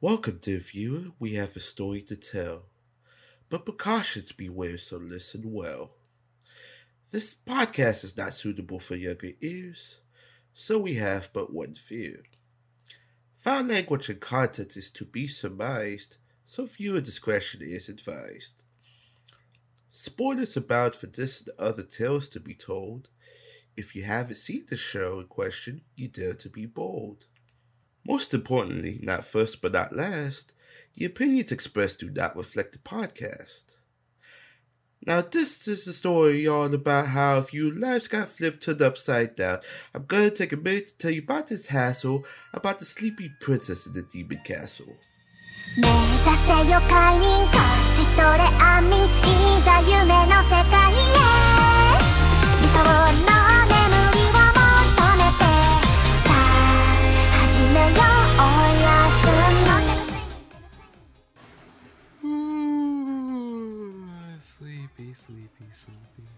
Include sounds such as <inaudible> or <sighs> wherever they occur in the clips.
Welcome, dear viewer. We have a story to tell. But precautions beware, so listen well. This podcast is not suitable for younger ears, so we have but one fear. Foul language and content is to be surmised, so viewer discretion is advised. Spoilers abound for this and other tales to be told. If you haven't seen the show in question, you dare to be bold. Most importantly, not first but not last, the opinions expressed do not reflect the podcast. Now, this is the story all about how if your lives got flipped turned upside down. I'm gonna take a minute to tell you about this hassle about the sleepy princess in the demon castle. 目指せよ快眠勝ち取れ安眠いざ夢の世界へ理想の Sleepy, sleepy.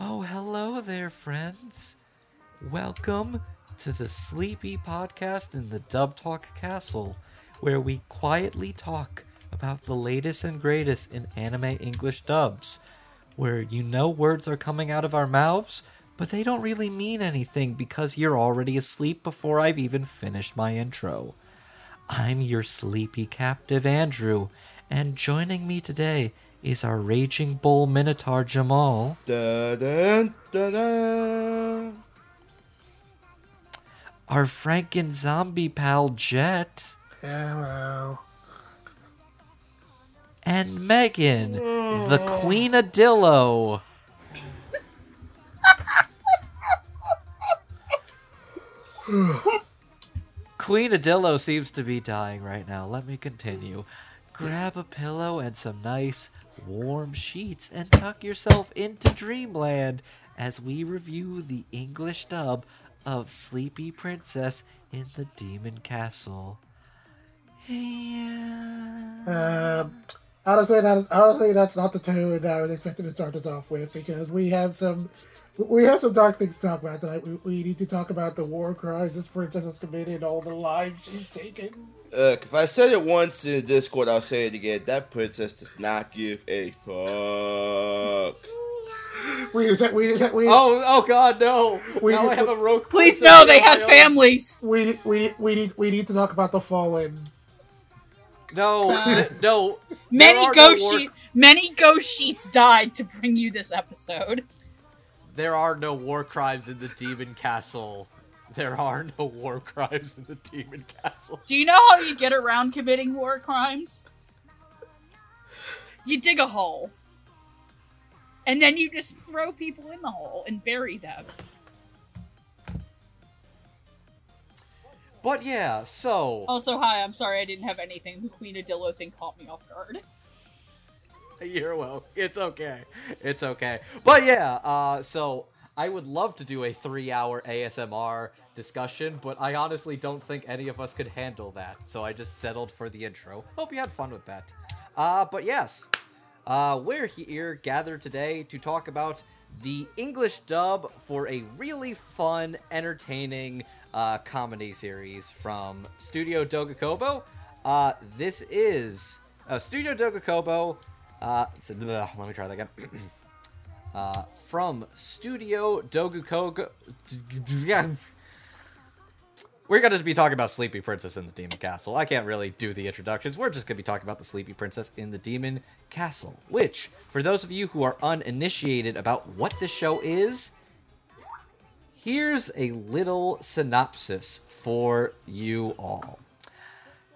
Oh, hello there, friends. Welcome to the Sleepy Podcast in the Dub Talk Castle, where we quietly talk about the latest and greatest in anime English dubs, where you know words are coming out of our mouths, but they don't really mean anything because you're already asleep before I've even finished my intro. I'm your sleepy captive, Andrew, and joining me today is our raging bull minotaur Jamal, Da da da da. our Franken zombie pal Jet, Hello. and Megan, the Queen of Dillo. <laughs> Queen Adillo seems to be dying right now. Let me continue. Grab a pillow and some nice warm sheets and tuck yourself into dreamland as we review the English dub of Sleepy Princess in the Demon Castle. Yeah. Um, honestly, that is, honestly, that's not the tune I was expecting to start this off with because we have some we have some dark things to talk about tonight. We, we need to talk about the war crimes this princess has committed and all the lives she's taken. Look, if I said it once in Discord, I'll say it again. That princess does not give a fuck. <laughs> We just we just we Oh, oh God, no! We- now I have a rogue. Please no, they my had families. we we we need we need to talk about the fallen. No, <laughs> th- no. Many ghost no war- sheet, many ghost sheets died to bring you this episode. There are no war crimes in the demon castle. There are no war crimes in the demon castle. Do you know how you get around committing war crimes? You dig a hole. And then you just throw people in the hole and bury them. But yeah, so Also, hi, I'm sorry I didn't have anything. The Queen Adillo thing caught me off guard. <laughs> you're well. It's okay. It's okay. But yeah, uh, so I would love to do a three-hour ASMR discussion, but I honestly don't think any of us could handle that. So I just settled for the intro. Hope you had fun with that. Uh, but yes, uh, we're here gathered today to talk about the English dub for a really fun, entertaining uh, comedy series from Studio Dogakobo. Uh, this is uh, Studio Dogakobo. Uh, so, ugh, let me try that again. <clears throat> uh, from Studio Dogukogo. <laughs> We're going to be talking about Sleepy Princess in the Demon Castle. I can't really do the introductions. We're just going to be talking about the Sleepy Princess in the Demon Castle. Which, for those of you who are uninitiated about what this show is, here's a little synopsis for you all.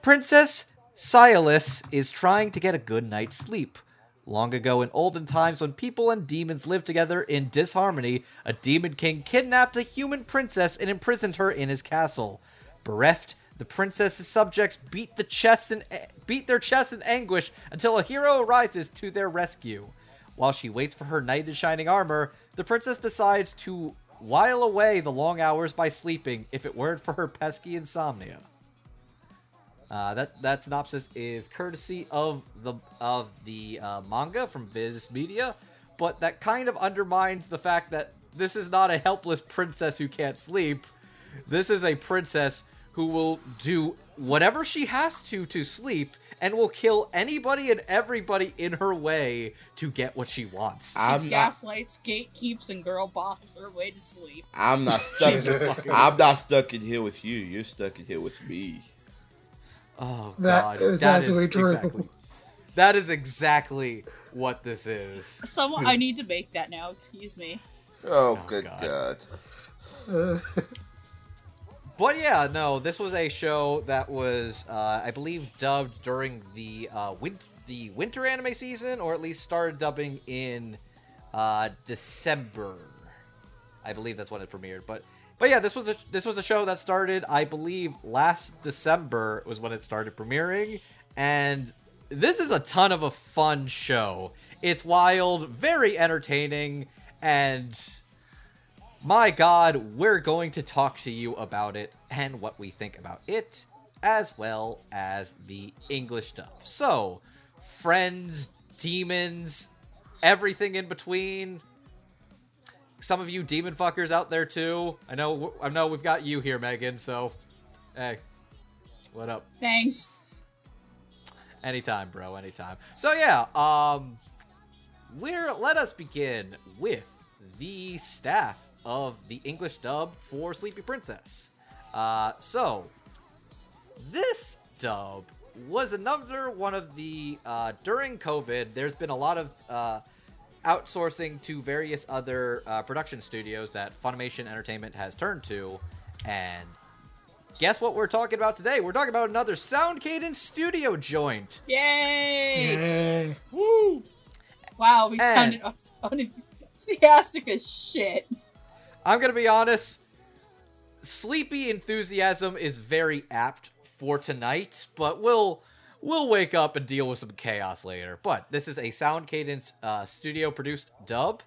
Princess Syalis is trying to get a good night's sleep. Long ago in olden times, when people and demons lived together in disharmony, a demon king kidnapped a human princess and imprisoned her in his castle. Bereft, the princess's subjects beat the chest in, eh, beat their chests in anguish until a hero arises to their rescue. While she waits for her knight in shining armor, the princess decides to while away the long hours by sleeping if it weren't for her pesky insomnia. Uh, that that synopsis is courtesy of the of the uh, manga from Viz Media, but that kind of undermines the fact that this is not a helpless princess who can't sleep. This is a princess who will do whatever she has to to sleep and will kill anybody and everybody in her way to get what she wants. I'm not. Gaslights, gatekeeps, and girl bosses her way to sleep. I'm not <laughs> stuck. Jesus fucking- I'm not stuck in here with you. You're stuck in here with me. Oh That god, is that actually is true. exactly. That is exactly what this is. Someone, I need to make that now. Excuse me. Oh, Oh, good God. God. <laughs> But yeah, no, this was a show that was, uh, I believe, dubbed during the uh, win- the winter anime season, or at least started dubbing in uh, December. I believe that's when it premiered. But but yeah, this was a, this was a show that started, I believe, last December was when it started premiering, and this is a ton of a fun show. It's wild, very entertaining, and my god, we're going to talk to you about it and what we think about it, as well as the English dub. So, friends, demons, everything in between. Some of you demon fuckers out there too. I know. I know we've got you here, Megan. So, hey, what up? Thanks. Anytime, bro. Anytime. So yeah, um, we're let us begin with the staff of the English dub for Sleepy Princess. Uh, so this dub was another one of the uh, during COVID. There's been a lot of uh, outsourcing to various other uh, production studios that Funimation Entertainment has turned to, and guess what we're talking about today? We're talking about another Sound Cadence Studio joint. Yay! yeah. Woo! Wow, we And- sounded <laughs> enthusiastic as shit. I'm gonna be honest. Sleepy enthusiasm is very apt for tonight, but we'll we'll wake up and deal with some chaos later. But this is a Sound Cadence uh, studio produced dub.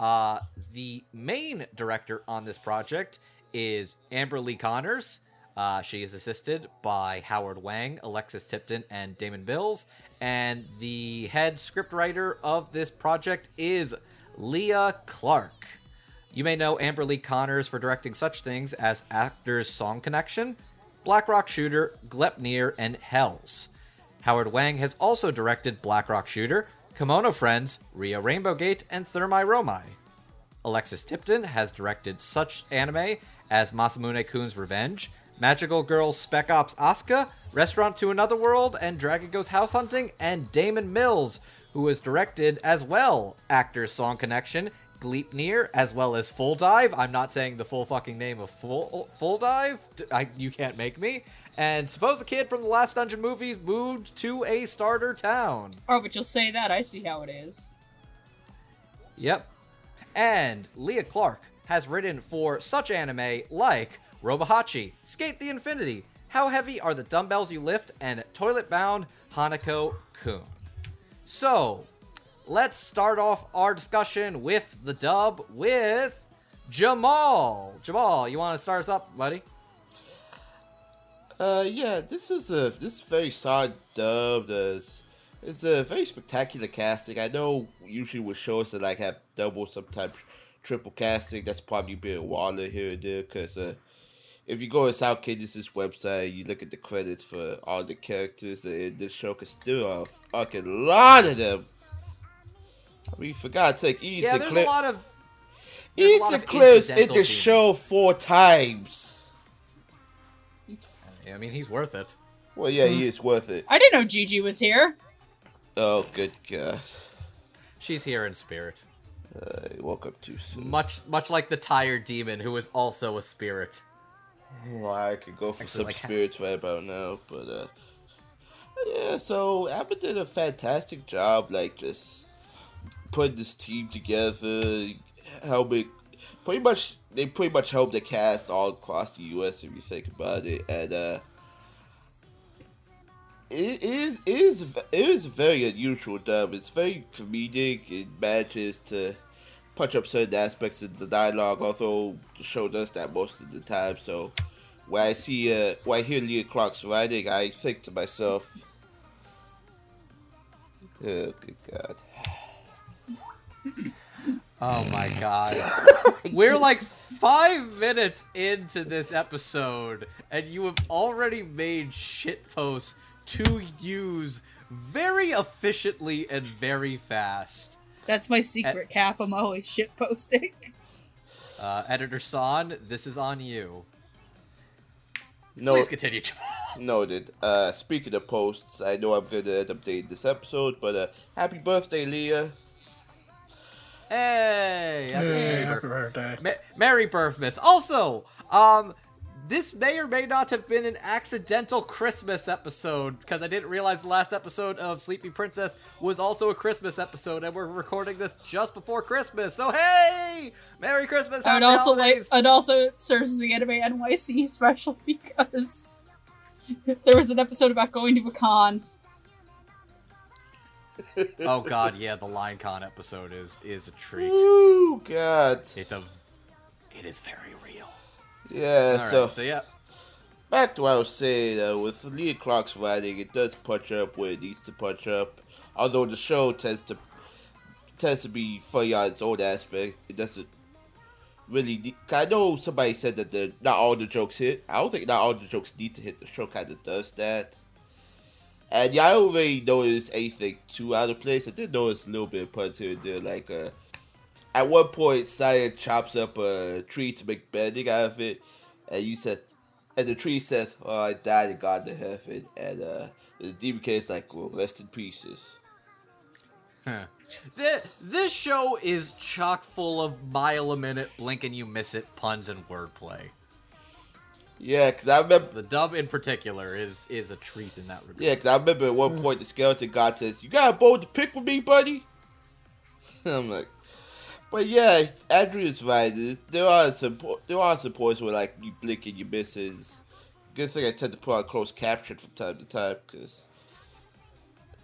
Uh, the main director on this project is Amber Lee Connors. Uh, she is assisted by Howard Wang, Alexis Tipton, and Damon Mills. And the head scriptwriter of this project is Leah Clark. You may know Amber Lee Connors for directing such things as Actors Song Connection, Black Rock Shooter, Gleipnir, and Hells. Howard Wang has also directed Black Rock Shooter, Kemono Friends, Ria Rainbow Gate, and Thermae Romae. Alexis Tipton has directed such anime as Masamune Kun's Revenge, Magical Girls Spec Ops Asuka, Restaurant to Another World, and Dragon Goes House Hunting, and Damon Mills, who has directed as well Actors Song Connection, Gleipnir, as well as Full Dive. I'm not saying the full fucking name of Full Full Dive. I, you can't make me. And suppose the kid from the last Dungeon Boonies moved to a starter town. Oh, but you'll say that. I see how it is. Yep. And Leah Clark has written for such anime like Robihachi, Skate the Infinity, How Heavy Are the Dumbbells You Lift, and Toilet Bound Hanako Kun. So, let's start off our discussion with the dub with Jamal. Jamal, you want to start us up, buddy? Uh, yeah, this is a this is very solid dub. There's it's a very spectacular casting. I know usually with shows that like have double, sometimes triple casting, that's probably a while here and there. Cause uh, if you go to Sound Cadence's website, you look at the credits for all the characters in this show, cause there are a fucking lot of them. I mean, for God's sake, Ian Yeah, there's a lot of. there's a Ian lot of in the show four times. I mean, he's worth it. Well, yeah, he is worth it. I didn't know Gigi was here. Oh, good God. She's here in spirit. I woke up too soon. Much, much like the tired demon, who is also a spirit. Well, I could go for Actually, some like- spirits right about now, but uh, yeah. So Abba did a fantastic job, like just putting this team together, helping. Pretty much, they pretty much helped the cast all across the U.S. If you think about it, and uh, it is it is it is very unusual dub. It's very comedic. It manages to punch up certain aspects of the dialogue, although the show does that most of the time. So when I see uh when I hear Leah Clark's writing, I think to myself, Oh good god. Oh my god. <laughs> We're like five minutes into this episode, and you have already made shit posts to use very efficiently and very fast. That's my secret cap. I'm always shit posting. <laughs> Uh, Editor San, this is on you. No, Please continue. <laughs> noted. Uh, speaking of posts, I know I'm gonna update this episode, but uh, happy birthday, Leah. Hey! happy Hey, birthday. happy birthday. Ma- Merry Birthmas. Also, um, this may or may not have been an accidental Christmas episode because I didn't realize the last episode of Sleepy Princess was also a Christmas episode, and we're recording this just before Christmas. So hey, Merry Christmas! I'd also like. holidays. I'd also serves as the Anime NYC special <laughs> because there was an episode about going to a con. Oh God, yeah, the LineCon episode is is a treat. Ooh, God. It's a, it is very real. Yeah, All right, so, so yeah. back to what I was saying, uh, with Leah Clark's writing, it does punch up where it needs to punch up. Although the show tends to tends to be funny on its own aspect, it doesn't really. Need, I know somebody said that the not all the jokes hit. I don't think not all the jokes need to hit. The show kind of does that. And yeah, I don't really notice anything too out of place. I did notice a little bit of puns here and there, like uh, at one point, Saya chops up a tree to make bedding out of it, and you said, and the tree says, "Oh, I died and gone to heaven," and uh, the demon king is like, "Well, rest in pieces." This, this show is chock full of mile a minute, blink and you miss it puns and wordplay. Yeah, cause I remember. The dub in particular is is a treat in that regard. Yeah, cause I remember at one hmm. point the skeleton god says, "You got a bone to pick with me, buddy." <laughs> I'm like, but yeah, Andrew is right. There are some there are some points where like you blink and you misses. Good thing I tend to put on closed caption from time to time because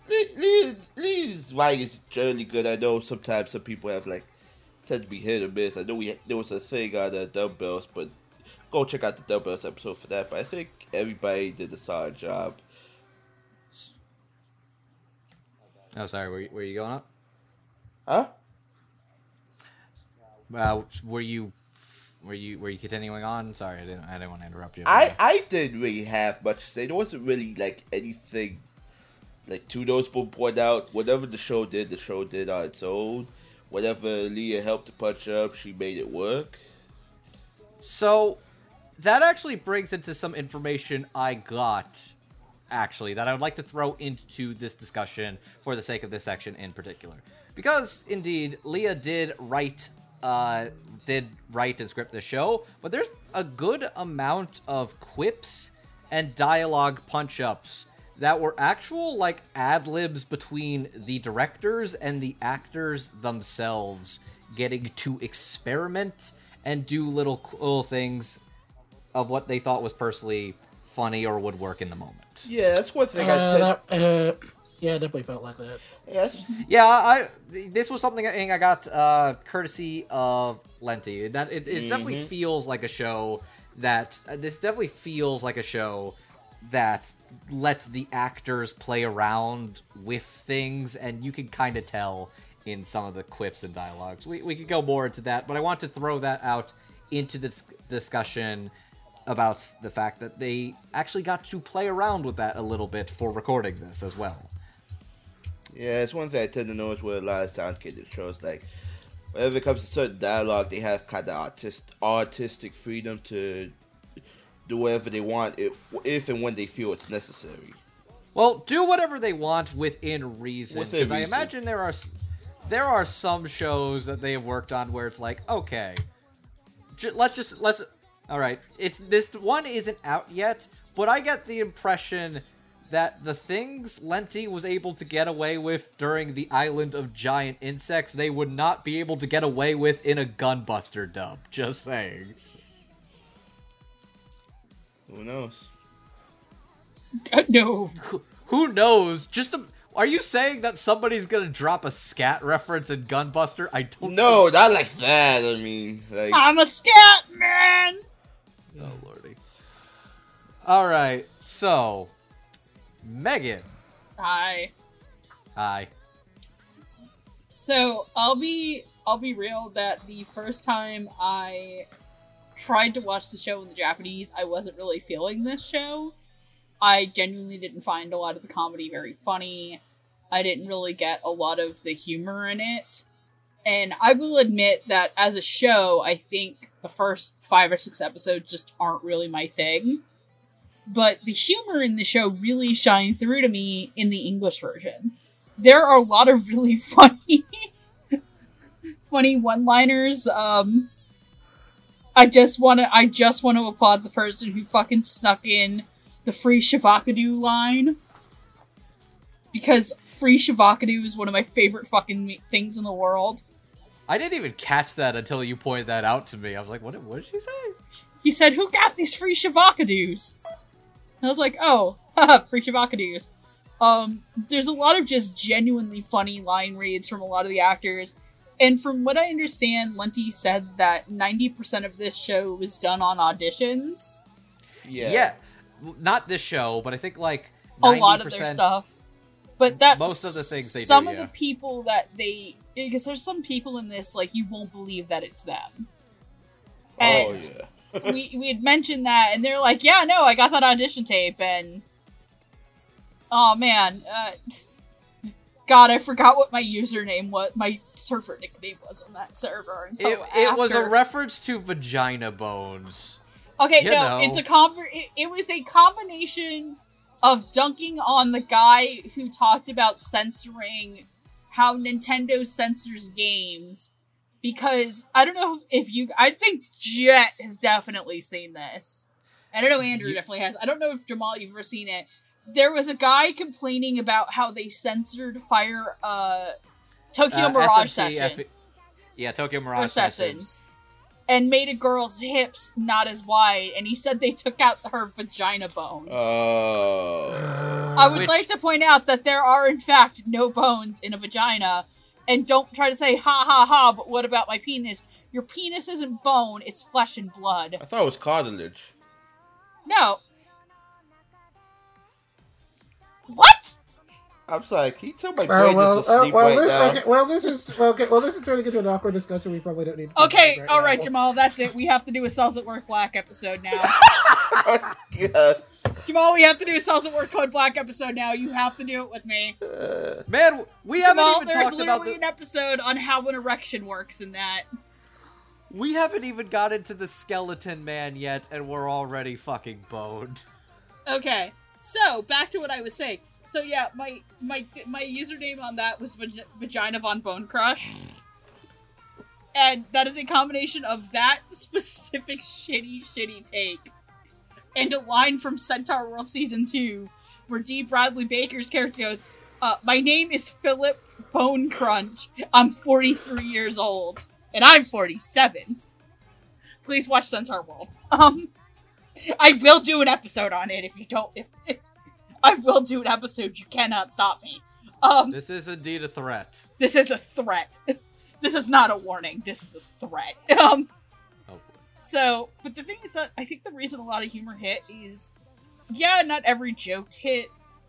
Lee, Lee, Lee's writing is generally good. I know sometimes some people have like tend to be hit or miss. I know we there was a thing on the dumbbells, but go check out the dumbbells episode for that. But I think everybody did a solid job. Oh, sorry. Were you, were you going up? Huh? Uh, were you were you were you continuing on? Sorry, I didn't I didn't want to interrupt you. I I didn't really have much to say. There wasn't really like anything like two noticeable point out. Whatever the show did, the show did on its own. Whatever Leah helped to punch up, she made it work. So that actually brings into some information I got actually that I would like to throw into this discussion for the sake of this section in particular. Because indeed, Leah did write uh did write and script the show, but there's a good amount of quips and dialogue punch-ups that were actual like ad libs between the directors and the actors themselves getting to experiment and do little cool things of what they thought was personally funny or would work in the moment. Yeah, that's one thing I Uh, tend. that, uh, yeah, it definitely felt like that. Yes, Yeah, I this was something I I got uh, courtesy of Lenti. That it, it definitely feels like a show that uh, this definitely feels like a show that lets the actors play around with things, and you can kind of tell in some of the quips and dialogues. We we could go more into that, but I want to throw that out into this discussion about the fact that they actually got to play around with that a little bit for recording this as well. yeah, it's one thing I tend to notice with a lot of sound-kid shows. Like, whenever it comes to certain dialogue, they have kind of artist artistic freedom to do whatever they want if if and when they feel it's necessary. Well, do whatever they want within reason. Within Because I imagine there are there are some shows that they have worked on where it's like, okay, j- let's just let's. All right, it's this one isn't out yet, but I get the impression that the things Lenti was able to get away with during the Island of Giant Insects, they would not be able to get away with in a Gunbuster dub. Just saying. Who knows? Uh, no. Who knows? Just a, are you saying that somebody's gonna drop a scat reference in Gunbuster? I don't. No, think not like that. I mean, like I'm a scat man. So. Oh lordy. All right, so Megan, Hi. hi. So I'll be I'll be real that the first time I tried to watch the show in the Japanese, I wasn't really feeling this show. I genuinely didn't find a lot of the comedy very funny. I didn't really get a lot of the humor in it. And I will admit that as a show, I think the first five or six episodes just aren't really my thing. But the humor in the show really shined through to me in the English version. There are a lot of really <laughs> funny funny one-liners. Um I just want to I just want to applaud the person who fucking snuck in the free Shavacado line because free Shavacado is one of my favorite fucking things in the world. I didn't even catch that until you pointed that out to me. I was like, what, did- what did she say? He said, "Who got these free Shavacados?" And I was like, "Oh, <laughs> free Shavacados." Um, there's a lot of just genuinely funny line reads from a lot of the actors, and from what I understand, Lenti said that 90% of this show was done on auditions. Yeah. Yeah. Not this show, but I think like a lot of their stuff. But that's Most of the things they do, some of yeah. the people that they because there's some people in this like you won't believe that it's them. Oh yeah. we we had mentioned that, and they're like, "Yeah, no, I got that audition tape," and oh man, uh, God, I forgot what my username was, my server nickname was on that server until It, it was a reference to vagina bones. Okay, You no, know. it's a conver- it, it was a combination of dunking on the guy who talked about censoring how Nintendo censors games because I don't know if you I think Jet has definitely seen this. I don't know Andrew definitely has. I don't know if Jamal you've ever seen it. There was a guy complaining about how they censored Fire uh Tokyo Uh, Mirage SMT, session F- yeah, Tokyo Mirage sessions. sessions and made a girl's hips not as wide and he said they took out her vagina bones Oh. i would Which- like to point out that there are in fact no bones in a vagina and don't try to say ha ha ha but what about my penis your penis isn't bone it's flesh and blood I thought it was cartilage. no I'm sorry. Can you tell my Uh, well, just uh, asleep well, right this, now? okay, well, this is well, okay. Well, this is turning into an awkward discussion. We probably don't need. To okay right all now. jamal that's it we have to do a cells at work black episode now <laughs> God. jamal we have to do a cells at work code black episode now you have to do it with me Uh, Man, we haven't Jamal, even talked about the, an episode on how an erection works in that. we haven't even got into the skeleton man yet, and we're already fucking boned. Okay, so back to what I was saying. So yeah, my my my username on that was vag- Vagina Von Bone Crush, and that is a combination of that specific <laughs> shitty shitty take, and a line from Centaur World Season Two, where D. Bradley Baker's character goes, uh, "My name is Philip Bone Crunch. I'm 43 years old, and I'm 47." Please watch Centaur World. Um. I will do an episode on it if you don't. If, if I will do an episode, you cannot stop me. Um, This is indeed a threat. this is a threat. <laughs> This is not a warning. This is a threat. <laughs> Um, Oh, so, but the thing is that I think the reason a lot of humor hit is, yeah, not every joke hit,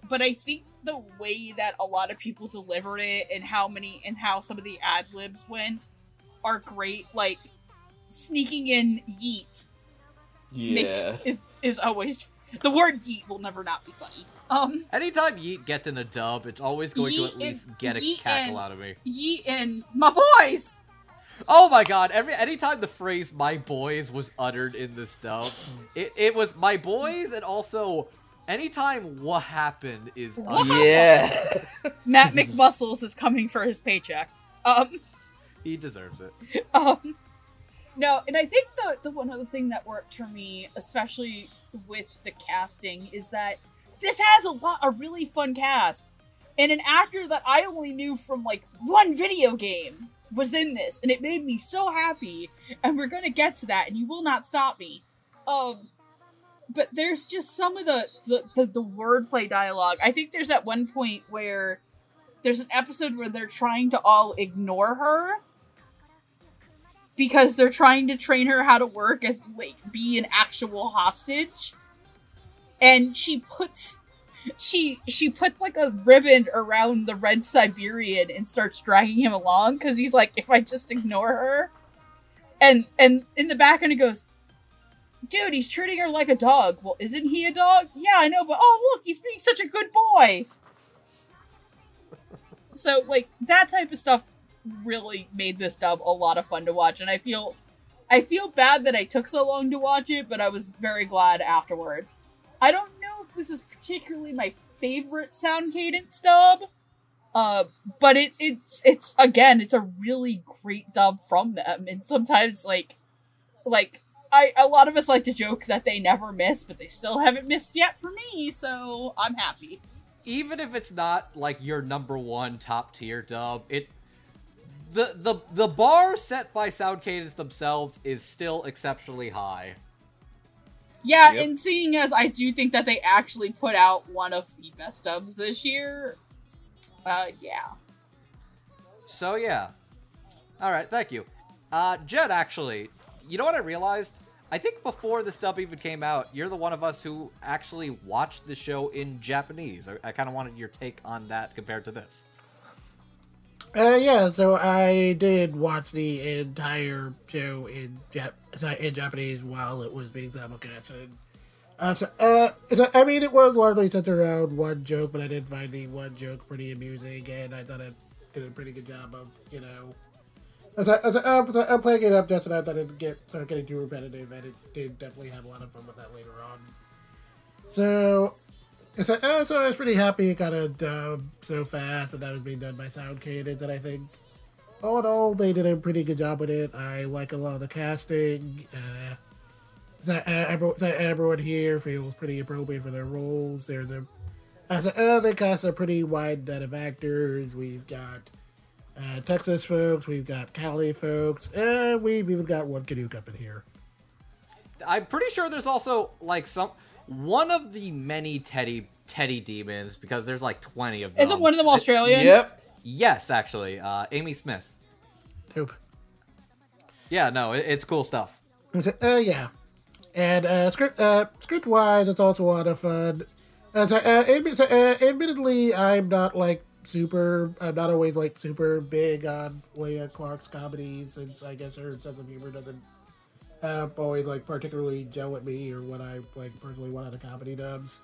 but I think the way that a lot of people delivered it and how many and how some of the ad libs went are great. Like sneaking in yeet makes yeah. is is always the word yeet will never not be funny. Um, Anytime Yeet gets in a dub, it's always going to at least and- get a Yeet cackle and- out of me. yeet and my boys. Oh my god, every anytime the phrase my boys was uttered in this dub, it, it was my boys and also anytime what happened is What? uttered, Yeah. Matt McMuscles is coming for his paycheck. Um, he deserves it. um, no, and I think the the one other thing that worked for me, especially with the casting, is that this has a lot a really fun cast, and an actor that I only knew from like one video game was in this, and it made me so happy. And we're gonna get to that, and you will not stop me. Um, but there's just some of the the the, the wordplay dialogue. I think there's at one point where there's an episode where they're trying to all ignore her because they're trying to train her how to work as like be an actual hostage and she puts she she puts like a ribbon around the red Siberian and starts dragging him along because he's like, if I just ignore her, and and in the background he goes, dude, he's treating her like a dog. Well, isn't he a dog? Yeah, I know, but oh look, he's being such a good boy. <laughs> so like that type of stuff really made this dub a lot of fun to watch, and I feel I feel bad that I took so long to watch it, but I was very glad afterwards. I don't know if this is particularly my favorite sound cadence dub, uh, but it it's it's again it's a really great dub from them, and sometimes like like I a lot of us like to joke that they never miss, but they still haven't missed yet for me, so I'm happy. even if it's not like your number one top tier dub, it the the the bar set by Sound Cadence themselves is still exceptionally high. Yeah, Yep. and seeing as I do think that they actually put out one of the best dubs this year, uh, yeah. So yeah. All right, thank you. Uh Jet actually, you know what I realized? I think before this dub even came out, you're the one of us who actually watched the show in Japanese. I, I kind of wanted your take on that compared to this. Uh, yeah, so I did watch the entire show in Jap- in Japanese while it was being simulcasted. Uh, so, uh, so, I mean, it was largely centered around one joke, but I did find the one joke pretty amusing, and I thought it did a pretty good job of, you know, as I, as I, as I- I'm playing it up just enough that it didn't get start getting too repetitive, and it did definitely have a lot of fun with that later on. So, so, uh, so I was pretty happy it got it so fast, and that was being done by Sound Cadence, and I think, all in all, they did a pretty good job with it. I like a lot of the casting. Uh, so, uh, everyone, so everyone here feels pretty appropriate for their roles. There's a, as a uh, they cast a pretty wide net of actors. We've got uh, Texas folks, we've got Cali folks, and we've even got one Canoe up in here. I'm pretty sure there's also like some one of the many Teddy Teddy demons because there's like 20 of them. Isn't one of them Australian? Yep. Yes, actually, uh, Amy Smith. Nope. Yeah, no, it, it's cool stuff. Uh, yeah. And uh, script uh, script wise, it's also a lot of fun. Uh, so, uh, admi- so, uh, admittedly, I'm not like super. I'm not always like super big on Leah Clark's comedies, since I guess her sense of humor doesn't uh, always like particularly gel with me or what I like personally want out of comedy dubs.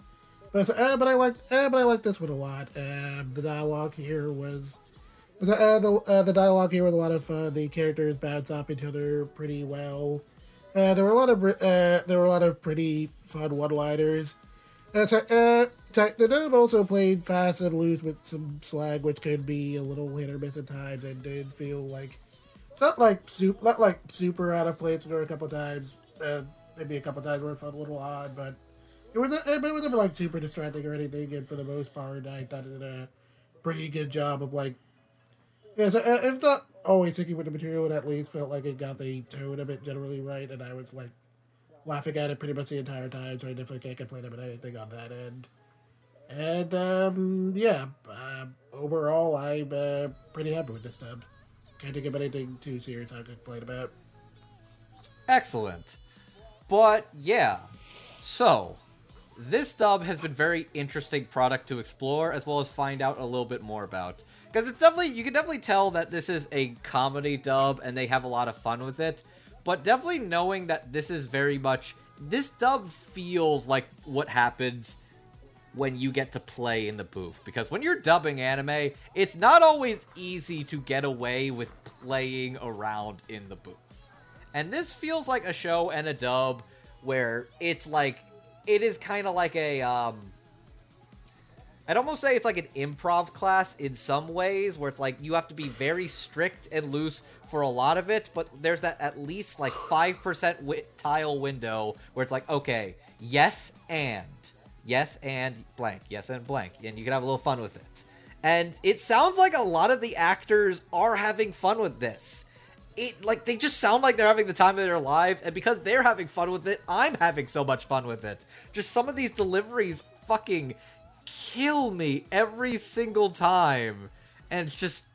But uh, but I like uh, but I like this one a lot. Um, the dialogue here was. Uh, the, uh, the dialogue here was a lot of fun. The characters bounce off each other pretty well. Uh, there were a lot of uh, there were a lot of pretty fun one-liners. Uh, so, uh, the dub also played fast and loose with some slag, which could be a little hit or miss at times, and did feel like not like super not like super out of place. Were a couple times, uh, maybe a couple times where it felt a little odd, but it was uh, but it was never like super distracting or anything. And for the most part, I thought it did a pretty good job of like yeah, so, uh, if not always sticking with the material, it at least felt like it got the tone of it generally right, and I was like laughing at it pretty much the entire time, so I definitely can't complain about anything on that end. And um, yeah, uh, overall, I'm uh, pretty happy with this dub. Can't think of anything too serious I could complain about. Excellent. But yeah, so this dub has been very interesting product to explore as well as find out a little bit more about because it's definitely you can definitely tell that this is a comedy dub and they have a lot of fun with it but definitely knowing that this is very much this dub feels like what happens when you get to play in the booth. Because when you're dubbing anime it's not always easy to get away with playing around in the booth. And this feels like a show and a dub where it's like it is kind of like a um I'd almost say it's like an improv class in some ways where it's like you have to be very strict and loose for a lot of it, but there's that at least like 5% wi- tile window where it's like, okay, yes and yes and blank, yes and blank, and you can have a little fun with it. And it sounds like a lot of the actors are having fun with this. It like they just sound like they're having the time of their life. And because they're having fun with it i'm having so much fun with it. Just some of these deliveries fucking kill me every single time. And it's just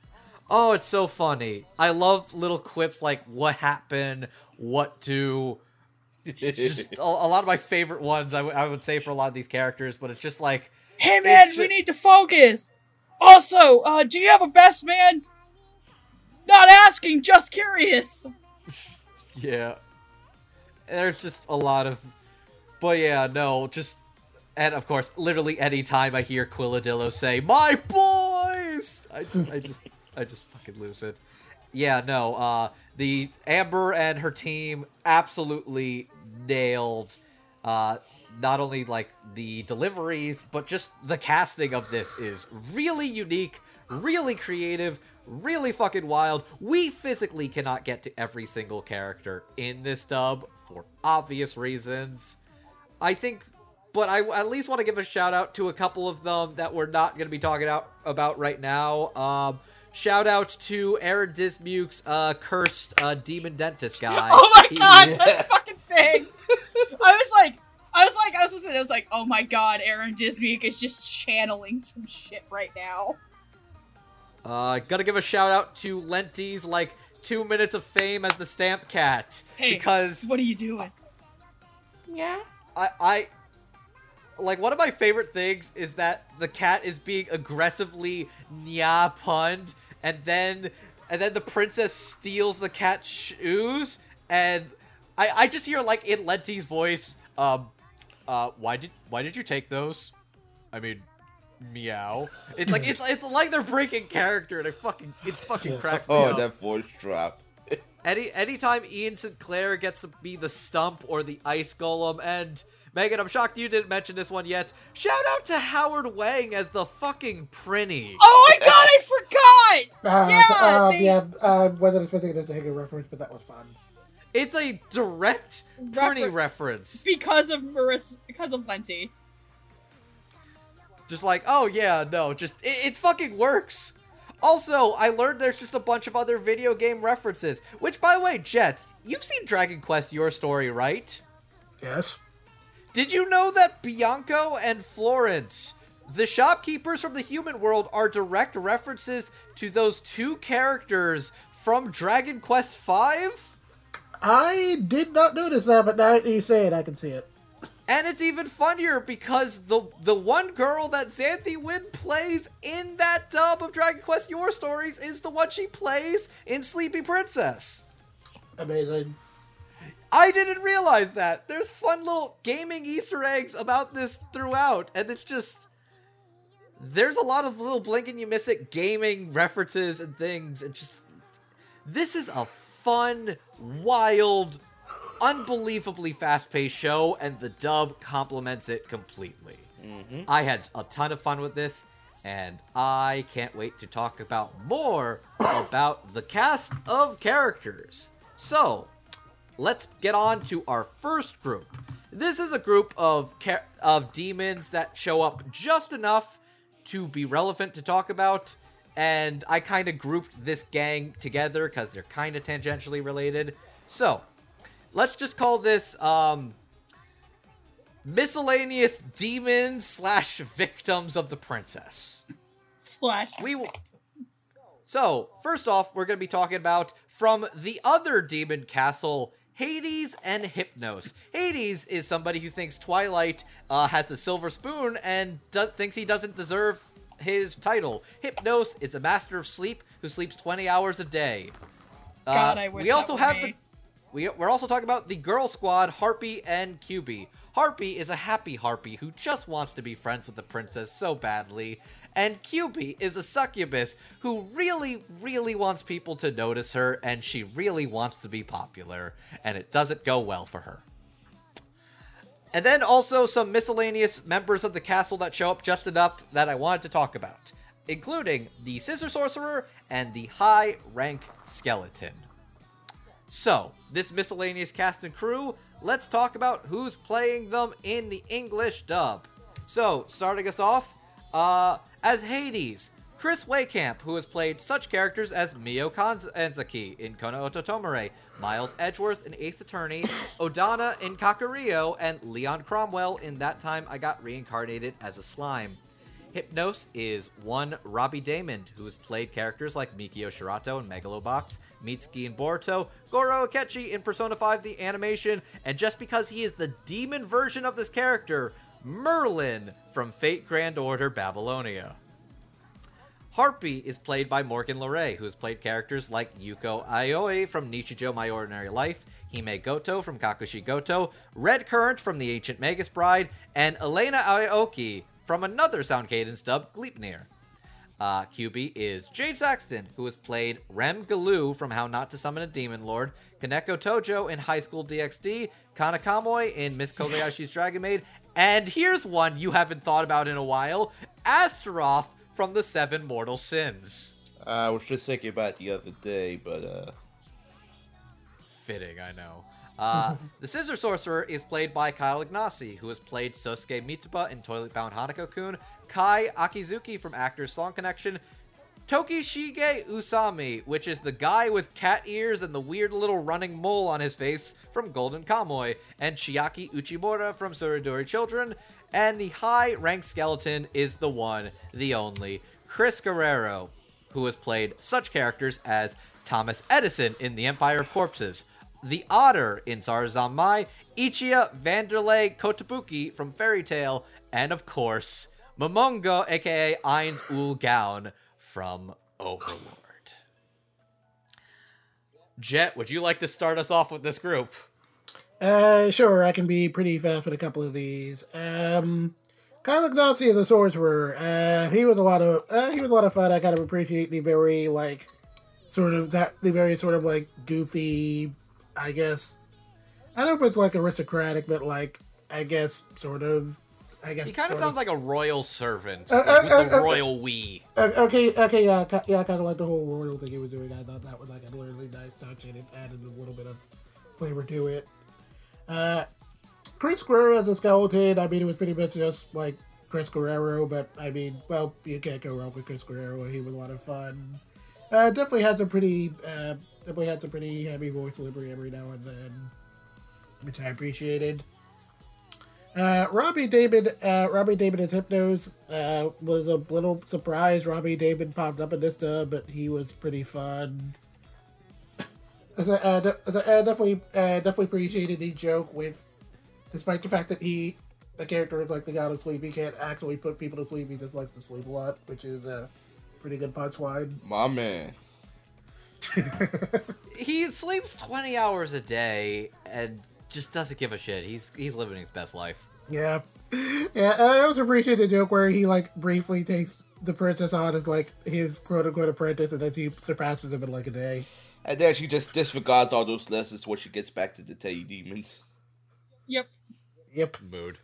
oh it's so funny. I love little quips like what happened? What to it's just a, a lot of my favorite ones I, w- I would say for a lot of these characters but it's just like Hey man, It's we need to focus. Also, uh, do you have a best man? Not asking, just curious. <laughs> Yeah. There's just a lot of. But yeah, no, just. And of course, literally any time I hear Quilladillo say, My boys! I just, I just, I just fucking lose it. Yeah, no, uh, the Amber and her team absolutely nailed, uh, not only like the deliveries, but just the casting of this is really unique, really creative, really fucking wild. We physically cannot get to every single character in this dub for obvious reasons. I think, but I at least want to give a shout out to a couple of them that we're not going to be talking out about right now. Um, shout out to Aaron Dismuke's uh, cursed uh, demon dentist guy. <laughs> Oh my god. <laughs> that fucking thing! I was like, I was like, I was listening. I was like, oh my god, Aaron Dismuke is just channeling some shit right now. Uh, gotta give a shout out to Lenti's like two minutes of fame as the stamp cat Hey, because What are you doing? Yeah. I, I like one of my favorite things is that the cat is being aggressively nya punned, and then and then the princess steals the cat's shoes, and I I just hear like in Lenti's voice, um, uh, why did why did you take those? I mean, meow. It's like it's it's like they're breaking character, and it fucking it fucking <laughs> cracks me Oh, up. that voice drop. <laughs> Any anytime Ian Sinclair gets to be the stump or the ice golem, and Megan, I'm shocked you didn't mention this one yet. Shout out to Howard Wang as the fucking Prinny. Oh my <laughs> god, I forgot! Uh, Yeah, so, uh, they- yeah. Uh, wasn't expecting it as a Higa reference, but that was fun. It's a direct Prinny Refer- reference. Because of Marissa, because of Lenti. Just like, oh yeah, no, just it, it fucking works. Also, I learned there's just a bunch of other video game references. Which, by the way, Jet, you've seen Dragon Quest Your Story, right? Yes. Did you know that Bianco and Florence, the shopkeepers from the human world, are direct references to those two characters from Dragon Quest V? I did not notice that, but now you say it, I can see it. And it's even funnier because the the one girl that Xanthe Huynh plays in that dub of Dragon Quest Your Stories is the one she plays in Sleepy Princess. Amazing. I didn't realize that. There's fun little gaming Easter eggs about this throughout, and it's just there's a lot of little blink and you miss it gaming references and things. And just this is a fun, wild, unbelievably fast-paced show, and the dub complements it completely. Mm-hmm. I had a ton of fun with this, and I can't wait to talk about more <coughs> about the cast of characters. So, let's get on to our first group. This is a group of ca- of demons that show up just enough to be relevant to talk about, and I kind of grouped this gang together because they're kind of tangentially related. So, let's just call this um, miscellaneous demons slash victims of the princess. Slash. We will. So, first off, we're going to be talking about from the other demon castle, Hades and Hypnos. Hades is somebody who thinks Twilight uh, has the silver spoon and do- thinks he doesn't deserve his title. Hypnos is a master of sleep who sleeps 20 hours a day. Uh, I wish we also have me. the we, we're also talking about the girl squad, Harpy and QB. Harpy is a happy Harpy who just wants to be friends with the princess so badly. And QB is a succubus who really, really wants people to notice her, and she really wants to be popular, and it doesn't go well for her. And then also some miscellaneous members of the castle that show up just enough that I wanted to talk about, including the Scissor Sorcerer and the High Rank Skeleton. So, this miscellaneous cast and crew, let's talk about who's playing them in the English dub. So, starting us off, uh, as Hades, Chris Wehkamp, who has played such characters as Mio Kanzaki in Kono Ototomare, Miles Edgeworth in Ace Attorney, <coughs> Odana in Kakario, and Leon Cromwell in That Time I Got Reincarnated as a Slime. Hypnos is one Robbie Daymond, who has played characters like Mikio Shirato in Megalobox, Mitsuki in Boruto, Goro Akechi in Persona 5 the animation, and just because he is the demon version of this character, Merlin from Fate Grand Order Babylonia. Harpy is played by Morgan Lauré, who has played characters like Yuko Aioi from Nichijou My Ordinary Life, Hime Goto from Kakushi Goto, Red Current from The Ancient Magus Bride, and Elena Aoki from another Sound Cadence dub, Gleipnir. Uh, QB is Jade Saxton, who has played Rem Galu from How Not to Summon a Demon Lord, Koneko Tojo in High School DxD, Kanna in Miss Kobayashi's Dragon Maid, and here's one you haven't thought about in a while Astaroth from the Seven Mortal Sins. I was just thinking about it the other day, but uh, Fitting, I know. Uh, <laughs> the Scissor Sorcerer is played by Kyle Igneczi, who has played Sosuke Mitsuba in Toilet Bound Hanako-kun, Kai Akizuki from Actors Song Connection, Tokishige Usami, which is the guy with cat ears and the weird little running mole on his face from Golden Kamuy, and Chiaki Uchimura from Suridori Children, and the high rank skeleton is the one, the only, Chris Guerrero, who has played such characters as Thomas Edison in The Empire of Corpses, the Otter in Sarazanmai, Ichiya Vanderlei Kotobuki from Fairy Tail, and of course, Momonga, aka Ainz Ul from Overlord. Jet, would you like to start us off with this group? Uh, sure, I can be pretty fast with a couple of these. Um, Kyle Igneczi as a sorcerer. Uh, he was a lot of uh, he was a lot of fun. I kind of appreciate the very like sort of that the very sort of like goofy. I guess I don't know if it's like aristocratic, but like I guess sort of. I guess He kind of sounds like a royal servant, Uh, like with uh, the uh, uh, royal we. Uh, okay, okay, yeah, yeah, I kind of like the whole royal thing he was doing. I thought that was like a really nice touch, and it added a little bit of flavor to it. Uh, Chris Guerrero as a skeleton. I mean, it was pretty much just like Chris Guerrero, but I mean, well, you can't go wrong with Chris Guerrero. He was a lot of fun. Uh, definitely had some pretty, uh, definitely had some pretty heavy voice delivery every now and then, which I appreciated. Uh, Robbie Daymond, uh, Robbie Daymond as Hypnos, uh, was a little surprised. Robbie Daymond popped up in this but he was pretty fun. As I, uh, de- as I uh, definitely, uh, definitely appreciated the joke with, despite the fact that he, the character is like the god of sleep, he can't actually put people to sleep. He just likes to sleep a lot, which is a pretty good punchline. my man. <laughs> He sleeps 20 hours a day and just doesn't give a shit. He's he's living his best life. Yeah. Yeah, and I also appreciate the joke where he like briefly takes the princess on as like his quote unquote apprentice and then he surpasses him in like a day. And then she just disregards all those lessons when she gets back to the Teddy Demons. Yep. Yep. Mood.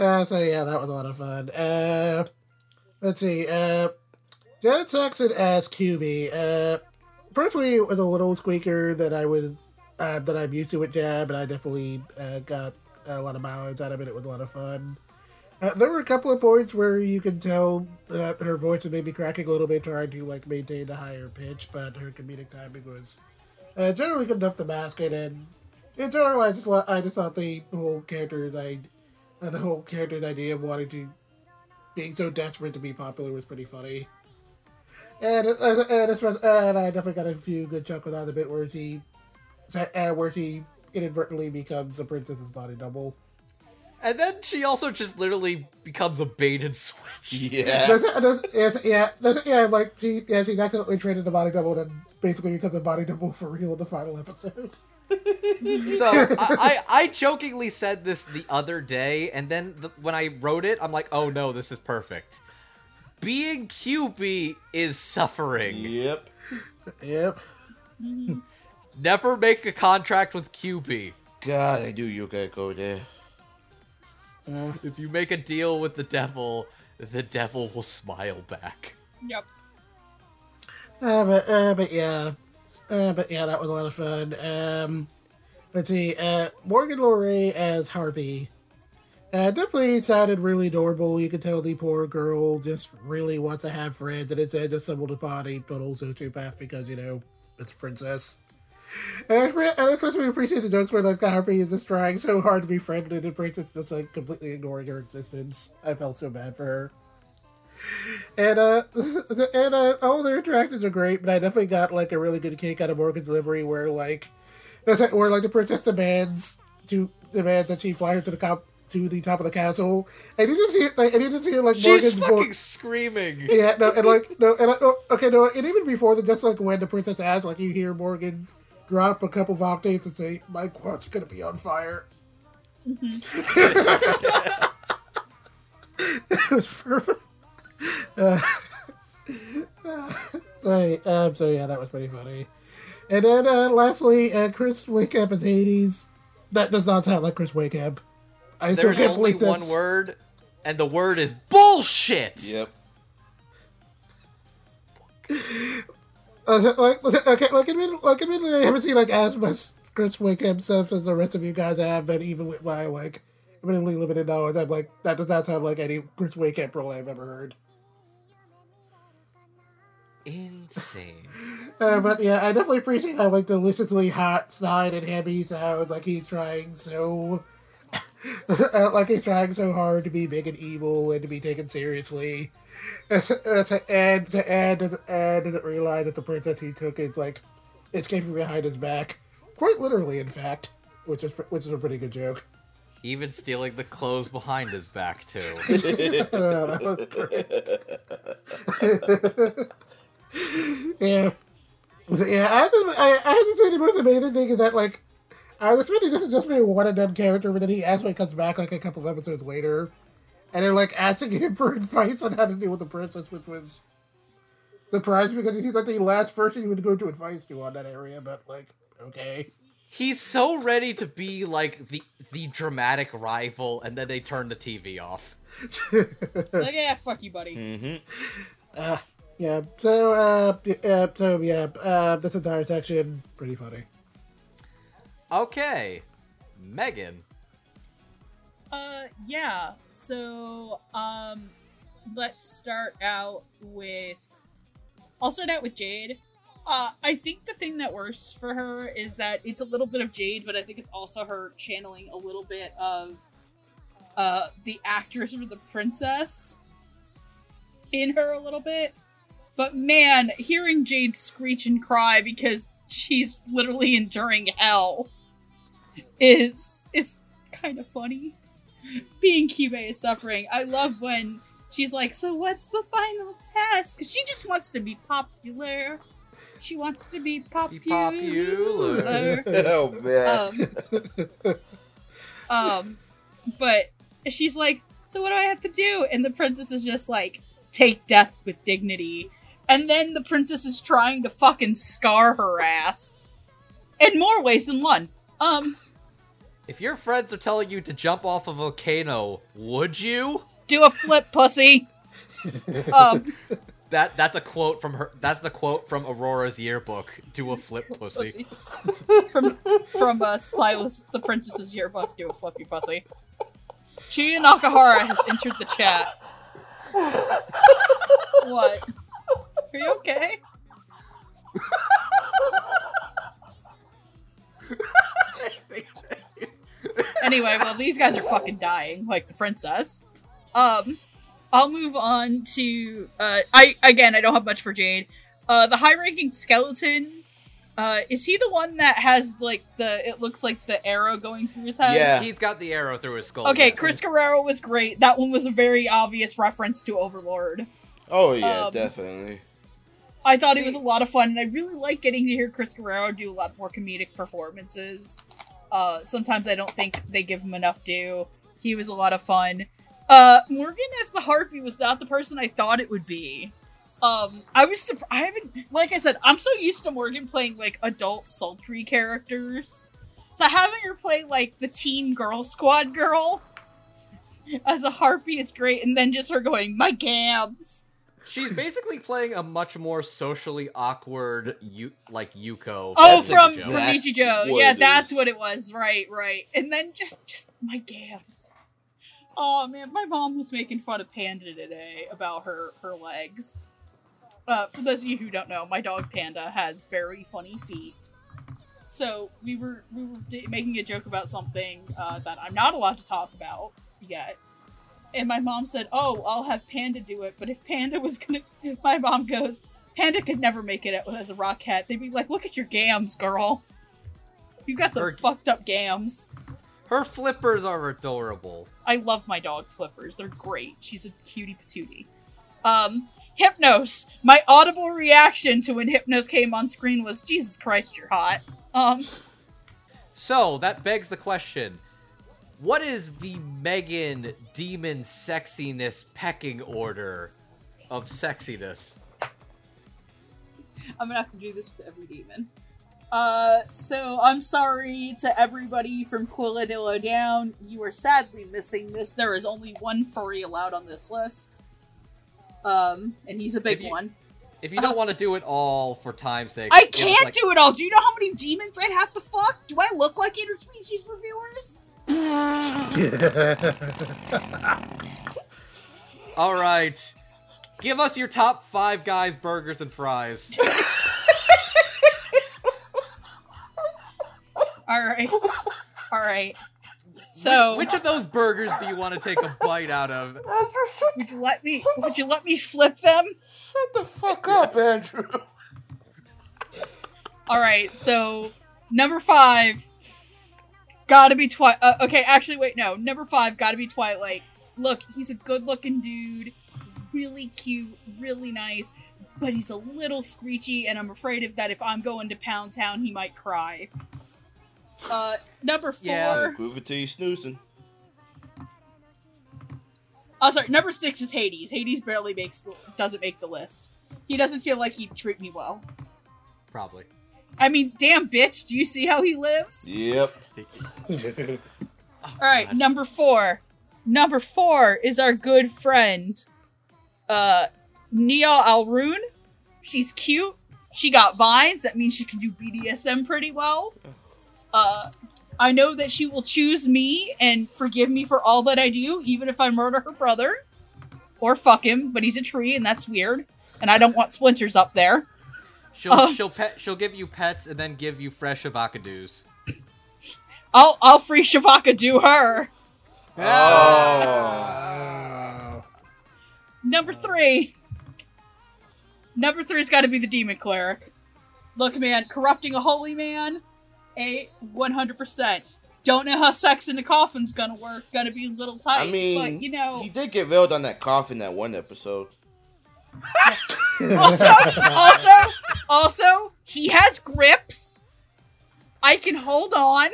Uh, so yeah, that was a lot of fun. Uh, let's see. Uh, Janet Saxon as QB. Uh, personally, it was a little squeaker that I was uh, that I'm used to with Jab, and I definitely uh, got a lot of mileage out of it. It was a lot of fun. Uh, there were a couple of points where you could tell that her voice was maybe cracking a little bit, trying to like maintain a higher pitch, but her comedic timing was uh, generally good enough to mask it. And in general, I just I just thought the whole character's I and the whole character's idea of wanting to being so desperate to be popular was pretty funny. And uh, and, especially, and I definitely got a few good chuckles out of the bit where he uh, where he inadvertently becomes a princess's body double. And then she also just literally becomes a bait and switch. Yeah. Does, does, yes, yeah, does, yeah, like she, yeah, she's accidentally traded the body double and basically becomes a body double for real in the final episode. <laughs> <laughs> So I, I, I jokingly said this the other day, and then the, when I wrote it, I'm like, oh no, this is perfect. Being QB is suffering. Yep. Yep. Never make a contract with QB. God, I knew you were gonna go there. <laughs> If you make a deal with the devil, the devil will smile back. Yep. Uh, but uh, but yeah, uh, but yeah, that was a lot of fun. Um, let's see, uh, Morgan Lauré as Harpy. Uh, definitely sounded really adorable. You could tell the poor girl just really wants to have friends, and it's uh, just someone to body, but also sociopath because you know it's a princess. And I, re- and I especially appreciate the jokes where like Harpy is just trying so hard to be friendly, and princess just like completely ignoring her existence. I felt so bad for her. And uh, <laughs> and uh, all their interactions are great, but I definitely got like a really good kick out of Morgan's delivery, where like, that's like- where like the princess demands to demands that she fly her to the cop to the top of the castle, and you just hear like, and you just hear like She's Morgan's fucking voice. screaming. Yeah, no, and like no, and like, oh, okay, no, and even before that, just like when the princess asks, like you hear Morgan drop a couple of octaves and say, "My quad's gonna be on fire." it was perfect. Uh, so, um, so yeah, that was pretty funny. And then uh, lastly, uh, Chris Wehkamp as Hades. That does not sound like Chris Wehkamp. I still There's can't only believe one word, and the word is bullshit. Yep. <laughs> Uh, like, okay, like, admit, like, admittedly, I haven't seen like as much Chris Wehkamp stuff as the rest of you guys have, but even with my like admittedly limited knowledge, I'm like that does not sound like any Chris Wehkamp role I've ever heard. Insane. <laughs> Uh, but yeah, I definitely appreciate how like deliciously hot snide and hammy sounds. Like he's trying so, <laughs> uh, like he's trying so hard to be big and evil and to be taken seriously. Uh, to- and to and and doesn't realize that the princess he took is like escaping behind his back, quite literally, in fact, which is which is a pretty good joke. Even stealing the clothes behind his back too. <laughs> That was great. <laughs> yeah. So, yeah, I to, I, I to say the most amazing thing is that, like, I was expecting this is just be a one and done character, but then he actually comes back, like, a couple of episodes later, and they're, like, asking him for <laughs> advice on how to deal with the princess, which was surprising because he's, like, the last person you would go to advice to on that area, but, like, okay. He's so ready to be like the the dramatic rival, and then they turn the TV off. <laughs> like, yeah, fuck you, buddy. Mm-hmm. Yeah, so, uh, yeah, so, yeah, uh, this entire section, pretty funny. Okay, Megan. Uh, yeah. So, um, let's start out with. I'll start out with Jade. Uh, I think the thing that works for her is that it's a little bit of Jade, but I think it's also her channeling a little bit of uh, the actress or the princess in her a little bit. But man, hearing Jade screech and cry because she's literally enduring hell is is kind of funny. <laughs> Being Kibe is suffering. I love when she's like, "So what's the final test?" Because she just wants to be popular. She wants to be popular. popular. <laughs> oh man. Um, um, but she's like, "So what do I have to do?" And the princess is just like, "Take death with dignity." And then the princess is trying to fucking scar her ass in more ways than one. Um, If your friends are telling you to jump off a volcano, would you? do a flip, pussy. <laughs> um, That that's a quote from her. That's the quote from Aurora's yearbook. Do a flip, <laughs> pussy. pussy. from from uh, Syalis, the princess's yearbook. Do a flippy pussy. Chuya Nakahara has entered the chat. what? Are you okay? <laughs> anyway, well, these guys are fucking dying, like the princess. Um, I'll move on to uh, I again, I don't have much for Jade. Uh, the high-ranking skeleton. Uh, is he the one that has like the? It looks like the arrow going through his head. Yeah. He's got the arrow through his skull. Okay, yes. Chris Guerrero was great. That one was a very obvious reference to Overlord. Oh yeah, Um, definitely. I thought it was a lot of fun, and I really like getting to hear Chris Guerrero do a lot more comedic performances. Uh, sometimes I don't think they give him enough due. He was a lot of fun. Uh, Morgan as the Harpy was not the person I thought it would be. Um, I was surprised. I haven't, like I said, I'm so used to Morgan playing like adult sultry characters. So having her play like the teen girl squad girl <laughs> as a Harpy is great, and then just her going, "My gams." She's basically playing a much more socially awkward, you like Yuko. Oh, from exactly from Nichijou. what Yeah, it that's is. what it was. Right, right. And then just just my gams. Oh man, my mom was making fun of Panda today about her her legs. Uh, for those of you who don't know, my dog Panda has very funny feet. So we were we were d- making a joke about something uh, that I'm not allowed to talk about yet. And my mom said, "Oh, I'll have Panda do it." But if Panda was gonna, <laughs> my mom goes, "Panda could never make it as a rock cat." They'd be like, "Look at your gams, girl. You got some Her- fucked up gams." Her flippers are adorable. I love my dog flippers. They're great. She's a cutie patootie. Um, Hypnos. My audible reaction to when Hypnos came on screen was, Jesus Christ, you're hot. Um, So that begs the question: What is the Megan demon sexiness pecking order of sexiness? I'm gonna have to do this with every demon. Uh, so I'm sorry to everybody from Quilladillo down. You are sadly missing this. There is only one furry allowed on this list. Um, and he's a big If you- one. If you don't want to do it all for time's sake, I can't like- do it all. Do you know how many demons I'd have to fuck? Do I look like interspecies reviewers? <laughs> All right, give us your top five guys, burgers, and fries. <laughs> All right, all right. So which of those burgers do you want to take a bite out of? would you let me? Would you let me flip them? Shut the fuck up, Andrew. All right, so number five, gotta be Twilight. Uh, okay, actually, wait, no, number five, gotta be Twilight. Look, he's a good-looking dude, really cute, really nice, but he's a little screechy, and I'm afraid of that. If I'm going to Pound Town, he might cry. Uh, number four. Yeah. Prove it till you snoozing. Oh, sorry. Number six is Hades. Hades barely makes the, doesn't make the list. He doesn't feel like he'd treat me well. Probably. I mean, damn bitch. Do you see how he lives? Yep. All right, number four. Number four is our good friend, uh, Nia Alrune. She's cute. She got vines. That means she can do BDSM pretty well. Uh, I know that she will choose me and forgive me for all that I do, even if I murder her brother or fuck him. But he's a tree, and that's weird. And I don't want splinters up there. She'll Oh. she'll pet she'll give you pets and then give you fresh avocados. I'll I'll free Shavaka do her. Oh. Number three. Number three's got to be the demon cleric. Look, man, corrupting a holy man, a one hundred percent. Don't know how sex in the coffin's gonna work. Gonna be a little tight, I mean, but you know. he did get veiled on that coffin that one episode. <laughs> Also, also, also, he has grips. I can hold on.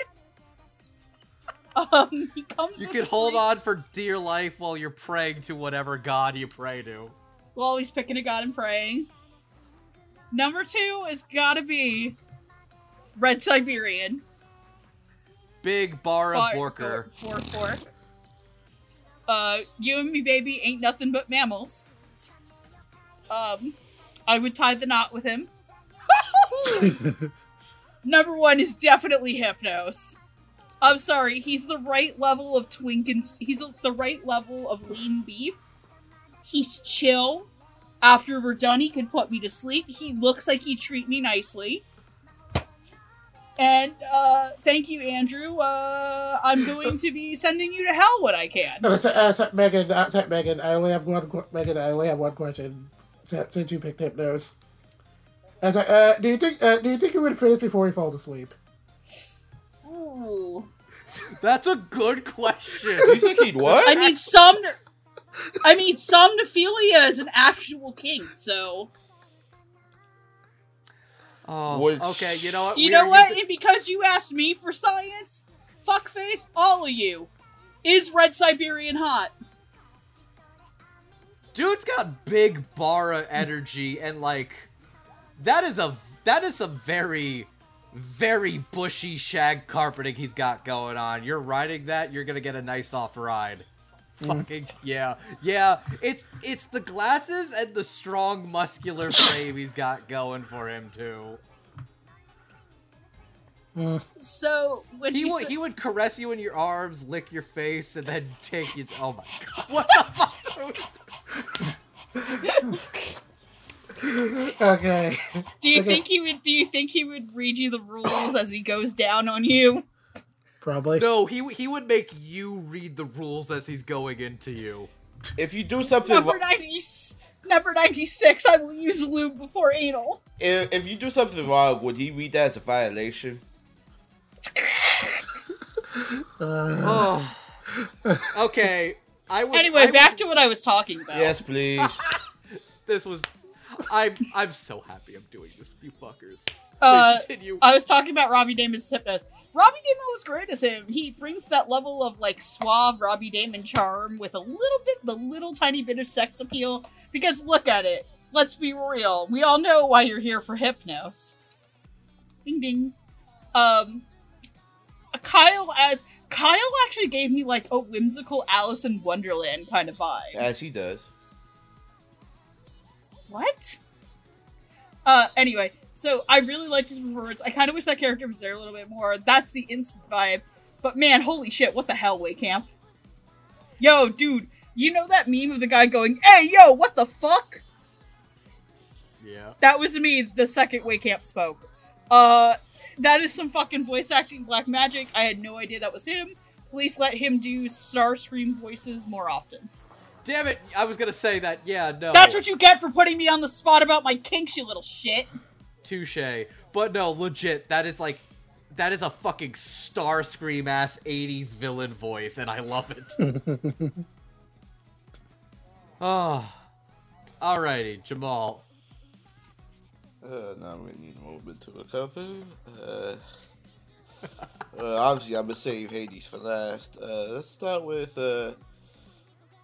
Um, he comes. You can hold on for dear life while you're praying to whatever god you pray to. while he's picking a god and praying. Number two has gotta be Red Siberian. Big bar of Bar- Borker. Bor- Bor- Bork. Uh, you and me, baby, ain't nothing but mammals. Um, I would tie the knot with him. <laughs> Number one is definitely Hypnos. I'm sorry, he's the right level of twink and he's the right level of lean beef. He's chill. After we're done, he can put me to sleep. He looks like he treat me nicely. And uh, thank you, Andrew. Uh, I'm going to be sending you to hell when I can. No, so, uh, Megan, uh, so, Megan, I only have one. qu- Megan, I only have one question. So- Since you picked Hypnos, as I, uh, do you think? Uh, do you think you would finish before he fall asleep? Ooh. That's a good question. You think he'd what? I mean, some. I mean, somnophilia is an actual kink, so Oh, Which- okay. You know what? you We know what? using- And because you asked me for science, fuckface, all of you, is Red Siberian hot? Dude's got big bara energy and like that is a that is some very very bushy shag carpeting he's got going on. You're riding that, you're gonna get a nice soft ride. Mm. Fucking yeah, yeah. It's it's the glasses and the strong muscular <laughs> frame he's got going for him too. Mm. So when He would said- he would caress you in your arms, lick your face, and then take you. Oh my god! <laughs> What the fuck? Okay. do you okay. think he would? Do you think he would read you the rules as he goes down on you? Probably. No, he he would make you read the rules as he's going into you. if you do something, Number vi- ninety, number ninety-six. I will use lube before anal. if, if you do something wrong, would he read that as a violation? Uh, Oh, Okay, I was. Anyway, I back was, to what I was talking about. Yes, please. <laughs> this was. I'm I'm so happy I'm doing this, with you fuckers. Please Uh, continue. I was talking about Robbie Daymond's Hypnos. Robbie Daymond was great as him. He brings that level of like suave Robbie Daymond charm with a little bit, the little tiny bit of sex appeal. Because look at it. Let's be real. We all know why you're here for Hypnos. Ding ding. Um, Kyle as Kyle actually gave me like a whimsical Alice in Wonderland kind of vibe. As he does. What? Uh, anyway, so I really liked his performance. I kind of wish that character was there a little bit more. That's the instant vibe. But man, holy shit, what the hell, Wehkamp? Yo, dude, you know that meme of the guy going, hey, yo, what the fuck? yeah. That was me the second Wehkamp spoke. Uh, that is some fucking voice acting black magic. I had no idea that was him. Please let him do Starscream voices more often. Damn it! I was gonna say that. Yeah, no. That's what you get for putting me on the spot about my kinks, you little shit. Touche. But no, legit. That is like. That is a fucking Starscream ass 80s villain voice, and I love it. oh. <laughs> Alrighty, Jamal. Uh, now we need a moment to recover. Uh, <laughs> uh, obviously, I'm gonna save Hades for last. Uh, let's start with uh,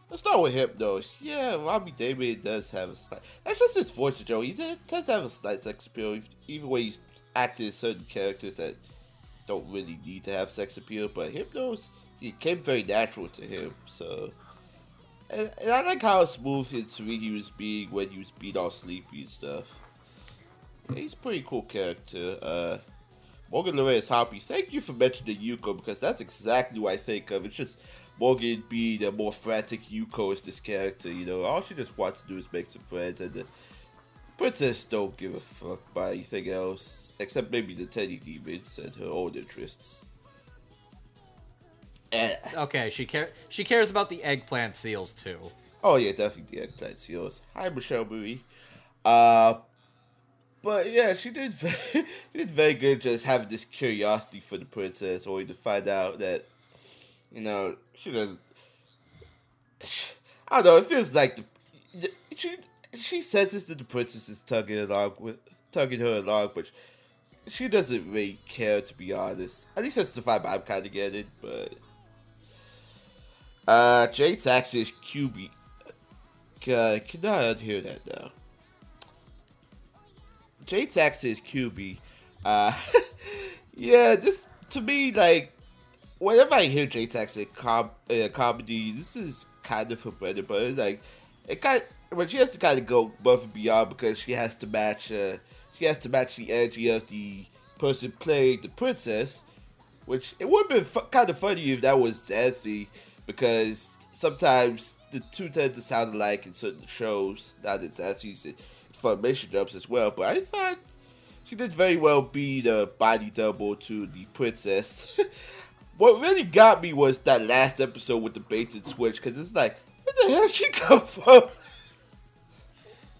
let's start with Hypnos. Yeah, Robbie Daymond does have a slight. That's just his voice, Joe. He does, have a slight sex appeal, even when he's acting certain characters that don't really need to have sex appeal. But Hypnos, it came very natural to him. So. And, and I like how smooth and sweet he was being when he was being all sleepy and stuff. He's a pretty cool character. Uh, Morgan is happy. Thank you for mentioning Yuko because that's exactly what I think of. It's just Morgan being a more frantic Yuko as this character. You know, all she just wants to do is make some friends, and the princess don't give a fuck about anything else except maybe the teddy demons and her own interests. Eh. Okay, she care she cares about the eggplant seals too. Oh yeah, definitely the eggplant seals. Hi, Michelle Marie. Uh, but yeah, she did very, <laughs> she did very good just having this curiosity for the princess, only to find out that, you know, she doesn't. <sighs> I don't know. It feels like the she she senses that the princess is tugging along with tugging her along, but she doesn't really care to be honest. At least that's the vibe I'm kind of getting. But uh, Jade Sax is QB. Uh, can I unhear that now? Jade Sax is QB. Uh, <laughs> yeah, this to me like whenever I hear Jade Sax in com- uh, comedy, this is kind of her bread butter. Like it kind, but she has to kind of go above and beyond because she has to match. Uh, she has to match the energy of the person playing the princess, which it would have been fu- kind of funny if that was Xanthe, because sometimes the two tend to sound alike in certain shows. Not that in Funimation jumps as well, but I thought she did very well be the body double to the princess. <laughs> what really got me was that last episode with the bait and switch, because it's like, where the hell did she <laughs> come from?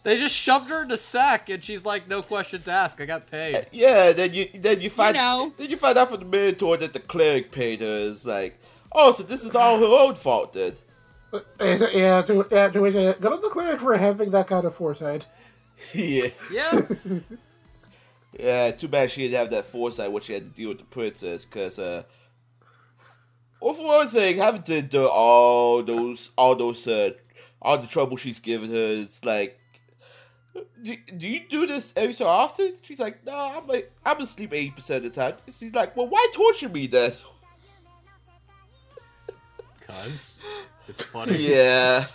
They just shoved her in the sack, and she's like, "No questions asked. I got paid." Yeah, then you then you find know. then you find out from the mentor that the cleric paid her. It's like, oh, so this is all her own fault then. Is it- Yeah, to yeah, to which uh, good on the cleric for having that kind of foresight. <laughs> yeah. Yeah. <laughs> Yeah, too bad she didn't have that foresight when she had to deal with the princess, because, uh, well, for one thing, having to do all those, all those, uh, all the trouble she's given her, it's like, do, do you do this every so often? She's like, no, I'm like, I'm asleep 80% of the time. She's like, well, why torture me then? <laughs> Cause it's funny. yeah.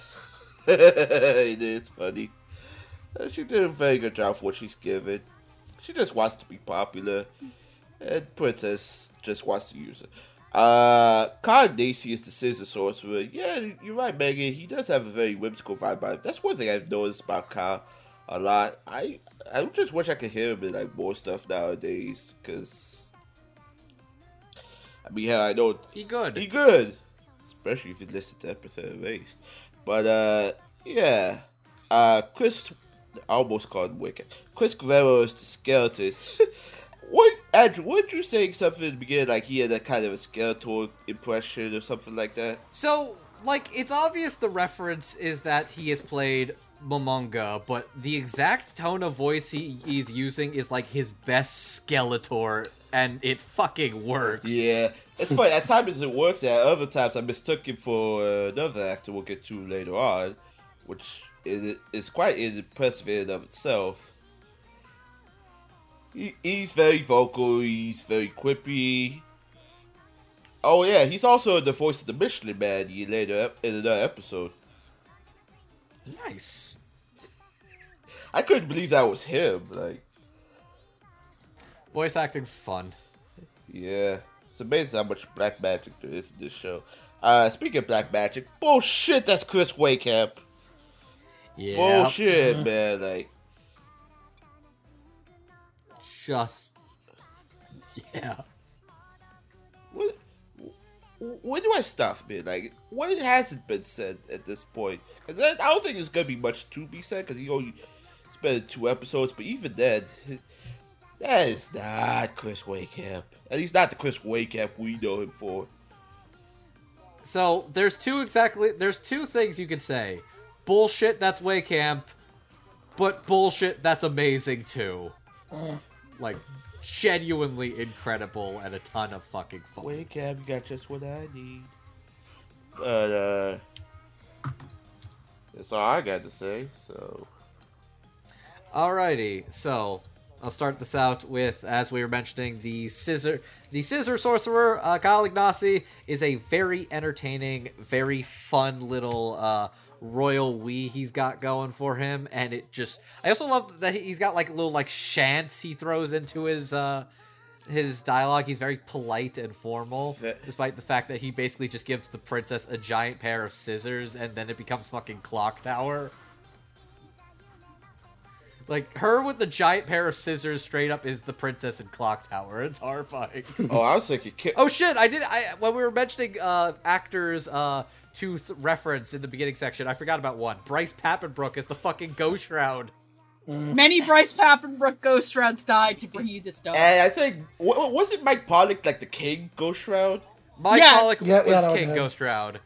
it is funny. Uh, She did a very good job for what she's given. She just wants to be popular. And Princess just wants to use it. Uh, Kyle Nacy is the scissor sorcerer. Yeah, you're right, Megan. He does have a very whimsical vibe about him. That's one thing I've noticed about Kyle a lot. I I just wish I could hear him in like more stuff nowadays. Cause I mean, yeah, I know He good. he good. Especially if you listen to episode erased. But uh yeah. Uh Chris I almost called Wicked. Chris Guerrero is the skeleton. <laughs> what Andrew? What you saying something in the beginning like he had that kind of a Skeletor impression or something like that? So, like, it's obvious the reference is that he has played Momonga, but the exact tone of voice he, he's using is like his best Skeletor, and it fucking works. Yeah, it's funny. At times it works. At other times I mistook him for uh, another actor we'll get to later on, which is is quite impressive in and of itself. He, he's very vocal. He's very quippy. Oh yeah, he's also the voice of the Michelin Man later in another episode. Nice. I couldn't believe that was him. Like, Voice acting's fun. yeah, it's amazing how much black magic there is in this show. Uh, speaking of black magic, bullshit. That's Chris Wehkamp. Yeah. Bullshit, man. Like, Just. Yeah. what? When do I stop, man? Like, what hasn't been said at this point? Because I don't think there's gonna be much to be said. Because he only spent two episodes, but even then, <laughs> that is not Chris Wehkamp. At least not the Chris Wehkamp we know him for. So there's two exactly. There's two things you could say. Bullshit. That's way camp. But bullshit. That's amazing too. Like genuinely incredible and a ton of fucking fun. Wakeham, you got just what I need. But uh, that's all I got to say. So. Alrighty, so I'll start this out with, as we were mentioning, the scissor, the scissor sorcerer. Uh, Kyle Igneczi is a very entertaining, very fun little uh, royal we he's got going for him, and it just. I also love that he's got like little like shants he throws into his uh, his dialogue. He's very polite and formal, despite the fact that he basically just gives the princess a giant pair of scissors, and then it becomes fucking clock tower. Like her with the giant pair of scissors straight up is the princess in Clock Tower. It's horrifying. Oh, I was thinking. Ki- oh shit! I did. I when we were mentioning uh, actors uh, to th- reference in the beginning section, I forgot about one. Bryce Pappenbrook is the fucking Ghost Shroud. Mm. Many Bryce Pappenbrook ghost rounds died to bring you this dog. And I think wa- wa- wasn't Mike Pollock like the king Ghost Shroud? Mike Yes! Pollock Yeah, yeah, was that was King him. Ghost Shroud.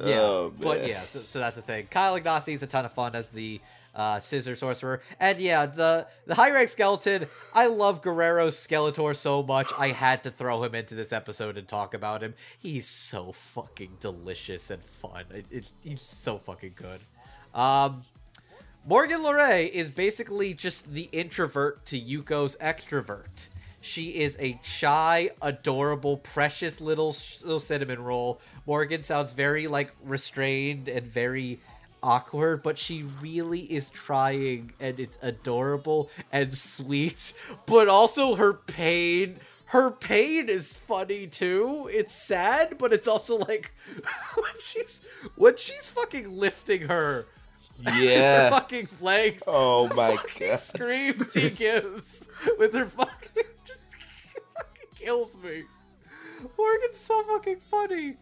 Oh, yeah, Oh, but yeah, so, so that's the thing. Kyle Igneczi is a ton of fun as the uh, Scissor Sorcerer, and yeah, the the high rank skeleton. I love Guerrero's Skeletor so much. I had to throw him into this episode and talk about him. He's so fucking delicious and fun. It, it's he's so fucking good. Um, Morgan Lauré is basically just the introvert to Yuko's extrovert. She is a shy, adorable, precious little, little cinnamon roll. Morgan sounds very like restrained and very awkward, but she really is trying, and it's adorable and sweet. But also her pain. Her pain is funny too. It's sad, but it's also like <laughs> when she's when she's fucking lifting her her Yeah. fucking legs. Oh my God. Screams she gives with her fucking <laughs> just fucking kills me. Morgan's so fucking funny.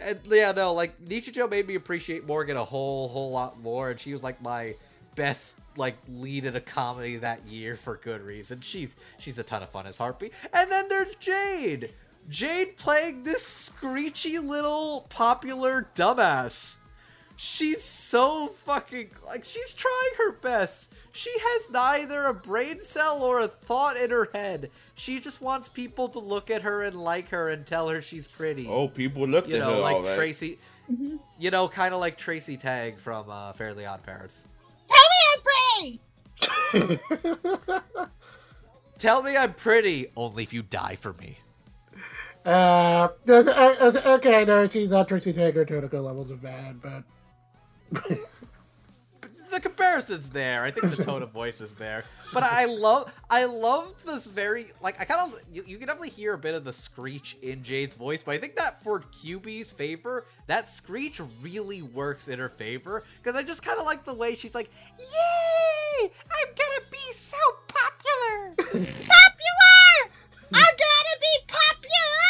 And yeah, no, like Nichijou made me appreciate Morgan a whole whole lot more, and she was like my best like lead in a comedy that year for good reason. She's she's a ton of fun as Harpy. And then there's Jade. Jade playing this screechy little popular dumbass. She's so fucking like she's trying her best. She has neither a brain cell or a thought in her head. She just wants people to look at her and like her and tell her she's pretty. Oh, people looked you at know, her like all right. Tracy. You know, kind of like Trixie Tang from uh, Fairly Odd Parents. Tell me I'm pretty! <laughs> Tell me I'm pretty, only if you die for me. Uh, uh, okay, no, she's not Tracy Tager to a levels of bad, but <laughs> the comparison's there. I think the tone of voice is there. But I <laughs> love, I love this very like I kind of you, you can definitely hear a bit of the screech in Jade's voice, but I think that for QB's favor, that screech really works in her favor because I just kind of like the way she's like, "Yay! I'm gonna be so popular, <laughs> popular! I'm gonna be popular."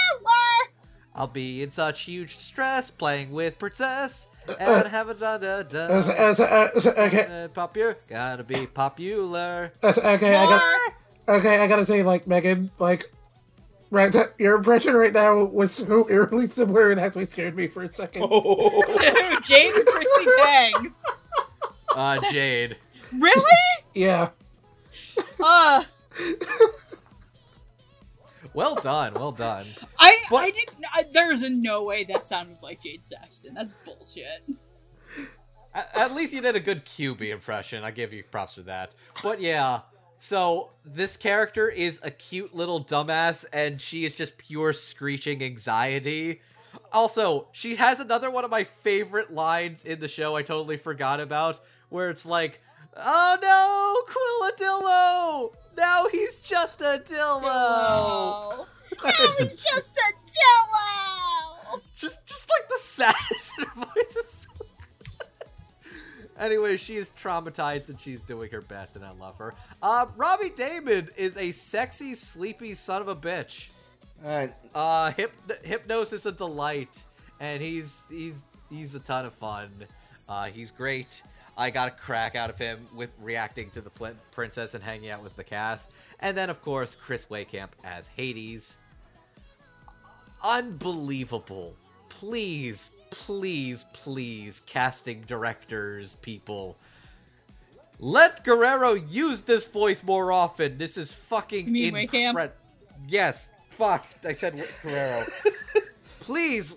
I'll be in such huge stress playing with Princess and have a da da da. Uh, uh, uh, uh, okay, Uh, Popular, gotta be popular. uh, okay, I got. Okay, I gotta say, like Megan, like, right, your impression right now was so eerily similar, and actually scared me for a second. <laughs> to Jade and Chrissy <laughs> Tangs. Uh, Jade. Really? Yeah, Uh, <laughs> Well done, well done. I But- I didn't. I, there's a no way that sounded like Jad Saxton. That's bullshit. At, at least you did a good QB impression. I give you props for that. But yeah, so this character is a cute little dumbass, and she is just pure screeching anxiety. Also, she has another one of my favorite lines in the show I totally forgot about, where it's like, Oh no, Quilladillo! Now he's just a Dillo! Oh, now he's <laughs> just a Dillo. just just like the saddest in voice is so good. Anyway, she is traumatized and she's doing her best, and I love her. Uh, Robbie Daymond is a sexy, sleepy son of a bitch. Alright, Uh, Hyp- Hypnos is a delight, and he's he's he's a ton of fun. Uh, he's great. I got a crack out of him with reacting to the princess and hanging out with the cast, and then of course Chris Wehkamp as Hades. Unbelievable! Please, please, please, casting directors, people. Let Guerrero use this voice more often. This is fucking You mean Wehkamp? incre- Yes, fuck. I said Guerrero. <laughs> Please,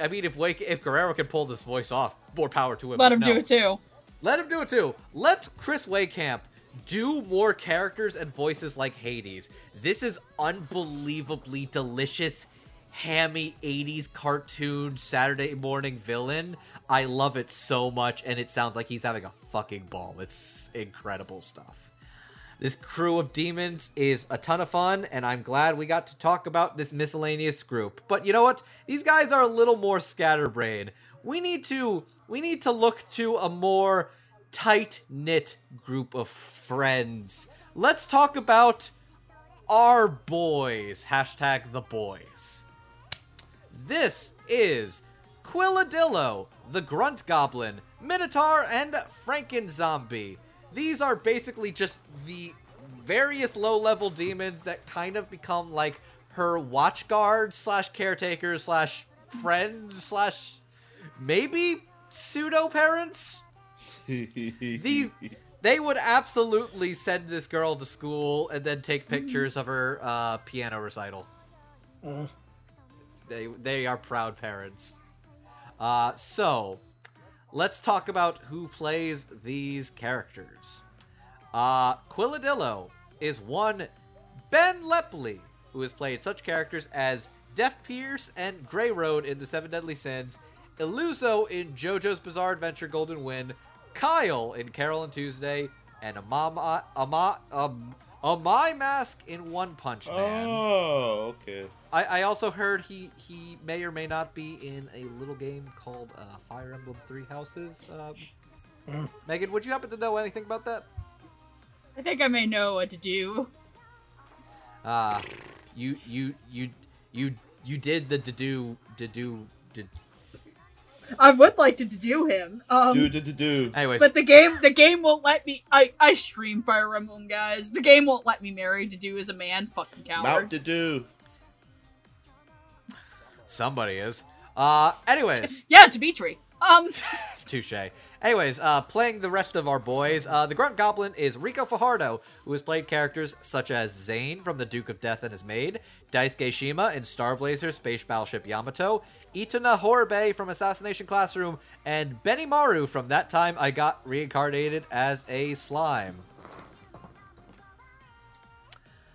I mean, if Wake, if Guerrero can pull this voice off, more power to him. Let him no. do it too. Let him do it too. Let Chris Wehkamp do more characters and voices like Hades. This is unbelievably delicious, hammy 80s cartoon Saturday morning villain. I love it so much, and it sounds like he's having a fucking ball. It's incredible stuff. This crew of demons is a ton of fun, and I'm glad we got to talk about this miscellaneous group. But you know what? These guys are a little more scatterbrained. We need to we need to look to a more tight knit group of friends. Let's talk about our boys. Hashtag the boys. This is Quilladillo, the Grunt Goblin, Minotaur, and Frankenzombie. These are basically just the various low-level demons that kind of become like her watchguard slash caretaker slash friend slash maybe pseudo parents. These they would absolutely send this girl to school and then take pictures of her uh, piano recital. They they are proud parents. Uh, so let's talk about who plays these characters. Uh, Quilladillo is one Ben Lepley, who has played such characters as Deathpierce and Grey Road in The Seven Deadly Sins, Illuso in JoJo's Bizarre Adventure Golden Wind, Kyle in Carol and Tuesday, and Amama, Ama, um, a My Mask in One Punch Man. Oh, okay. I, I also heard he he may or may not be in a little game called uh, Fire Emblem Three Houses. Um, Megan, would you happen to know anything about that? I think I may know what to do. Uh, you you you you you did the to do to do did. I would like Dedue him. Um, Do do do do. Anyways, but the game the game won't let me. I I stream Fire Emblem, guys. The game won't let me marry to do as a man. Fucking Mount cowards. to do. somebody is. Uh, anyways. <laughs> Yeah, Dimitri. Um, <laughs> Touche. Anyways, uh, playing the rest of our boys, uh, the Grunt Goblin is Rico Fajardo, who has played characters such as Zane from The Duke of Death and His Maid, Daisuke Shima in Star Blazer Space Battleship Yamato, Itona Horibe from Assassination Classroom, and Benimaru from That Time I Got Reincarnated as a Slime.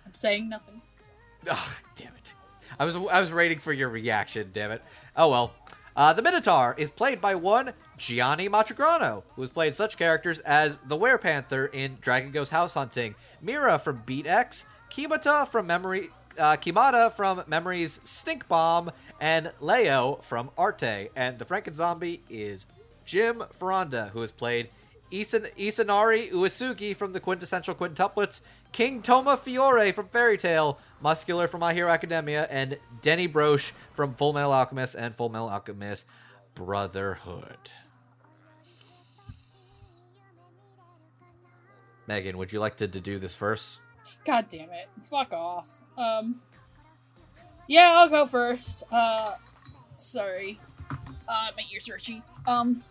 I'm saying nothing. Ugh, damn it. I was I was waiting for your reaction, damn it. Oh well. Uh, the Minotaur is played by one Gianni Matragrano, who has played such characters as the Werepanther in Dragon Goes House Hunting, Mira from Beat X, Kimata from Memory, uh, Kimata from Memories Stink Bomb, and Leo from Arte. And the Franken Zombie is Jim Foronda, who has played Isan- Isanari Uesugi from the quintessential quintuplets, King Toma Fiore from Fairy Tail, Muscular from My Hero Academia, and Denny Brosh from Full Metal Alchemist and Full Metal Alchemist Brotherhood. Megan, would you like to, to do this first? God damn it. Fuck off. Um Yeah, I'll go first. Uh sorry. Uh my ears are itchy. Um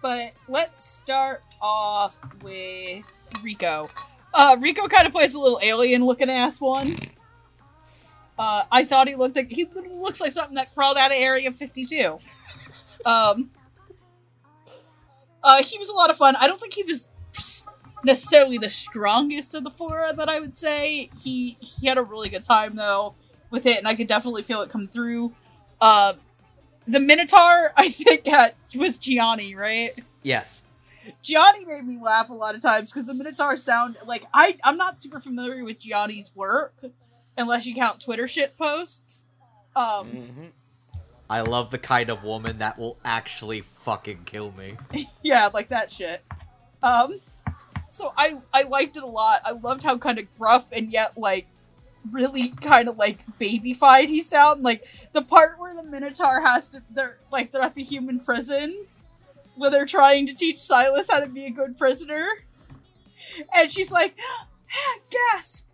But let's start off with Rico. Uh Rico kind of plays a little alien looking ass one. Uh I thought he looked like he looks like something that crawled out of Area 52. Um uh, he was a lot of fun. I don't think he was necessarily the strongest of the four that I would say. He he had a really good time though with it, and I could definitely feel it come through. Uh, the Minotaur, I think, had, was Gianni, right? Yes. Gianni made me laugh a lot of times because the Minotaur sound like I I'm not super familiar with Gianni's work unless you count Twitter shit posts. Um, Mm-hmm. I love the kind of woman that will actually fucking kill me. <laughs> yeah, like that shit. Um, so I I liked it a lot. I loved how kind of gruff and yet like really kind of like babyfied he sound. Like the part where the Minotaur has to they're like they're at the human prison where they're trying to teach Syalis how to be a good prisoner, and she's like, <gasps> "Gasp!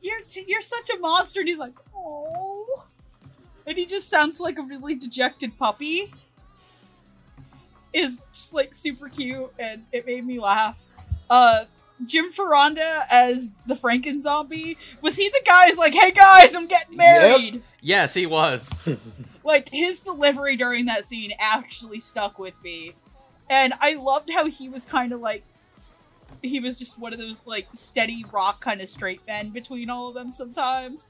You're t- you're such a monster." And he's like, "Oh," and he just sounds like a really dejected puppy is just like super cute and it made me laugh. Uh Jim Foronda as the Franken zombie was he the guy who's like, "Hey guys, I'm getting married." Yes, he was. Like his delivery during that scene actually stuck with me, and I loved how he was kind of like he was just one of those like steady rock kind of straight men between all of them sometimes.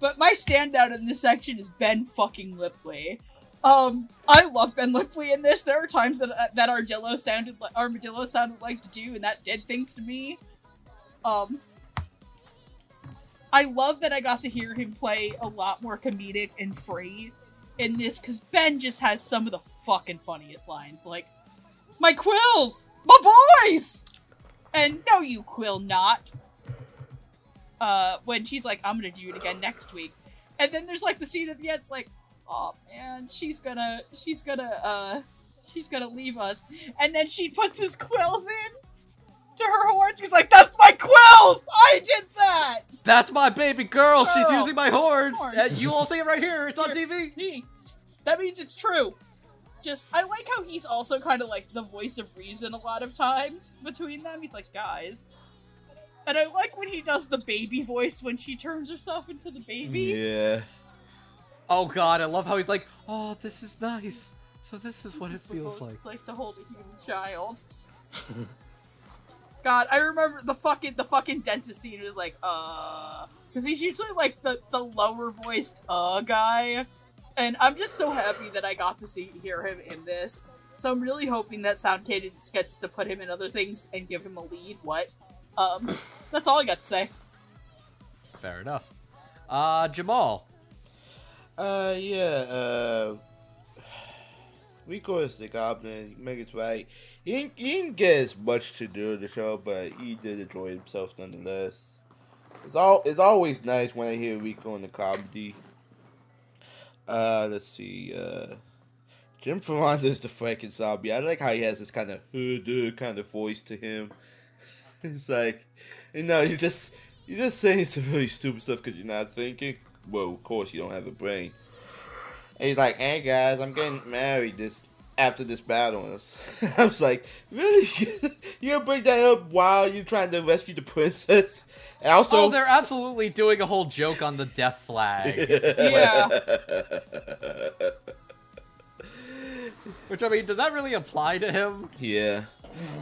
But my standout in this section is Ben fucking Lipley. Um, I love Ben Lepley in this. There are times that uh, that Armadillo sounded like Armadillo sounded like to do, and that did things to me. Um, I love that I got to hear him play a lot more comedic and free in this because Ben just has some of the fucking funniest lines, like "My quills, my voice! and "No, you quill not." Uh, when she's like, "I'm gonna do it again next week," and then there's like the scene at the end, it's like, "Oh man, she's gonna, she's gonna, uh, she's gonna leave us," and then she puts his quills in to her horn. She's like, "That's my quills! I did that." That's my baby girl. She's Girl. using my horns. Horns. Uh, you all see it right here. It's on TV. That means it's true. Just, I like how he's also kind of like the voice of reason a lot of times between them. He's like, guys. And I like when he does the baby voice when she turns herself into the baby. Yeah. Oh god, I love how he's like, oh, this is nice. So this is what it feels what like. it's like to hold a human child. <laughs> God, I remember the fucking the fucking dentist scene was like, uh, because he's usually like the the lower voiced uh guy, and I'm just so happy that I got to see hear him in this. So I'm really hoping that Sound Cadence gets to put him in other things and give him a lead. What? Um, <laughs> that's all I got to say. Fair enough. Uh, Jamal. Uh, yeah, uh, Rico is the goblin. Megan's right. He didn't, he didn't get as much to do in the show, but he did enjoy himself nonetheless. It's all it's always nice when I hear Rico in the comedy. Uh, let's see. Uh, Jim Foronda is the Franken zombie. I like how he has this kind of hood uh, kind of voice to him. <laughs> It's like, you know, you're just you're just saying some really stupid stuff because you're not thinking. Well, of course you don't have a brain. And he's like, "Hey guys, I'm getting married this after this battle." And it's- <laughs> I was like, "Really? <laughs> you gonna bring that up while you're trying to rescue the princess?" And also, oh, they're absolutely doing a whole joke on the death flag. <laughs> Yeah. Which I mean, does that really apply to him? Yeah.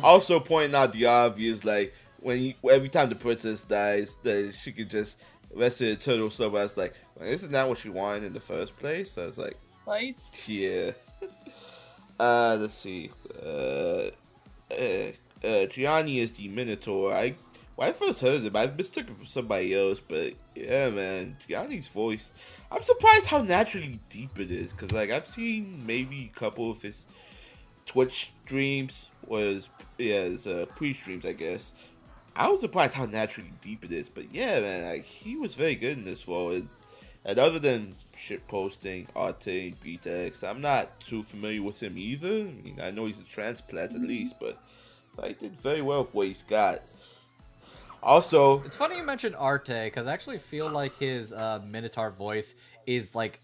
Also pointing out the obvious, like when you, every time the princess dies, that she could just rescue a turtle somewhere. It's like, well, isn't that what she wanted in the first place? So I was like, Nice. yeah. Uh, let's see. Uh, uh, uh, Gianni is the Minotaur. I when I first heard him, I mistook him for somebody else, but yeah, man, Gianni's voice. I'm surprised how naturally deep it is, cause like I've seen maybe a couple of his Twitch streams was yeah, his uh, pre-streams, I guess. I was surprised how naturally deep it is, but yeah, man, like he was very good in this role. It's, and other than shit posting, Arte, BTX, I'm not too familiar with him either. I mean, I know he's a transplant at least, but I did very well with what he's got. Also, It's funny you mentioned Arte because I actually feel like his uh, Minotaur voice is like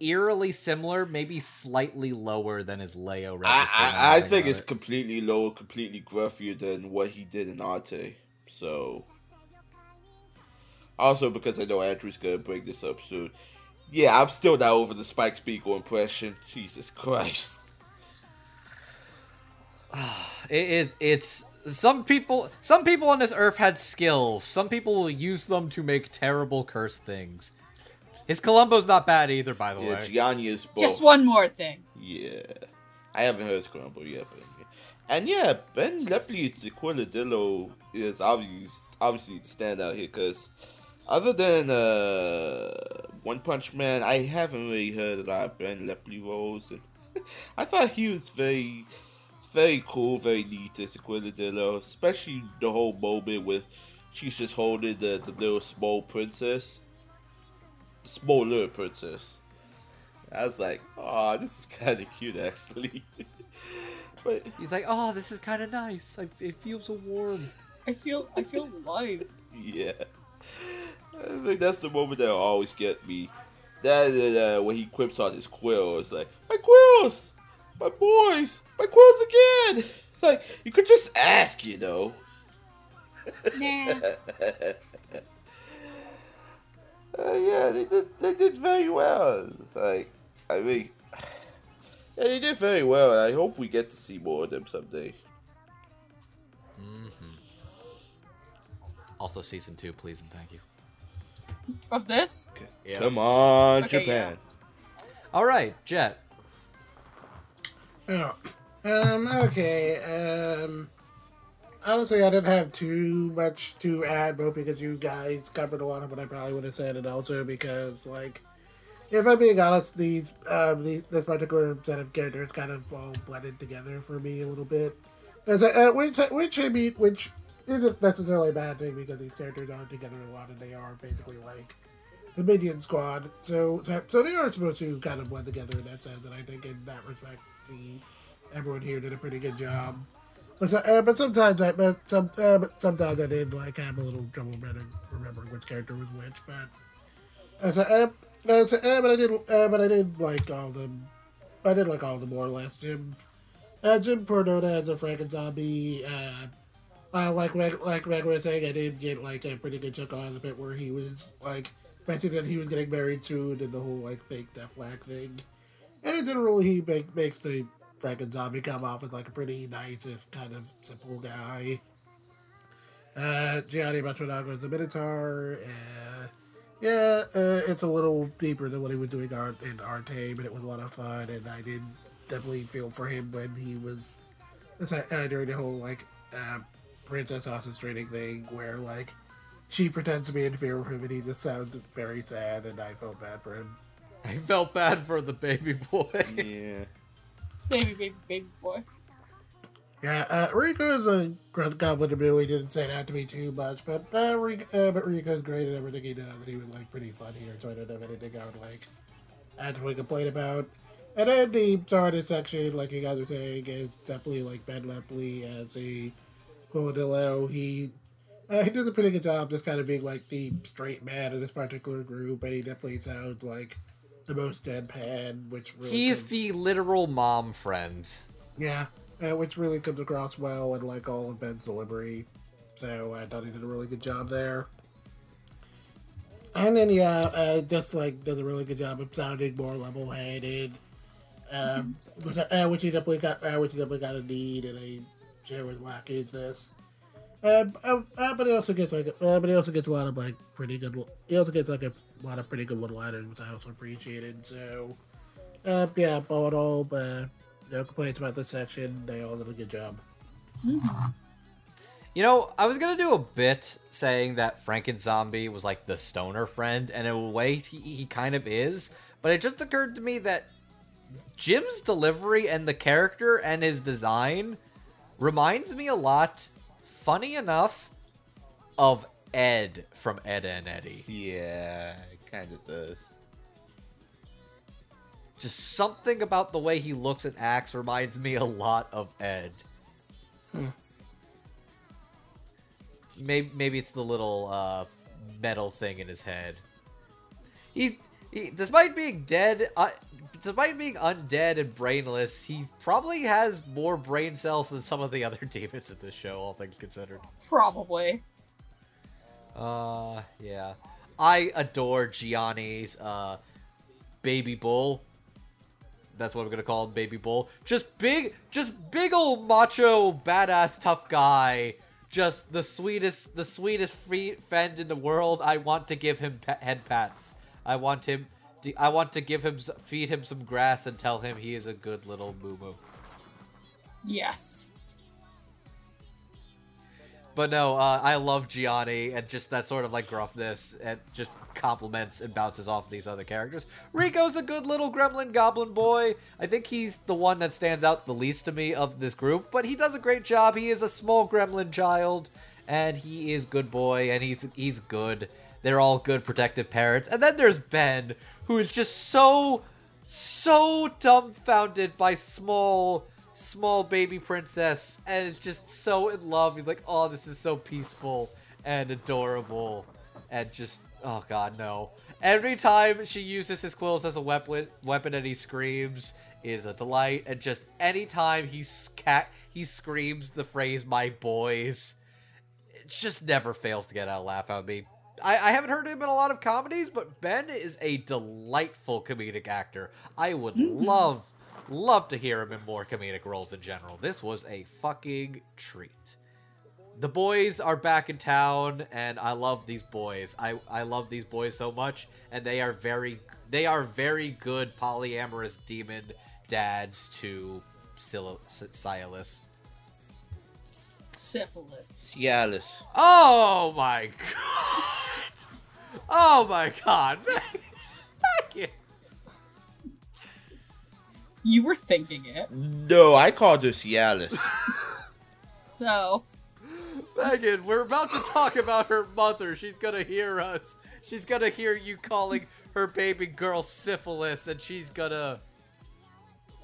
eerily similar, maybe slightly lower than his Leo. I, I, I think it's it. completely lower, completely gruffier than what he did in Arte. So, also because I know Andrew's gonna bring this up soon. Yeah, I'm still not over the Spike Spiegel impression. Jesus Christ. <sighs> It, it it's some people some people on this earth had skills. Some people will use them to make terrible curse things. His Columbo's not bad either, by the Yeah, way. Gianni is both. Just one more thing. Yeah, I haven't heard Scramble yet, but and yeah, Ben Lepley's Quilladillo is obviously obviously the standout here because other than uh, One Punch Man, I haven't really heard a lot of Ben Lepley roles, and <laughs> I thought he was very, very cool, very neat as Quilladillo, especially the whole moment with she's just holding the, the little small princess, small little princess. I was like, oh, this is kind of cute, actually. <laughs> but He's like, oh, this is kind of nice. I, it feels so warm. I feel I feel alive. <laughs> yeah, I think that's the moment that'll always get me. That uh, when he quips on his quill, it's like, my quills, my boys, my quills again. It's like you could just ask, you know. Nah. <laughs> Uh, yeah, they did. They did very well. Like, I mean, yeah, they did very well. I hope we get to see more of them someday. Also, season two, please and thank you. Of this? Yeah. Come on, Okay, Japan. All right, Jet. Oh, um, okay. Um, honestly, I didn't have too much to add, both because you guys covered a lot of what I probably would have said, and also because, like, if I'm being honest, these, um, these, this particular set of characters kind of all blended together for me a little bit. As a, uh, which, which I mean, which isn't necessarily a bad thing because these characters aren't together a lot, and they are basically like the minion squad. So, so, so they aren't supposed to kind of blend together in that sense, and I think in that respect, the everyone here did a pretty good job. But, uh, but sometimes I, but some, uh, but sometimes I did like have a little trouble remembering, which character was which. But as a, uh, a, uh, but I did, uh, but I did like all the, I did like all the more or less. Jim, uh, Jim Foronda as a Franken zombie. Uh, uh, like Reg, like Reg was saying, I did get like a pretty good chunk on the bit where he was like mentioning that he was getting married soon and the whole like fake death flag thing. And in general, he make, makes the Franken zombie come off as like a pretty nice, if kind of simple guy. Uh, Gianni Matragrano is a Minotaur. Uh, yeah, uh, it's a little deeper than what he was doing art in Arte, but it was a lot of fun, and I did definitely feel for him when he was uh, during the whole like uh, princess hostage training thing, where like she pretends to be in fear of him, and he just sounds very sad, and I felt bad for him. I felt bad for the baby boy. Yeah. Baby, baby, baby boy. Yeah, uh, Rico is a great goblin to me. We didn't say that to me too much, but uh, Rico, uh, but Rico's great at everything he does, and he was like pretty fun here, so I don't have anything I would like actually complain about. And then the Sardis section, like you guys were saying, is definitely like Ben Lepley as a Quilladillo. He uh, he does a pretty good job just kind of being like the straight man of this particular group, and he definitely sounds like the most deadpan, which really He's comes- the literal mom friend. yeah, uh, which really comes across well in like all of Ben's delivery. So I thought he did a really good job there. And then yeah, uh, just like does a really good job of sounding more level-headed, um, which, uh, which he definitely got, uh, which he definitely got a need in a as wacky as this. Um, uh, uh, but he also gets like, uh, but he also gets a lot of like pretty good. He also gets like a lot of pretty good one-liners, which I also appreciated. So, uh, yeah, all in all, uh, no complaints about this section. They all did a good job. You know, I was gonna do a bit saying that Franken Zombie was like the stoner friend, and in a way he, he kind of is. But it just occurred to me that Jim's delivery and the character and his design reminds me a lot, funny enough, of Ed from Ed and Eddie. Yeah, it kind of does. Just something about the way he looks and acts reminds me a lot of Ed. Maybe maybe it's the little uh, metal thing in his head. He, he despite being dead, uh, despite being undead and brainless, he probably has more brain cells than some of the other <laughs> demons in this show, all things considered. Probably. Uh, yeah. I adore Gianni's uh, baby bull. That's what I'm gonna call him, baby bull. Just big, just big old macho, badass, tough guy. Just the sweetest, the sweetest free friend in the world. I want to give him pa- head pats. I want him. I want to give him, feed him some grass and tell him he is a good little moo moo. Yes. But no, uh, I love Gianni and just that sort of like gruffness and just compliments and bounces off these other characters. Rico's a good little gremlin goblin boy. I think he's the one that stands out the least to me of this group, but he does a great job. He is a small gremlin child and he is good boy and he's he's good. They're all good protective parents. And then there's Ben, who is just so so dumbfounded by small small baby princess and is just so in love. He's like oh this is so peaceful and adorable and just oh god no. Every time she uses his quills as a weapon weapon and he screams is a delight. And just anytime he cat he screams the phrase my boys it just never fails to get a laugh out of me. I, I haven't heard him in a lot of comedies, but Ben is a delightful comedic actor. I would mm-hmm. love, love to hear him in more comedic roles in general. This was a fucking treat. The boys are back in town, and I love these boys. I, I love these boys so much, and they are very they are very good polyamorous demon dads to Syalis. Syphilis. Cialis. Oh my god! Oh my god! <laughs> Beckett. You were thinking it. No, I called her Cialis. <laughs> No. Megan, we're about to talk about her mother. She's gonna hear us. She's gonna hear you calling her baby girl syphilis, and she's gonna.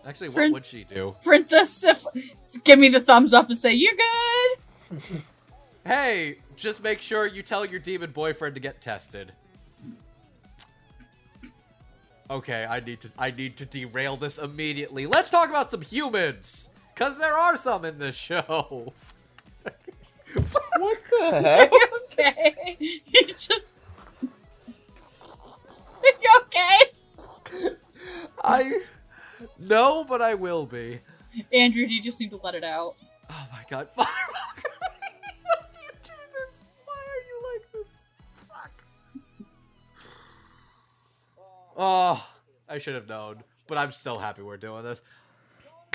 Actually, what would she do? Princess Syphilis. Give me the thumbs up and say, You're good. Hey, just make sure you tell your demon boyfriend to get tested. Okay, I need to I need to derail this immediately. Let's talk about some humans, cause there are some in this show. <laughs> what the <laughs> heck? Are you okay? You just. Are you okay? I no, but I will be. Andrew, do you just need to let it out? Oh my god. <laughs> Why do you do this? Why are you like this? Fuck. Oh, I should have known, but I'm still happy we're doing this.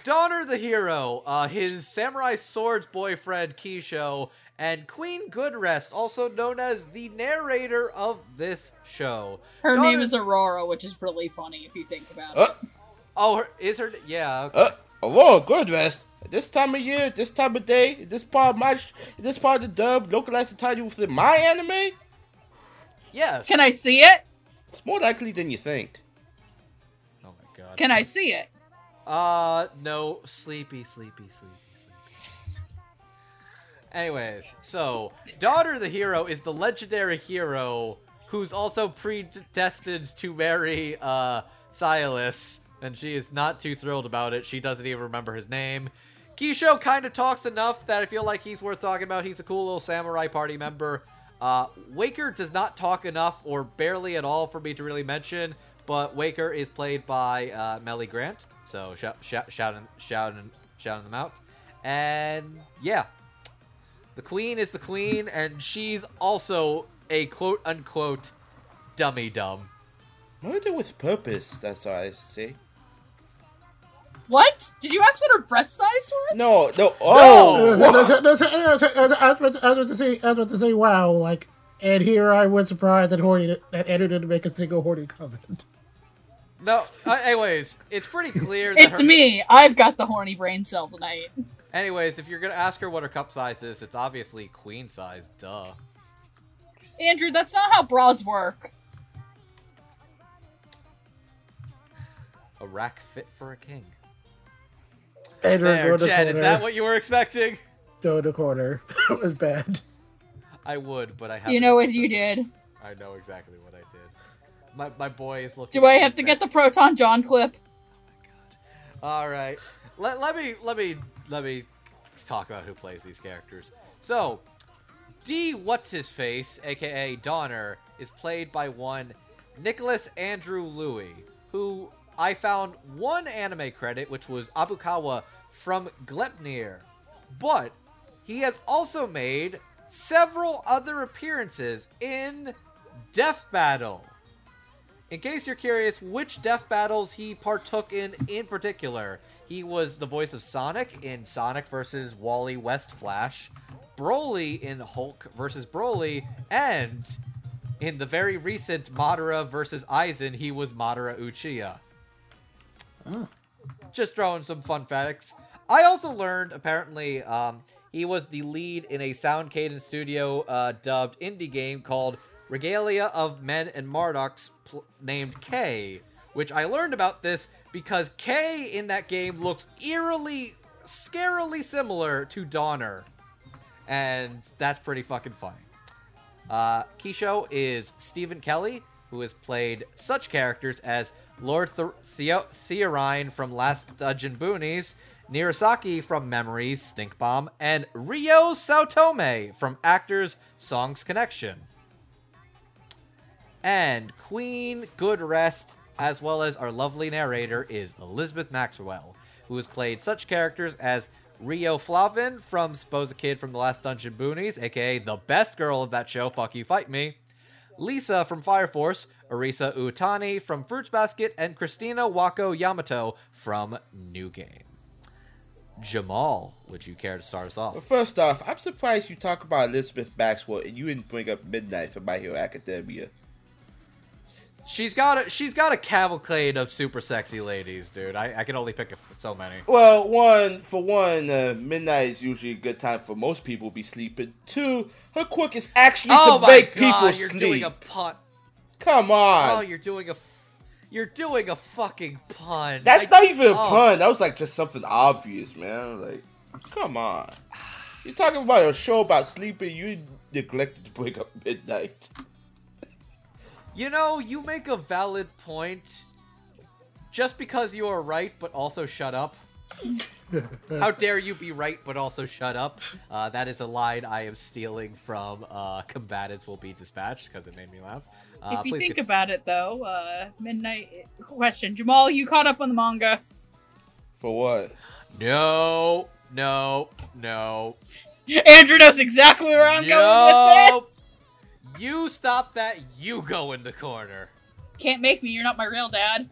Donner the hero, uh, his samurai swords boyfriend Kisho, and Queen Goodrest, also known as the narrator of this show. Her Donner- name is Aurora, which is really funny if you think about Uh, it. Oh, her, is her? Yeah. Okay. uh, whoa, good rest. This time of year, this time of day, this part of my, this part of the dub, localized title within my anime, yes. Can I see it? it's more likely than you think. Oh my god. Can I see it? Uh, no, sleepy, sleepy, sleepy, sleepy. Anyways, so daughter of the hero is the legendary hero who's also predestined to marry uh Syalis, and she is not too thrilled about it. She doesn't even remember his name. Kisho kind of talks enough that I feel like he's worth talking about. He's a cool little samurai party member. Uh, Waker does not talk enough or barely at all for me to really mention, but Waker is played by uh, Melly Grant. So shout, shout, shouting, shouting, shouting them out. And yeah, the queen is the queen, and she's also a quote unquote dummy dumb. Murder with purpose, that's what I say. What? Did you ask what her breast size was? No, no, oh! I was about to- I was about to say, I was about to say, wow, like, and here I was surprised that Horny that Ed didn't make a single Horny comment. No. Uh, anyways, it's pretty clear. that It's her- me. I've got the horny brain cell tonight. Anyways, if you're gonna ask her what her cup size is, it's obviously queen size. Duh. Andrew, that's not how bras work. A rack fit for a king. Andrew, There, go to the is that what you were expecting? Go to the corner. <laughs> That was bad. I would, but I have. You know what you did. I know exactly what I did. My my boy is looking. Do I at me have to get the Proton Jon clip? Oh my god! All right. Let, let me let me let me talk about who plays these characters. So, D what's his face, aka Donner, is played by one Nicholas Andrew Louis, who I found one anime credit, which was Abukawa from Gleipnir, but he has also made several other appearances in Death Battle. In case you're curious which death battles he partook in in particular, he was the voice of Sonic in Sonic vs. Wally West Flash, Broly in Hulk vs. Broly, and in the very recent Madara vs. Aizen, he was Madara Uchiha. Just throwing some fun facts. I also learned apparently um, he was the lead in a Sound Cadence Studio uh, dubbed indie game called Regalia of Men and Monarchs pl- named K, which I learned about this because K in that game looks eerily, scarily similar to Donner. And that's pretty fucking funny. Uh, Kisho is Stephen Kelly, who has played such characters as Lord Th- Theo- Theorine from Last Dungeon Boonies, Nirasaki from Memories, Stink Bomb, and Ryo Saotome from Actors Songs Connection. And Queen Good Rest, as well as our lovely narrator, is Elizabeth Maxwell, who has played such characters as Rio Flavin from Suppose a Kid from The Last Dungeon Boonies, aka the best girl of that show, Fuck You Fight Me, Lisa from Fire Force, Arisa Uotani from Fruits Basket, and Christina Wako Yamato from New Game. Jamal, would you care to start us off? Well, first off, I'm surprised you talk about Elizabeth Maxwell and you didn't bring up Midnight from My Hero Academia. She's got a she's got a cavalcade of super sexy ladies, dude. I, I can only pick a, so many. Well, one for one, uh, midnight is usually a good time for most people to be sleeping. Two, her quirk is actually Oh to my make god, people you're sleep. doing a pun. Come on, Oh, you're doing a, f- you're doing a fucking pun. that's I- not even a oh. pun. That was like just something obvious, man. Like, come on. You're talking about a show about sleeping. You neglected to wake up midnight. You know, you make a valid point. Just because you are right, but also shut up. <laughs> How dare you be right, but also shut up? Uh, that is a line I am stealing from uh, Combatants Will Be Dispatched because it made me laugh. Uh, if you think get- about it, though, uh, Midnight question, Jamal, you caught up on the manga. For what? no, no, no. Andrew knows exactly where I'm going Nope. with this. You stop that. You go in the corner. Can't make me. You're not my real dad.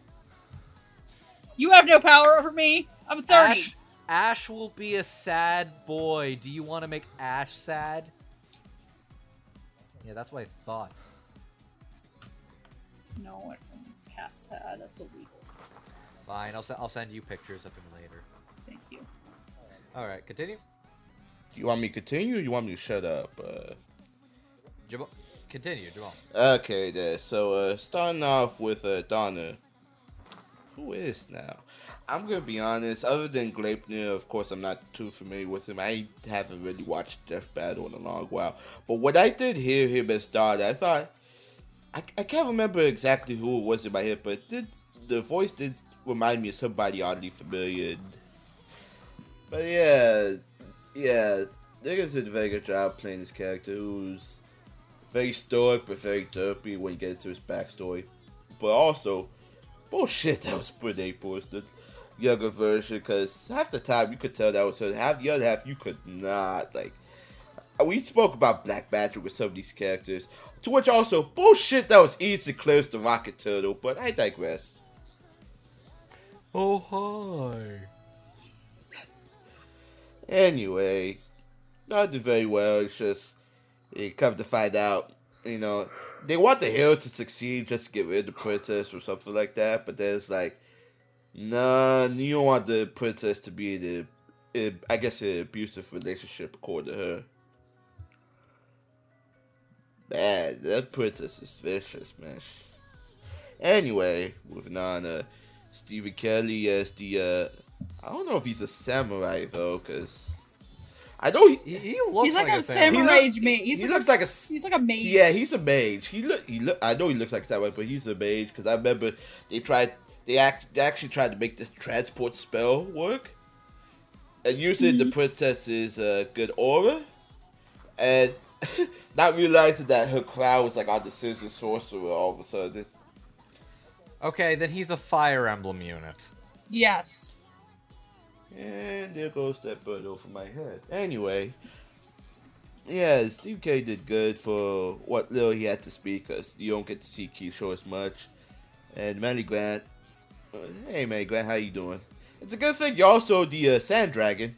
You have no power over me. I'm 30. Ash, Ash will be a sad boy. Do you want to make Ash sad? Yeah, that's what I thought. No, cat's sad. That's illegal. Fine, I'll, se- I'll send you pictures of him later. Thank you. All right, continue. Do you want me to continue or you want me to shut up? Uh, Jamal, continue, Jamal. Okay, then. So, uh, starting off with uh, Donna. Who is now? I'm gonna be honest. Other than Gleipnir, of course, I'm not too familiar with him. I haven't really watched Death Battle in a long while. But when I did hear him as Donna, I thought I, I can't remember exactly who it was in my head, but did the voice did remind me of somebody oddly familiar. But yeah, yeah, Niggas did a very good job playing this character who's very stoic but very derpy when you get into his backstory. But also, bullshit that was pretty Naples, the younger version, because half the time you could tell that was her, half the other half you could not. Like, we spoke about Black Magic with some of these characters, to which also, bullshit that was Ian close the Rocket Turtle, but I digress. Oh, hi. Anyway, not did very well. It's just, you come to find out, you know, they want the hero to succeed just to get rid of the princess or something like that. But there's like, nah, you don't want the princess to be the, I guess, an abusive relationship according to her. Man, that princess is vicious, man. Anyway, moving on. Uh, Stephen Kelly as the. Uh, I don't know if he's a samurai though, because I know he. He, he looks He's like, like, a samurai. samurai He look- mage. He's he like looks a, like a he's like a mage. Yeah, he's a mage. He look. He look. I know he looks like a samurai, but he's a mage because I remember they tried. They act. They actually tried to make this transport spell work, and using the princess's uh, good aura, and <laughs> not realizing that her crown was like on the scissor sorcerer all of a sudden. Okay, then he's a Fire Emblem unit. Yes. And there goes that bird over my head. Anyway, yeah, Steve K did good for what little he had to speak, because you don't get to see Keyshaw as much. And Manny Grant, uh, hey Manny Grant, how you doing? It's a good thing you're also the uh, Sand Dragon.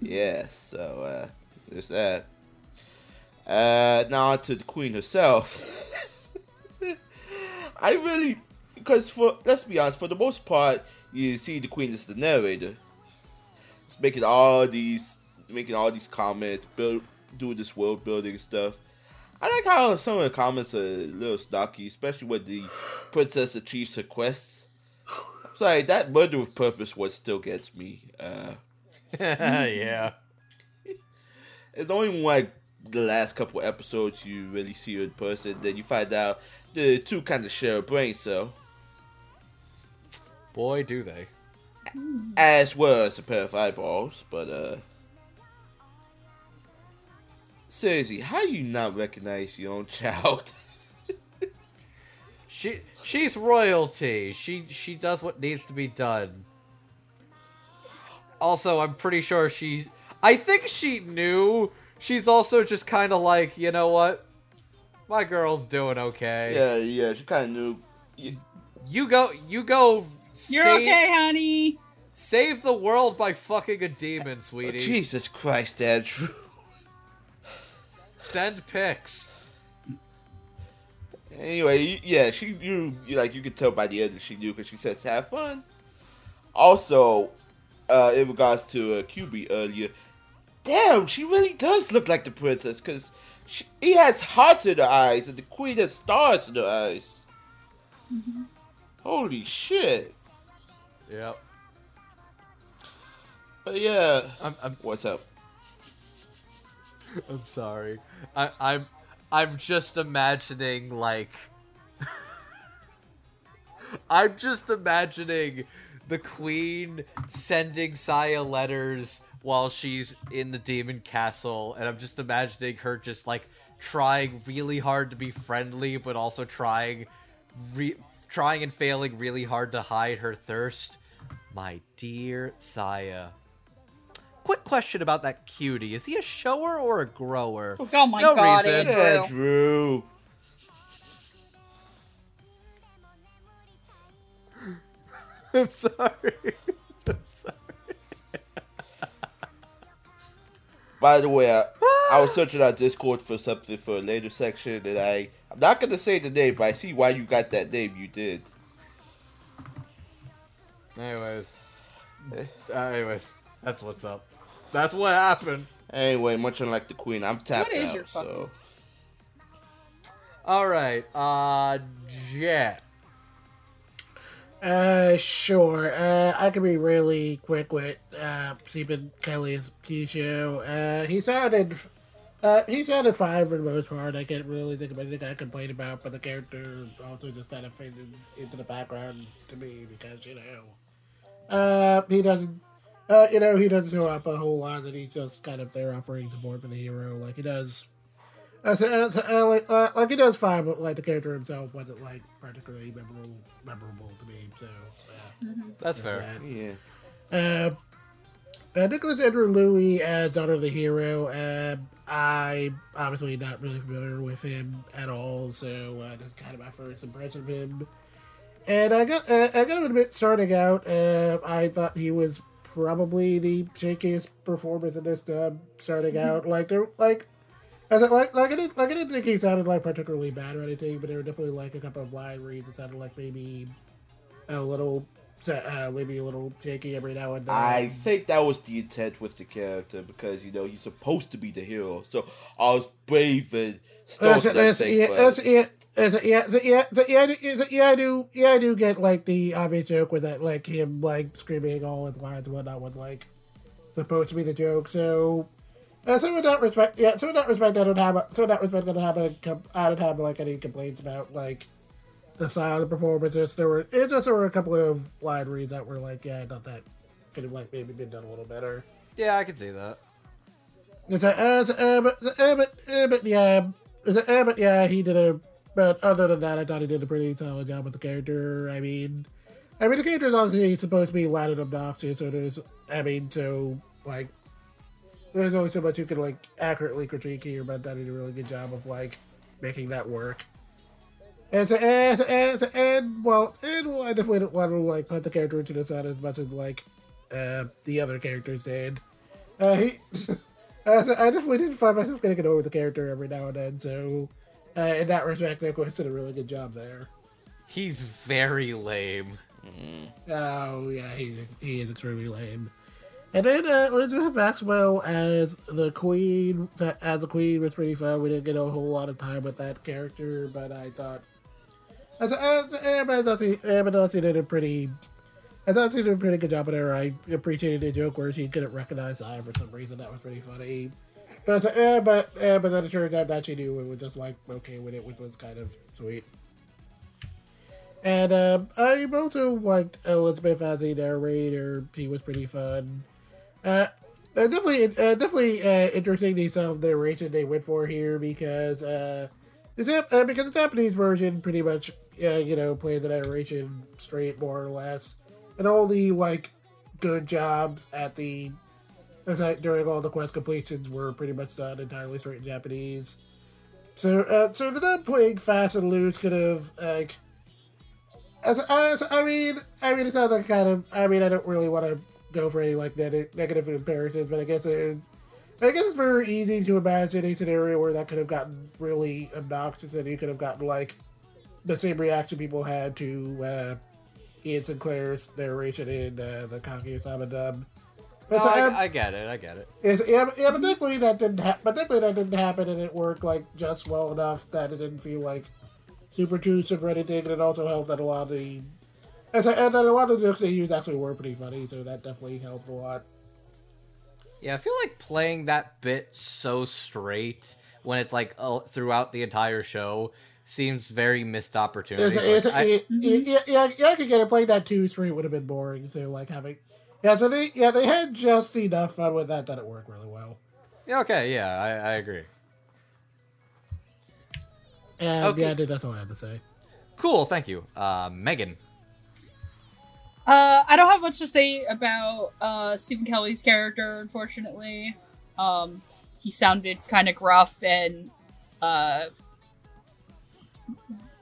Yeah, so uh, there's that. Uh, now on to the Queen herself. <laughs> I really, because for let's be honest, for the most part, you see the queen as the narrator. It's making all these, making all these comments, build, doing this world building stuff. I like how some of the comments are a little stocky, especially when the princess achieves her quests. Sorry, that murder with purpose what still gets me. Uh, <laughs> yeah. it's only like the last couple episodes you really see her in person. Then you find out the two kind of share a brain cell. Boy, do they. as well as a pair of eyeballs. But uh, seriously, how you not recognize your own child? <laughs> She she's royalty. She she does what needs to be done. Also, I'm pretty sure she I think she knew. She's also just kind of like, you know what? My girl's doing okay. yeah, yeah, she kind of knew. You, You go you go You're save, okay, honey. Save the world by fucking a demon, sweetie. Jesus Christ, Andrew. Send pics. Anyway, yeah, she knew. You like you could tell by the end that she knew because she says have fun. Also, uh, in regards to uh, QB earlier, damn, she really does look like the princess because he has hearts in her eyes and the queen has stars in her eyes. Holy shit! Yep. But yeah, I'm I'm what's up? <laughs> I'm sorry. I, I'm I'm just imagining like <laughs> I'm just imagining the queen sending Saya letters while she's in the demon castle and I'm just imagining her just like trying really hard to be friendly but also trying re- trying and failing really hard to hide her thirst. My dear Saya, quick question about that cutie. Is he a shower or a grower? Oh my No god, reason. Andrew. Andrew. <laughs> I'm sorry. By the way, I, I was searching on Discord for something for a later section, and I I'm not gonna say the name, but I see why you got that name. You did. Anyways. Anyways, that's what's up. That's what happened. Anyway, much unlike the queen, I'm tapped is out. your fucking- So Alright, uh Jet. Uh, sure. Uh, I can be really quick with uh, Stephen Kelly's show. Uh, he sounded, uh, he sounded fine for the most part. I can't really think of anything I complain about, but the character also just kind of faded into the background to me because you know, uh, he doesn't, uh, you know, he doesn't show up a whole lot. And he's just kind of there offering support for the hero, like he does. Uh, so, uh, uh, like, uh, like he does fine, but like the character himself wasn't like particularly memorable, memorable to me. So uh, That's fair. that. yeah, Uh, uh, Nicholas Andrew Louis as Daughter of the Hero. Uh, I obviously not really familiar with him at all, so uh, this is kind of my first impression of him. And I got uh, I got to admit, starting out, uh, I thought he was probably the shakiest performance in this dub. Starting out, like there, like As it, like, like I didn't, like I didn't think he sounded like particularly bad or anything, but there were definitely like a couple of line reads that sounded like maybe a little, uh, maybe a little shaky every now and then. I think that was the intent with the character because you know he's supposed to be the hero. So I was brave and and that's, everything, yeah, that's, yeah, that's, yeah, that's, yeah, yeah, I do- yeah, yeah, I do, yeah, I do get like the obvious joke with that, like him like screaming all his lines and whatnot, was like supposed to be the joke. So, uh, so in that respect, yeah, so in that respect, I don't have, so in that respect, I don't have, a, I don't have like any complaints about like the style of the performances. There were, it just there were a couple of line reads that were like, yeah, I thought that could have like maybe been done a little better. Yeah, I can see that. It's uh, uh, but, uh, but, uh, but yeah, it's a, uh, but yeah, he did a. But other than that, I thought he did a pretty solid job with the character. I mean, I mean, the character is obviously supposed to be loud and obnoxious, so there's, I mean, so like, there's only so much you can like accurately critique here, but he did a really good job of like making that work. And so, and, and, and well, and well, I definitely didn't want to like put the character into the sun as much as like uh, the other characters did. Uh, he, <laughs> uh, so I definitely didn't find myself getting annoyed with the character every now and then. So, uh, in that respect, Nicholas did a really good job there. He's very lame. Oh yeah, he's he is extremely lame. And then uh, Elizabeth Maxwell as the queen, as the queen was pretty fun. We didn't get a whole lot of time with that character, but I thought, as as I thought she, I did a pretty, I thought she did a pretty good job with her. I appreciated the joke where she couldn't recognize I for some reason. That was pretty funny. But uh, but uh, but then it turned out that she knew and was just like okay with it, which was kind of sweet. And um, I also liked Elizabeth as a narrator. She was pretty fun. Uh, uh, definitely, uh, definitely uh, interesting the style of narration they went for here because uh, the Jap- uh, because the Japanese version pretty much uh, you know played the narration straight more or less, and all the like good jobs at the as I, during all the quest completions were pretty much done entirely straight in Japanese. So, uh, so the not playing fast and loose could have like as, as I mean, I mean, it sounds like kind of. I mean, I don't really want to go for any like neg- negative comparisons, but I guess it. I guess it's very easy to imagine a scenario where that could have gotten really obnoxious, and you could have gotten like the same reaction people had to uh, Ian Sinclair's narration in uh, the Kaguya-sama dub. But No, so, I, um, I get it. I get it. yeah, but- yeah, but definitely that didn't happen. But definitely that didn't happen, and it worked like just well enough that it didn't feel like super intrusive or anything. And it also helped that a lot of the, as I, and that a lot of the jokes they used actually were pretty funny, so that definitely helped a lot. Yeah, I feel like playing that bit so straight when it's like oh, throughout the entire show seems very missed opportunity. It's, it's, Like, I- it- yeah, yeah, yeah, I could get it. Playing that too straight would have been boring. So like having, yeah, so they yeah they had just enough fun with that that it worked really well. yeah, okay, yeah, I, I agree. And Okay. yeah, That's all I had to say. Cool, thank you, uh, Megan. Uh, I don't have much to say about uh, Stephen Kelly's character, unfortunately. Um, he sounded kind of gruff and uh,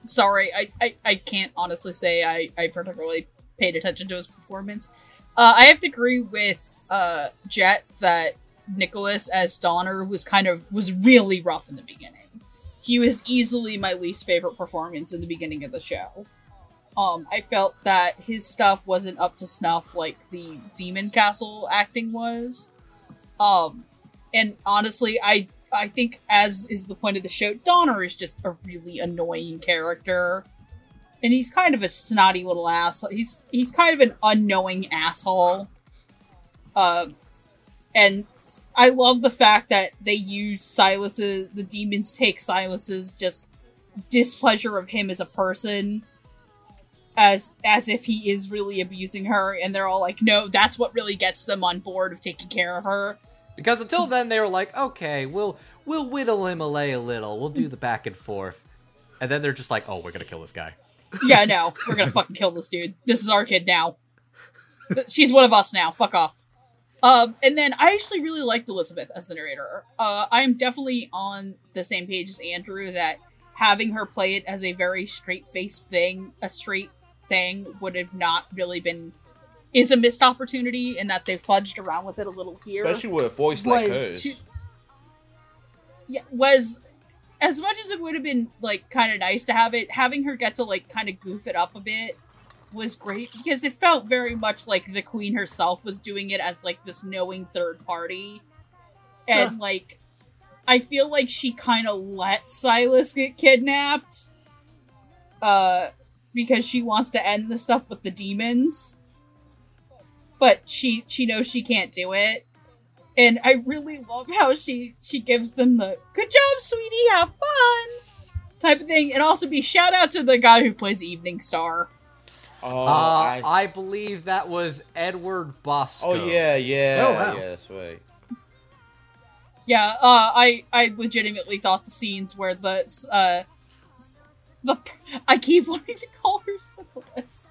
sorry, I, I, I can't honestly say I, I particularly paid attention to his performance. Uh, I have to agree with uh, Jet that Nicholas as Donner was kind of was really rough in the beginning. He was easily my least favorite performance in the beginning of the show. Um, I felt that his stuff wasn't up to snuff like the Demon Castle acting was. Um, and honestly, I I think as is the point of the show, Donner is just a really annoying character, and he's kind of a snotty little asshole. He's he's kind of an unknowing asshole. Um, and I love the fact that they use Syalis's the demons take Syalis's just displeasure of him as a person as as if he is really abusing her and they're all like no that's what really gets them on board of taking care of her. Because until then, they were like, okay, we'll we'll whittle him away a little. We'll do the back and forth, and then they're just like, oh, we're gonna kill this guy. yeah no we're gonna fucking kill this dude. This is our kid now. She's one of us now. Fuck off. Um and then i actually really liked elizabeth as the narrator. Uh i'm definitely on the same page as andrew that having her play it as a very straight-faced thing a straight thing would have not really been is a missed opportunity in that they fudged around with it a little here Especially with a voice like hers. to- yeah, was as much as it would have been like kind of nice to have it, having her get to like kind of goof it up a bit was great because it felt very much like the queen herself was doing it as like this knowing third party. And Huh. like I feel like she kind of let Syalis get kidnapped uh because she wants to end the stuff with the demons. But she she knows she can't do it and I really love how she she gives them the "good job, sweetie, have fun" type of thing, and also be shout out to the guy who plays Evening Star. Oh, uh, I, I believe that was Edward Bosco. oh yeah, yeah, Oh, wow. yeah. That's right. Yeah, uh, I I legitimately thought the scenes where the uh <laughs> the I keep wanting to call her syphilis.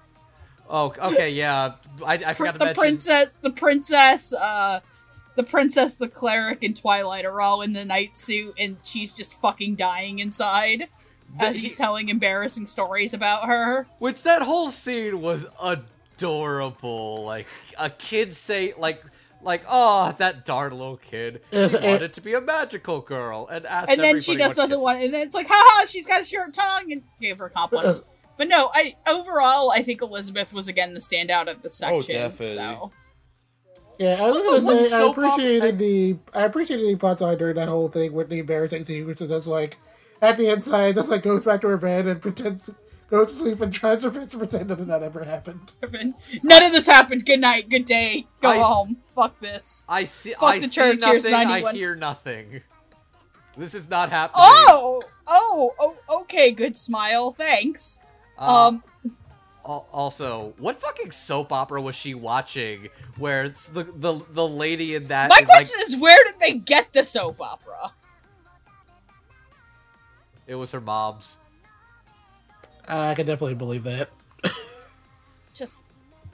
Oh, okay, yeah. I, I forgot to the mention. princess, the princess, uh, the princess, the cleric, and Twilight are all in the night suit, and she's just fucking dying inside as he's telling embarrassing stories about her. Which that whole scene was adorable. Like a kid say, like, like, oh, that darn little kid. <laughs> She wanted to be a magical girl and asked. and then she just doesn't kiss- want, and then it's like, haha, she's got a short tongue, and gave her a compliment. But no, I overall I think Elizabeth was again the standout of the oh, section. Oh, definitely. So Yeah, I was Also, gonna what say I appreciated the I appreciated the plots I during that whole thing with the embarrassing sequences. That's like at the inside, just like goes back to her bed and pretends goes to sleep and tries to pretend that that ever happened. none of this happened. Good night, good day, go I s- home. Fuck this. I see. Fuck I the see church, here's nothing. I hear nothing. This is not happening. Oh, oh, oh, okay, good smile, thanks. Uh, Um, also, what fucking soap opera was she watching? Where it's the the the lady in that my is like question is, where did they get the soap opera? it was her mom's. Uh, I can definitely believe that. Just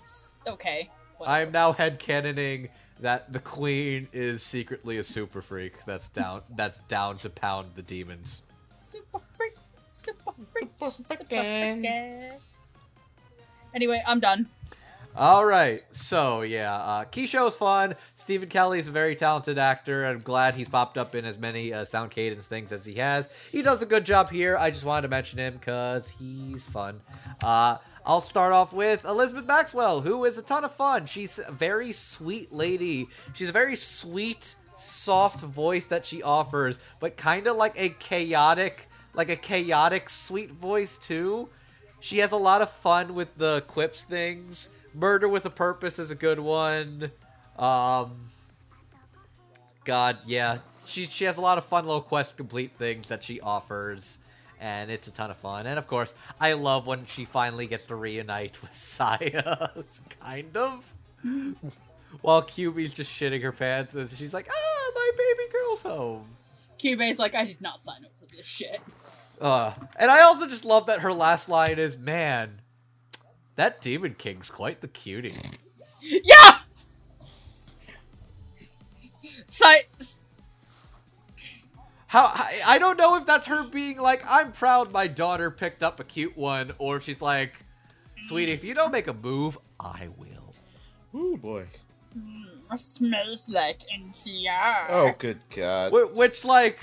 s- okay. I am now head headcanoning that the queen is secretly a super freak that's down that's down to pound the demons. super freak, super freak, super freak. Anyway, I'm done. All right, so yeah, uh, Keisha was fun. Stephen Kelly is a very talented actor. I'm glad he's popped up in as many uh, Sound Cadence things as he has. He does a good job here. I just wanted to mention him because he's fun. Uh, I'll start off with Elizabeth Maxwell, who is a ton of fun. She's a very sweet lady. She's a very sweet, soft voice that she offers, but kind of like a chaotic, like a chaotic sweet voice too. She has a lot of fun with the quips things. Murder with a Purpose is a good one. Um, God, yeah, she she has a lot of fun little quest complete things that she offers, and it's a ton of fun. And of course, I love when she finally gets to reunite <laughs> with Saya, kind of. While QB's just shitting her pants, and she's like, "Ah, my baby girl's home." Cube's like, I did not sign up for this shit. Uh, and I also just love that her last line is, "Man, that Demon King's quite the cutie." Yeah. Si- How I, I don't know if that's her being like, "I'm proud my daughter picked up a cute one," or if she's like, "Sweetie, if you don't make a move, I will." Oh boy. Mm, smells like NTR. Oh good god. Wh- Which like,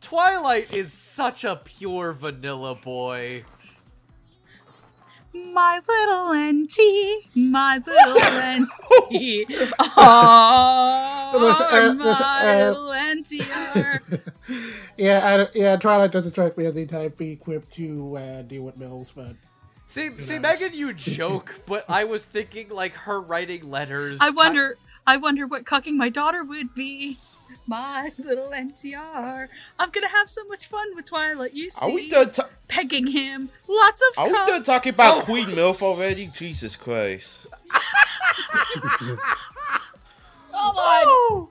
Twilight is such a pure vanilla boy. My little NT, my little NT. Oh, Listen, uh, my listen, uh, little NTR. <laughs> Yeah, I, don't- yeah. Twilight doesn't strike me as the type be equipped to uh, deal with Mills, but See, see, knows? Megan, you joke, <laughs> but I was thinking like her writing letters. I wonder, I wonder what cucking my daughter would be. My little NTR. I'm gonna have so much fun with Twilight. You see, Are we done? ta- pegging him. Lots of are we done talking about oh. Queen Milf already? Jesus Christ. <laughs> Hold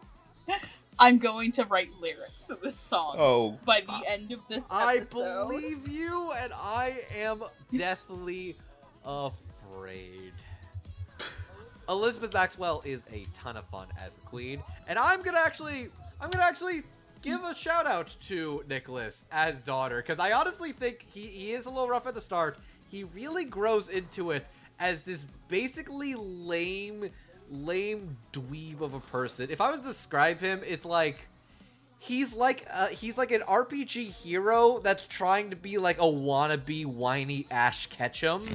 on. I'm going to write lyrics to this song Oh. by the end of this episode. I believe you, and I am deathly afraid. Elizabeth Maxwell is a ton of fun as the queen, and I'm gonna actually, I'm gonna actually give a shout out to Nicholas as daughter, because I honestly think he, he is a little rough at the start. He really grows into it as this basically lame, lame dweeb of a person. If I was to describe him, it's like he's like uh, he's like an RPG hero that's trying to be like a wannabe whiny Ash Ketchum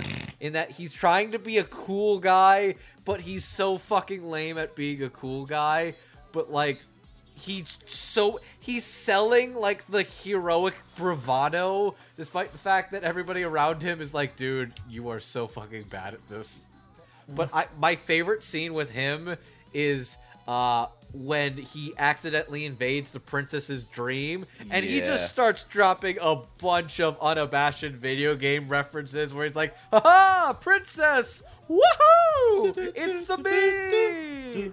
in that he's trying to be a cool guy, but he's so fucking lame at being a cool guy. But like he's so he's selling like the heroic bravado despite the fact that everybody around him is like dude you are so fucking bad at this but I, my favorite scene with him is uh when he accidentally invades the princess's dream and he just starts dropping a bunch of unabashed video game references where he's like haha princess woohoo it's a me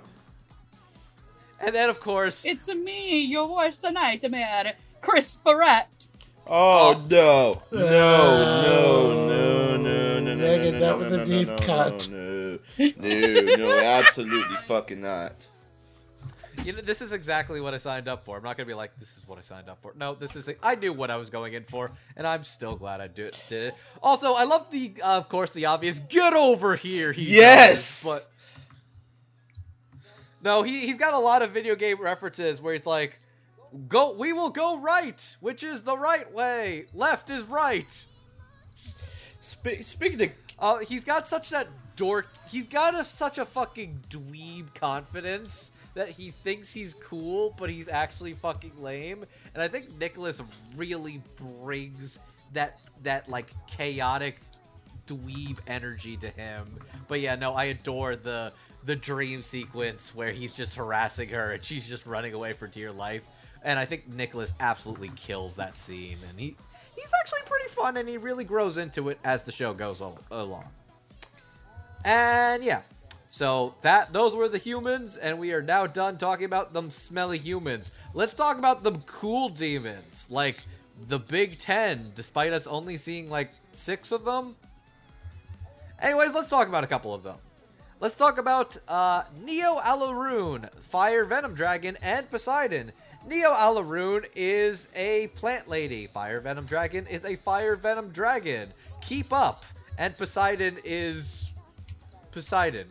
and then of course It's a me, your worst nightmare, Chris Barrett. Oh no! No! No! No! No! No! No! Megan, no, that no, was no, a no, deep no, cut. No! No! No! Absolutely fucking not. You know, this is exactly what I signed up for. I'm not gonna be like, this is what I signed up for. No, this is. I knew what I was going in for, and I'm still glad I did, did it. Also, I love the, uh, of course, the obvious "get over here." He Yes! does, but no, he he's got a lot of video game references where he's like, "Go, we will go right, which is the right way. Left is right." Spe- speaking of Uh, he's got such that dork. He's got a, such a fucking dweeb confidence that he thinks he's cool, but he's actually fucking lame. And I think Nicholas really brings that that like chaotic dweeb energy to him. But yeah, no, I adore the the dream sequence where he's just harassing her and she's just running away for dear life. And I think Nicholas absolutely kills that scene, and he he's actually pretty fun, and he really grows into it as the show goes al- along. And yeah, so that those were the humans, and we are now done talking about them smelly humans. Let's talk about them cool demons, like the Big Ten, despite us only seeing like six of them. Anyways, let's talk about a couple of them. Let's talk about uh, Neo Alaroon, Fire Venom Dragon, and Poseidon. Neo Alaroon is a plant lady. Fire Venom Dragon is a Fire Venom Dragon. Keep up. And Poseidon is Poseidon.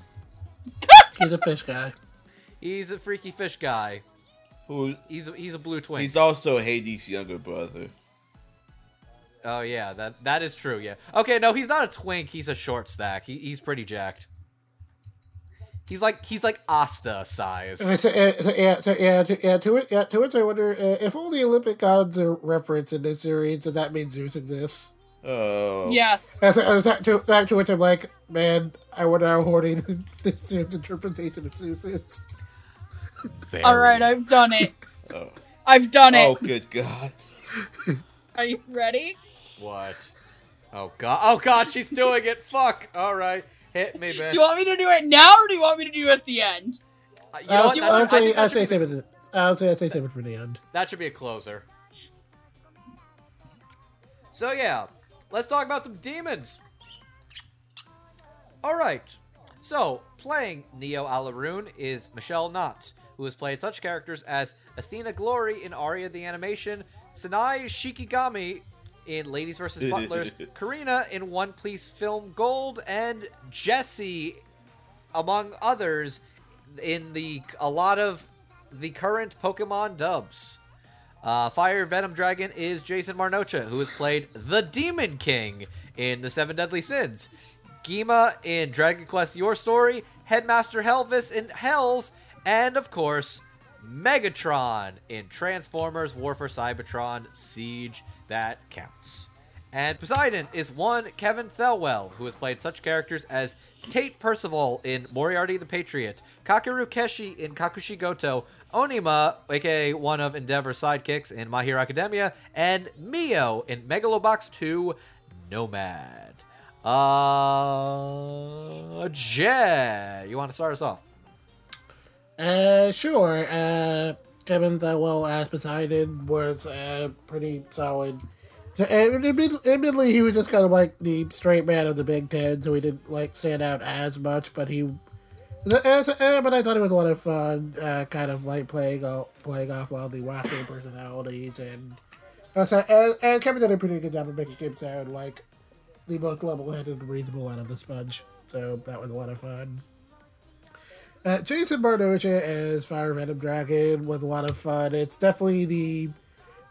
He's a fish guy. He's a freaky fish guy. who? He's a, he's a blue twin. He's also Hades' younger brother. oh yeah, that that is true. Yeah. Okay, no, he's not a twink. He's a short stack. He, he's pretty jacked. He's like he's like Asta size. Uh, So, uh, so, yeah, so, yeah, to, yeah, to it, yeah, to which I wonder uh, if all the Olympic gods are referenced in this series. Does that mean Zeus exists? Oh. Yes. As, as that, to, that to which I'm like, man, I wonder how horny <laughs> this Zeus interpretation of Zeus is. All right, I've done it. <laughs> Oh. I've done it. Oh, good God. Are you ready? What? Oh god! Oh god! She's doing it. Fuck! All right, hit me, bitch. Do you want me to do it now, or do you want me to do it at the end? Uh, you I'll, what? say- I'll say, I'll say save be, it. I'll say, I'll say save it for the end. that should be a closer. So yeah, let's talk about some demons. All right. So playing Neo Alaroon is Michelle Knotz, who has played such characters as Athena Glory in Aria the Animation, Sanai Shikigami in Ladies vs. <laughs> Butlers, Karina in One Piece Film Gold, and Jessie, among others, in the a lot of the current Pokemon dubs. Uh, Fire Venom Dragon is Jason Marnocha, who has played the Demon King in The Seven Deadly Sins. Gima in Dragon Quest Your Story, Headmaster Helvis in Hells, and of course, Megatron in Transformers War for Cybertron Siege. That counts. And Poseidon is one Kevin Thelwell, who has played such characters as Tate Percival in Moriarty the Patriot, Kakeru Keshi in Kakushi Goto, Onima, aka one of Endeavor's sidekicks in My Hero Academia, and Mio in Megalobox 2 Nomad. Uh, Jet, you want to start us off? Uh, sure. Uh, Kevin Thelwell as Poseidon was uh, pretty solid. So, and admittedly, he was just kind of like the straight man of the Big Ten, so he didn't like stand out as much. But he, as, uh, but I thought it was a lot of fun, uh, kind of like playing off, playing off a of the wacky personalities, and uh, so, and, and Kevin did a pretty good job of making him sound like the most level-headed reasonable out of the sponge. So that was a lot of fun. Uh, Jason Bardoja as Fire Venom Dragon was a lot of fun. It's definitely the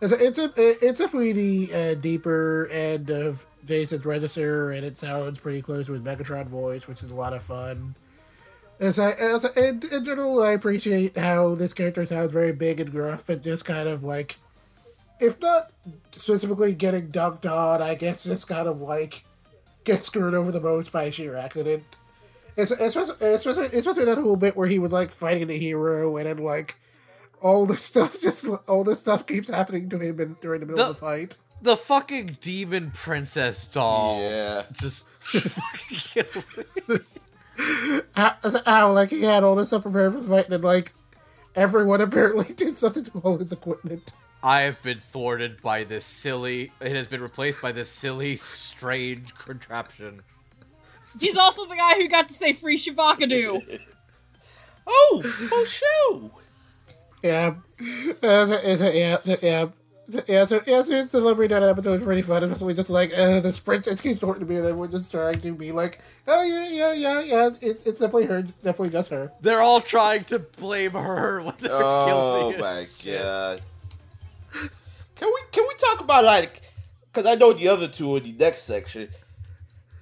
it's a, it's, a, it's definitely the uh, deeper end of Jason's register, and it sounds pretty close with Megatron voice, which is a lot of fun. As I, as I, in, in general, I appreciate how this character sounds very big and gruff, and just kind of like, if not specifically getting dunked on, I guess just kind of like gets screwed over the most by sheer accident. It's especially, especially, especially that whole bit where he was like fighting the hero, and then like all the <laughs> stuff just all this stuff keeps happening to him in, during the middle The- of the fight. The fucking demon princess doll. Yeah. Just <laughs> fucking killing. <laughs> How, how like he had all this stuff prepared for the fight, and then like everyone <laughs> apparently did something to all his equipment. I have been thwarted by this silly. It has been replaced by this silly, strange contraption. He's also the guy who got to say free Shavacado. <laughs> Oh, oh, shoot. Yeah, uh, so- is it- yeah, yeah. So- Yeah, so yeah, so his delivery that episode was pretty fun. Especially just like uh, this princess keeps talking to me, and everyone just trying to be like, "Oh yeah, yeah, yeah, yeah." It's it's definitely her, it's definitely just her. They're all trying to blame her <laughs> when they're killing. Oh guilty. my god. Can we can we talk about like because I know the other two in the next section.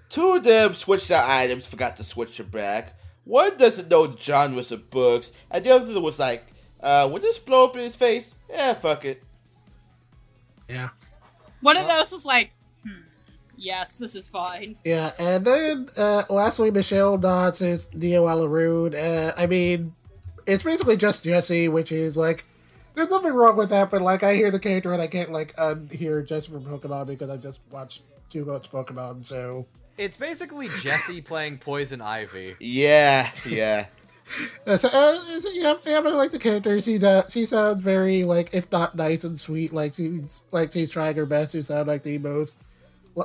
Two of them switched their items, forgot to switch them back. One doesn't know genres of books, and the other one was like, uh, would this blow up in his face? Yeah, fuck it. Yeah. One of those is like, hmm, yes, this is fine. Yeah, and then uh, lastly, Michelle Knotz is Neo Alaroon. Uh, I mean, it's basically just Jesse, which is like, there's nothing wrong with that, but like, I hear the character and I can't like unhear Jesse from Pokemon because I just watched too much Pokemon, so. It's basically Jesse playing Poison Ivy. Yeah, yeah. Uh, so, uh, yeah, yeah, but I like the character. She does, she sounds very like, if not nice and sweet, like she's like she's trying her best to sound like the most.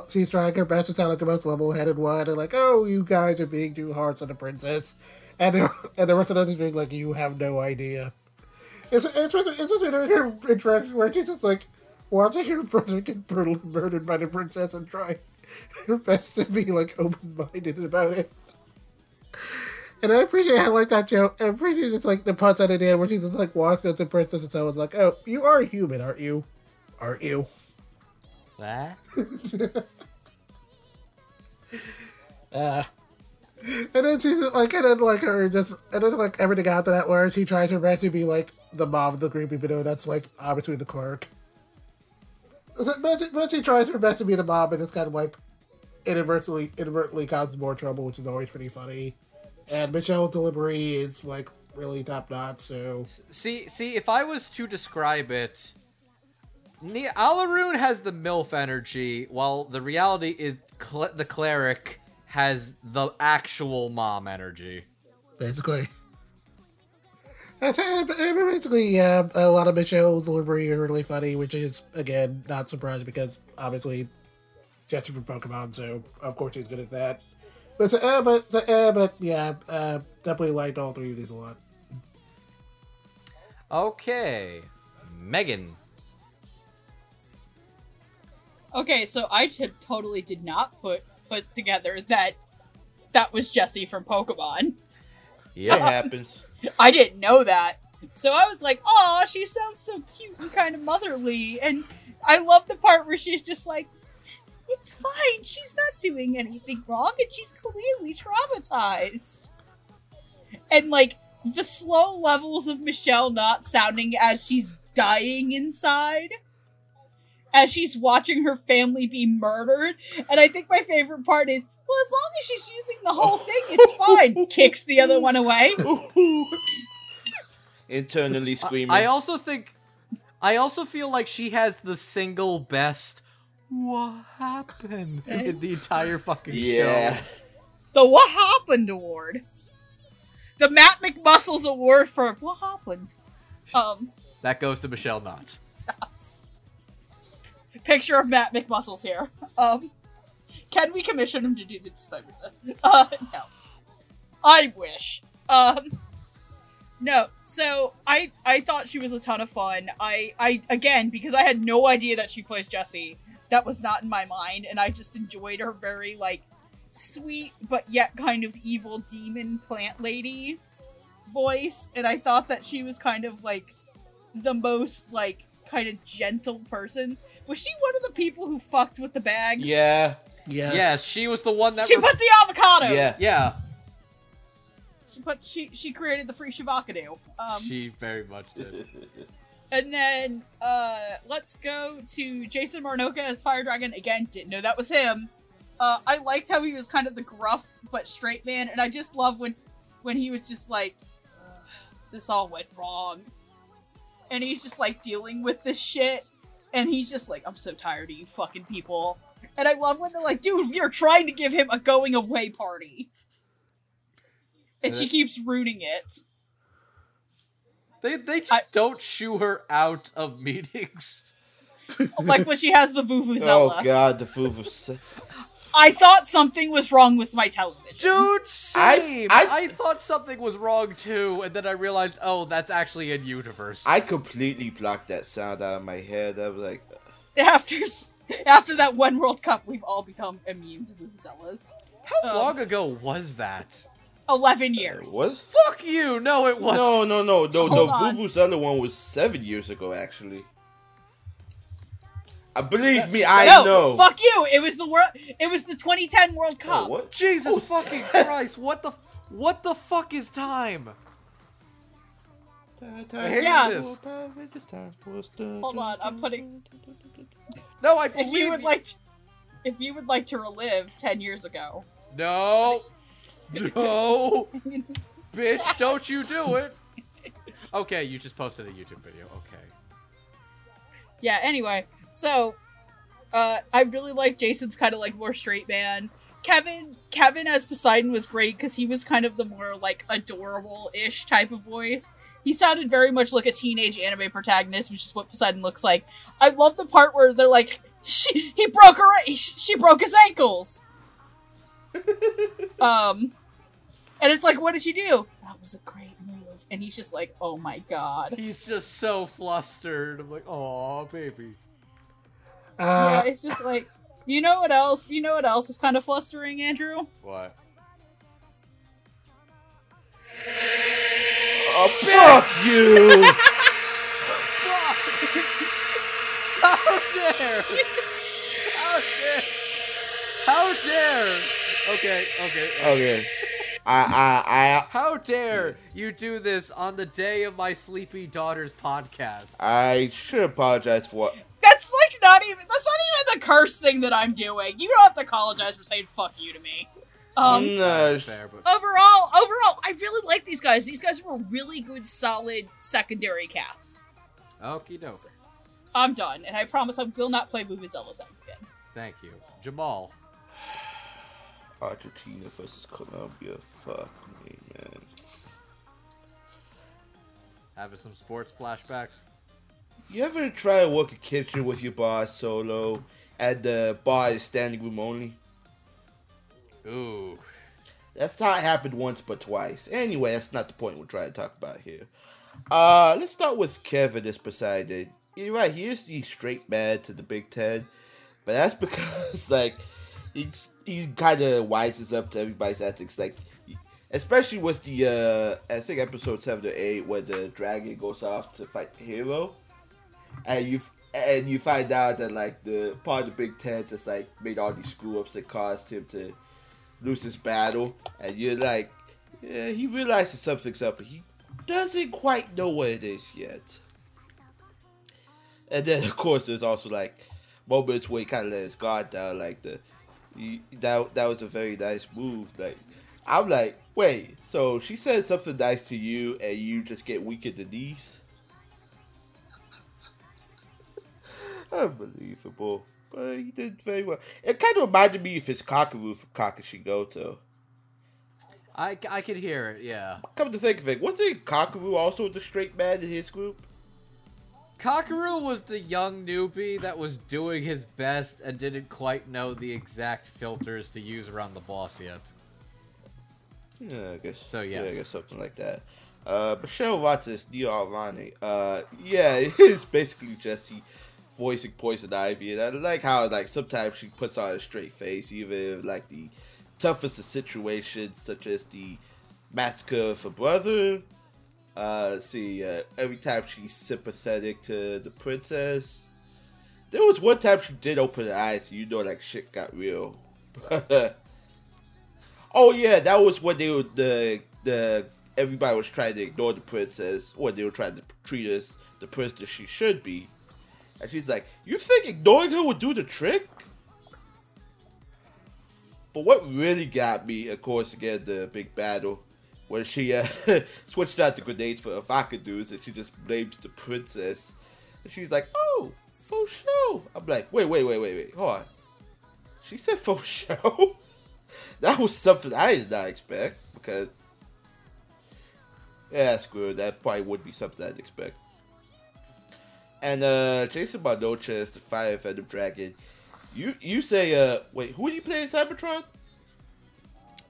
She's trying her best to sound like the most level-headed one, and like, oh, you guys are being too hard on the princess, and <laughs> and the rest of us is being like, you have no idea. It's it's it's it's just her interaction where she's just like watching her brother get brutally murdered by the princess and trying <laughs> her best to be like open-minded about it. And I appreciate how like that joke. I appreciate just like the parts the end where she just like walks up to Princess and someone's like, "Oh, you are human, aren't you? Aren't you?" What? <laughs> Uh, and then she's like, and then like her just, and then like everything after that, where she tries her best to be like the mom of the creepy though that's like obviously the clerk. So- But she, but she tries her best to be the mom, and it's kind of like inadvertently inadvertently causes more trouble, which is always pretty funny. And Michelle's delivery is like really top notch. So See, see, if I was to describe it, Ne- Alaroon has the MILF energy, while the reality is cl- the cleric has the actual mom energy. basically. That's. Uh, uh, basically, yeah, a lot of Michelle's delivery are really funny, which is again not surprising because obviously Jesse from Pokemon, so of course he's good at that. But so, uh, but so, uh, but yeah, uh, definitely liked all three of these a lot. Okay, Megan. Okay, so I t- totally did not put put together that that was Jesse from Pokemon. <laughs> It happens. I didn't know that. So I was like, "Oh, she sounds so cute and kind of motherly." And I love the part where she's just like, "It's fine. She's not doing anything wrong, and she's clearly traumatized." And like the slow levels of Michelle not sounding as she's dying inside. As she's watching her family be murdered. And I think my favorite part is, well, as long as she's using the whole thing, it's <laughs> fine. Kicks the other one away. <laughs> Internally screaming. I also think, I also feel like she has the single best. What happened <laughs> in the entire fucking yeah. show? the What Happened Award. The Matt McMuscles Award for What Happened. Um, That goes to Michelle Knotz. picture of Matt McMuscles here. Um, can we commission him to do the display with? Uh, no. I wish. Um, no. So I I thought she was a ton of fun. I I again because I had no idea that she plays Jessie. That was not in my mind, and I just enjoyed her very like sweet but yet kind of evil demon plant lady. voice, and I thought that she was kind of like the most like kind of gentle person. Was she one of the people who fucked with the bags? Yeah. Yes. Yes, she was the one that. She re- put the avocados. Yeah. yeah, She put she she created the free Shavacado. Um, she very much did. <laughs> and then uh let's go to Jason Marnocha as Fire Dragon again. Didn't know that was him. Uh, I liked how he was kind of the gruff but straight man, and I just love when when he was just like, "This all went wrong," and he's just like dealing with this shit, and he's just like, "I'm so tired of you fucking people." And I love when they're like, "Dude, you're trying to give him a going away party," and she keeps ruining it. They they just I- don't shoo her out of <laughs> meetings. like when she has the vuvuzela. Oh god, the Fufu. I thought something was wrong with my television. Dude, same. I, I- thought something was wrong too, and then I realized, oh, that's actually in universe. I completely blocked that sound out of my head. I was like, After after that one World Cup, we've all become immune to vuvuzelas. How um, long ago was that? Eleven years. what? Fuck you! No, it wasn't. No, no, no, no. Hold the on. Vuvuzela one was seven years ago, actually. Uh, believe me, I no, know. fuck you. It was the world. It was the 2010 World Oh, Cup. what? Jesus Oh, fucking <laughs> Christ! What the what the fuck is time? I hate Yeah. this. Hold on, I'm putting- No, I If you would like, to, if you would like to relive 10 years ago, No, no, <laughs> bitch! Don't you do it? Okay, you just posted a YouTube video. Okay. yeah. Anyway, so uh, I really like Jason's kind of like more straight man. Kevin, Kevin as Poseidon was great because he was kind of the more like adorable-ish type of voice. He sounded very much like a teenage anime protagonist, which is what Poseidon looks like. I love the part where they're like, she, he broke her, a- she broke his ankles. Um, and it's like, what did she do? That was a great move. And he's just like, oh my god. He's just so flustered. I'm like, oh, baby. yeah, Uh, it's just like, you know what else? You know what else is kind of flustering, Andrew? What? Oh, fuck you! <laughs> <laughs> How dare! How dare! How dare! Okay, okay. okay. I, I, I. How dare you do this on the day of my sleepy daughter's podcast? I, I should apologize for what. That's like not even, that's not even the curse thing that I'm doing. You don't have to apologize for saying fuck you to me. Um, Nah, Fair, but overall, overall, I really like these guys. These guys were a really good, solid secondary cast. okie doke. I'm done, and I promise I will not play Vuvuzela Sounds again. Thank you, Jamal. Argentina versus Colombia. Fuck me, man. Having some sports flashbacks. You ever try to work a kitchen with your boss solo, at the bar is standing room only? Ooh. That's not happened once but twice. Anyway, that's not the point we're trying to talk about here. Uh, let's start with Kevin as Poseidon. You're right, he is the straight man to the Big Ten, but that's <laughs> because like he's he kind of wises up to everybody's ethics, like especially with the uh I think episode seven or eight where the dragon goes off to fight the hero, and you and you find out that like the part of the Big Ten just like made all these screw ups that caused him to lose his battle, and you're like, yeah, he realizes something's up, but he doesn't quite know what it is yet. And then, of course, there's also like moments where he kind of let his guard down, like the that that was a very nice move. Like I'm like, wait, so she said something nice to you, and you just get weak at the knees? <laughs> Unbelievable. But he did very well. It kind of reminded me of his Kakeru from Kakushi Goto. I, I could hear it, yeah. Come to think of it, wasn't Kakeru also the straight man in his group? Kakeru was the young newbie that was doing his best and didn't quite know the exact filters to use around the boss yet. Yeah, I guess. So, yeah, I guess something like that. Uh, Michelle Watson is Neo Armani. Uh, yeah, <laughs> it is basically Jesse voicing Poison Ivy, and I like how like sometimes she puts on a straight face, even if, like the toughest of situations, such as the massacre of her brother, Uh, see. Uh, every time she's sympathetic to the princess. There was one time she did open her eyes, you know, like shit got real. <laughs> oh yeah, that was when they were the the everybody was trying to ignore the princess, or they were trying to treat us the princess she should be. And she's like, "You think ignoring her would do the trick?" But what really got me, of course, again the big battle, when she uh, <laughs> switched out the grenades for Avakadus, and she just blames the princess. And she's like, "Oh, for show." I'm like, "Wait, wait, wait, wait, wait, hold on." She said for <laughs> show. that was something I did not expect because, yeah, screw it. That probably would be something I'd expect. And uh, Jason Bardocha the Fire Venom Dragon. You you say uh wait who are you playing Cybertron?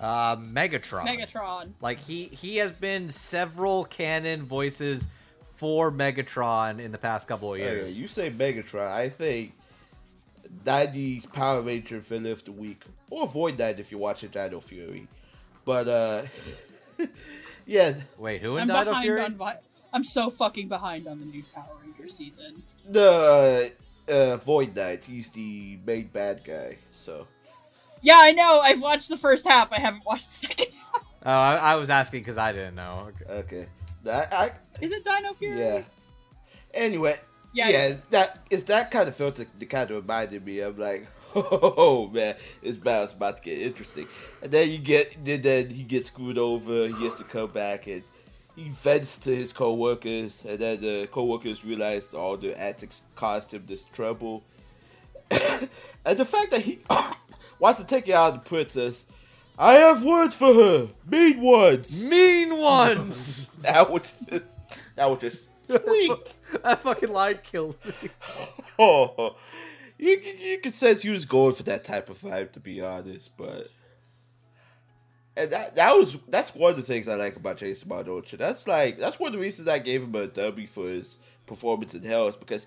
Uh, Megatron. Megatron. Like he he has been several canon voices for Megatron in the past couple of Oh, yeah, years. you say Megatron. I think 90s Power Ranger villain of the week. Or Void Knight if you're watching Dino Fury. But uh <laughs> yeah, Wait, who in I'm Dino behind Fury? on. Vi- I'm so fucking behind on the new Power Ranger season. the uh, uh Void Knight, he's the main bad guy. So Yeah, I know. I've watched the first half. I haven't watched the <laughs> second half. Oh, I, I was asking because I didn't know. Okay. okay. That I Is it Dino Fury? yeah. Anyway, Yeah. yeah, it's that it's that kind of filter that kind of reminded me. I'm like, <laughs> oh man, this battle's about to get interesting. And then you get then, then he gets screwed over. He has to come back and he vents to his co-workers, and then the co-workers realize all the antics caused him this trouble. <coughs> and the fact that he <coughs> wants to take it out of the princess. I have words for her, mean ones. Mean ones. <laughs> That was just, that was just sweet. <laughs> that fucking line killed me. Oh, <laughs> you can- you can sense he was going for that type of vibe, to be honest. But and that that was that's one of the things I like about Jason Bardocha. That's like that's one of the reasons I gave him a W for his performance in Hell is because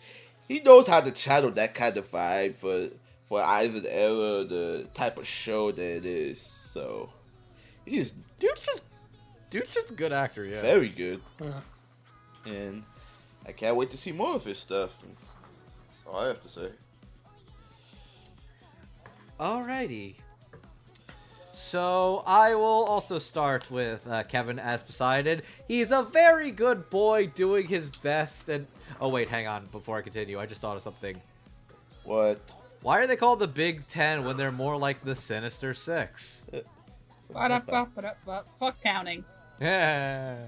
he knows how to channel that kind of vibe for for either the era, the type of show that it is. So he's Dude's just, dude's just a good actor. Yeah. very good, Yeah. and I can't wait to see more of his stuff. That's all I have to say. Alrighty. So I will also start with uh, Kevin as Poseidon. He's a very good boy doing his best. And oh wait, hang on. Before I continue, I just thought of something. What? Why are they called the Big Ten when they're more like the Sinister Six? Fuck counting. Yeah.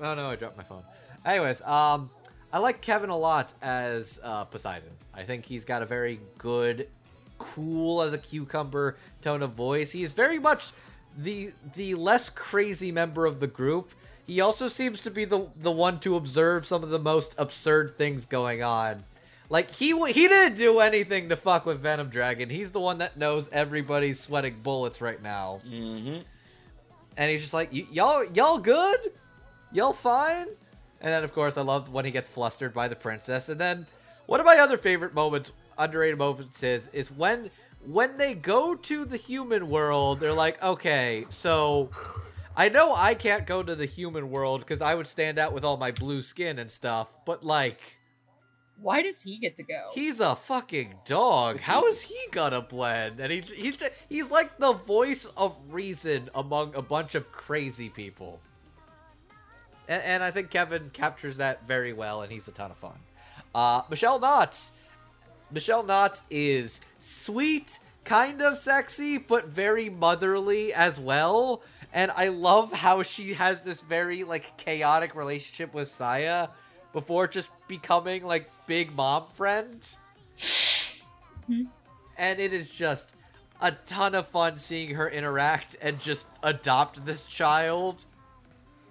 Oh no, I dropped my phone. Anyways, um, I like Kevin a lot as uh, Poseidon. I think he's got a very good, cool as a cucumber tone of voice. He is very much the the less crazy member of the group. He also seems to be the the one to observe some of the most absurd things going on. Like he he didn't do anything to fuck with Venom Dragon. He's the one that knows everybody's sweating bullets right now Mm-hmm. and he's just like, "Y- y'all, y'all good? Y'all fine?" And then, of course, I love when he gets flustered by the princess. And then, one of my other favorite moments, underrated moments, is is when when they go to the human world. They're like, "Okay, so." I know I can't go to the human world because I would stand out with all my blue skin and stuff, but like, Why does he get to go? He's a fucking dog. How is he gonna blend? And he's he's he's like the voice of reason among a bunch of crazy people. And, and I think Kevin captures that very well, and he's a ton of fun. Uh, Michelle Knotz. Michelle Knotz is sweet, kind of sexy, but very motherly as well. And I love how she has this very like chaotic relationship with Saya before just becoming like big mom friend. and it is just a ton of fun seeing her interact and just adopt this child.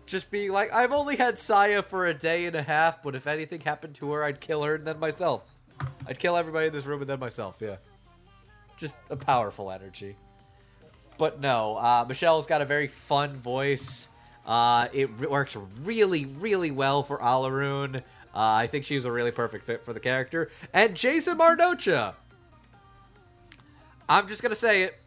Just being like, I've only had Saya for a day and a half, but if anything happened to her, I'd kill her and then myself. I'd kill everybody in this room and then myself, yeah. Just a powerful energy. But no, uh, Michelle's got a very fun voice. Uh, it works really, really well for Alaroon. Uh, I think she's a really perfect fit for the character. And Jason Marnocha. I'm just gonna say it.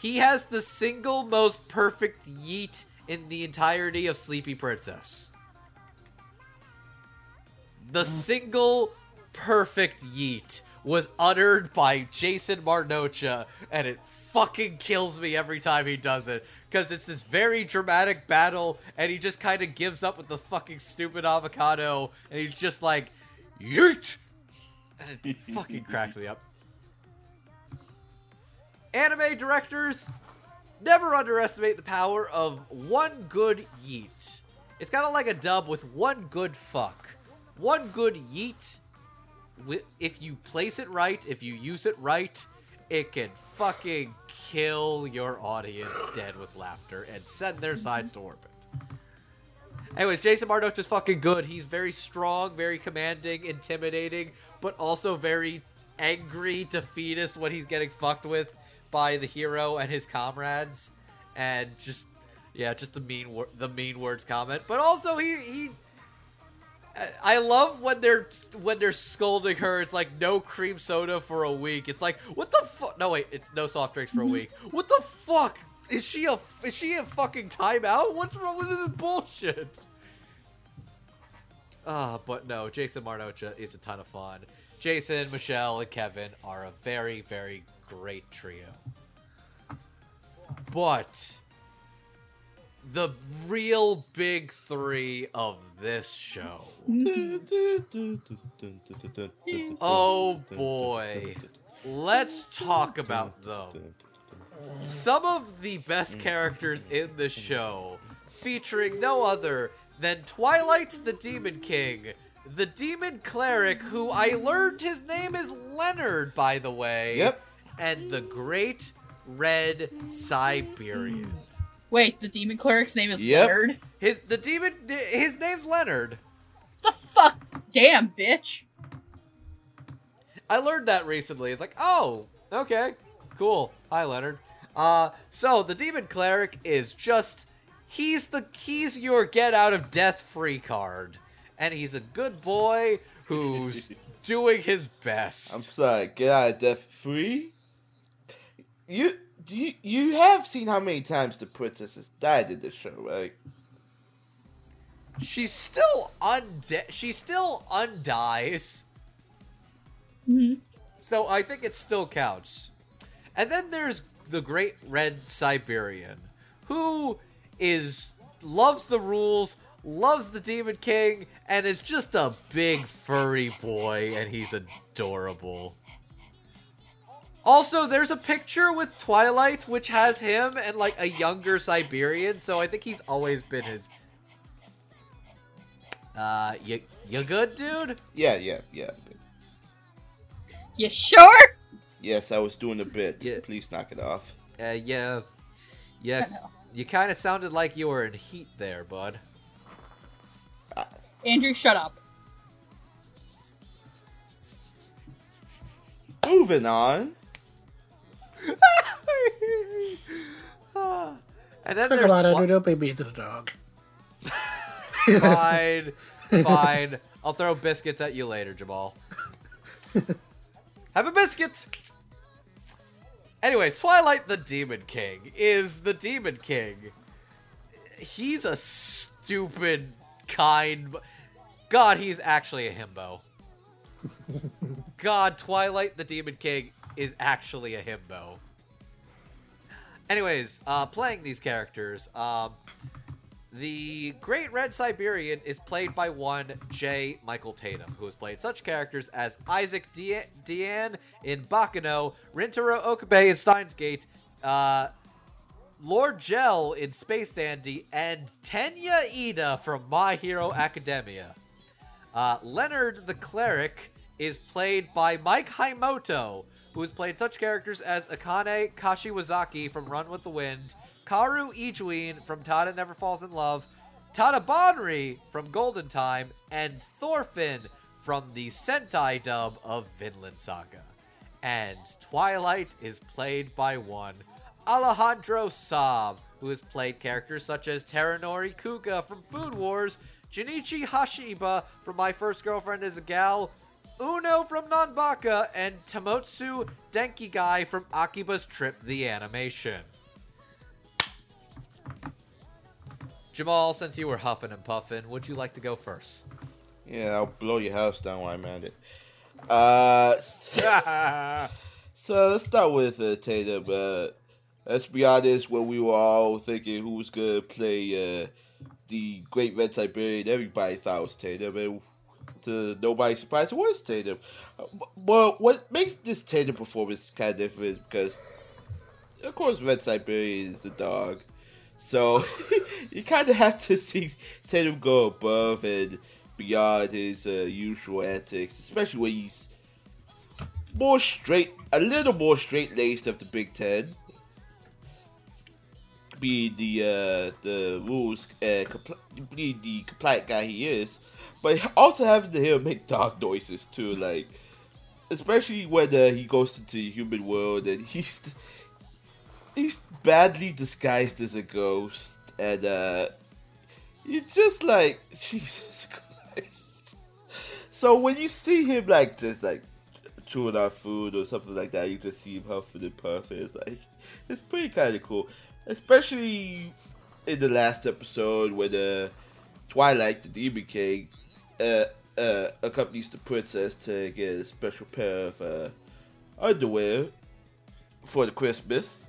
He has the single most perfect yeet in the entirety of Sleepy Princess. The single perfect yeet was uttered by Jason Marnocha, and it fucking kills me every time he does it. Because it's this very dramatic battle, and he just kind of gives up with the fucking stupid avocado, and he's just like, yeet! And it <laughs> fucking cracks me up. Anime directors, never underestimate the power of one good yeet. It's kind of like a dub with one good fuck. One good yeet, if you place it right, if you use it right, it can fucking kill your audience dead with laughter and send their sides to orbit. Anyways, Jason Marnoch is fucking good. He's very strong, very commanding, intimidating, but also very angry, defeatist when he's getting fucked with by the hero and his comrades, and just yeah, just the mean wor- the mean words comment. But also he he. I- love when they're when they're scolding her. It's like no cream soda for a week. It's like what the fuck? No wait, it's no soft drinks for a week. <laughs> What the fuck? Is she a is she a fucking timeout? What's wrong with this bullshit? Ah, but no, Jason Marnocha is a ton of fun. Jason, Michelle, and Kevin are a very, very great trio. But the real big three of this show. Oh boy. Let's talk about them. Some of the best characters in the show, featuring no other than Twilight the Demon King, the Demon Cleric, who I learned his name is Leonard, by the way. Yep. And the Great Red Siberian. Wait, the demon cleric's name is Yep. Leonard? His the demon his name's Leonard. The fuck? Damn, bitch. I learned that recently. It's like, oh, okay, cool. Hi, Leonard. Uh, so the demon cleric is just he's the he's your get out of death free card, and he's a good boy who's <laughs> doing his best. I'm sorry, get out of death free. You do you, you have seen how many times the princess has died in this show, right? She's still undead. She still undies. Mhm. So I think it still counts. And then there's the Great Red Siberian, who is loves the rules, loves the Demon King, and is just a big furry boy, and he's adorable. Also, there's a picture with Twilight, which has him and like a younger Siberian, so I think he's always been his. Uh, you you good, dude? Yeah, yeah, yeah. You sure? Yes, I was doing a bit. Yeah. Please knock it off. Uh, yeah, yeah. You kind of sounded like you were in heat there, bud. Andrew, shut up. Moving on. And then there's about it, Twi- Don't be mean to the dog. fine, <laughs> fine. I'll throw biscuits at you later, Jamal. Have a biscuit. Anyways, Twilight the Demon King is the Demon King. He's a stupid, kind. God, he's actually a himbo. <laughs> God, Twilight the Demon King is actually a himbo. Anyways, uh, playing these characters, um, the Great Red Siberian is played by one J. Michael Tatum, who has played such characters as Isaac Dia- Dean in Baccano, Rintaro Okabe in Steins Gate, uh, Lord Gel in Space Dandy, and Tenya Ida from My Hero Academia. Uh, Leonard the Cleric is played by Mike Haimoto, who has played such characters as Akane Kashiwazaki from Run with the Wind, Kaoru Ijuin from Tada Never Falls in Love, Tada Banri from Golden Time, and Thorfinn from the Sentai dub of Vinland Saga. And Twilight is played by one Alejandro Saab, who has played characters such as Terunori Kuga from Food Wars, Junichi Hashiba from My First Girlfriend is a Gal, Uno from Nanbaka, and Tamotsu Denkigai from Akiba's Trip the Animation. Jamal, since you were huffing and puffing, would you like to go first? Yeah, I'll blow your house down while I'm at it. Uh, <laughs> so let's start with uh, Tatum. Uh, let's be honest, when we were all thinking who was gonna play uh, the Great Red Siberian, everybody thought it was Tatum, and to nobody's surprise, it was Tatum. Well, what makes this Tatum performance kind of different is because, of course, Red Siberian is the dog. So <laughs> you kind of have to see Tatum go above and beyond his uh, usual antics, especially when he's more straight, a little more straight laced of the Big Ten. Being the uh, the rules, uh, compl- being the compliant guy he is, but also having to hear him make dog noises too, like especially when uh, he goes into the human world and <laughs> he's he's badly disguised as a ghost, and uh, you're just like <laughs> Jesus Christ. So when you see him like just like chewing our food or something like that, you just see him huffing and puffing. It's like it's pretty kind of cool, especially in the last episode when uh, Twilight, the Demon King, uh, uh, accompanies the princess to get a special pair of uh, underwear for the Christmas.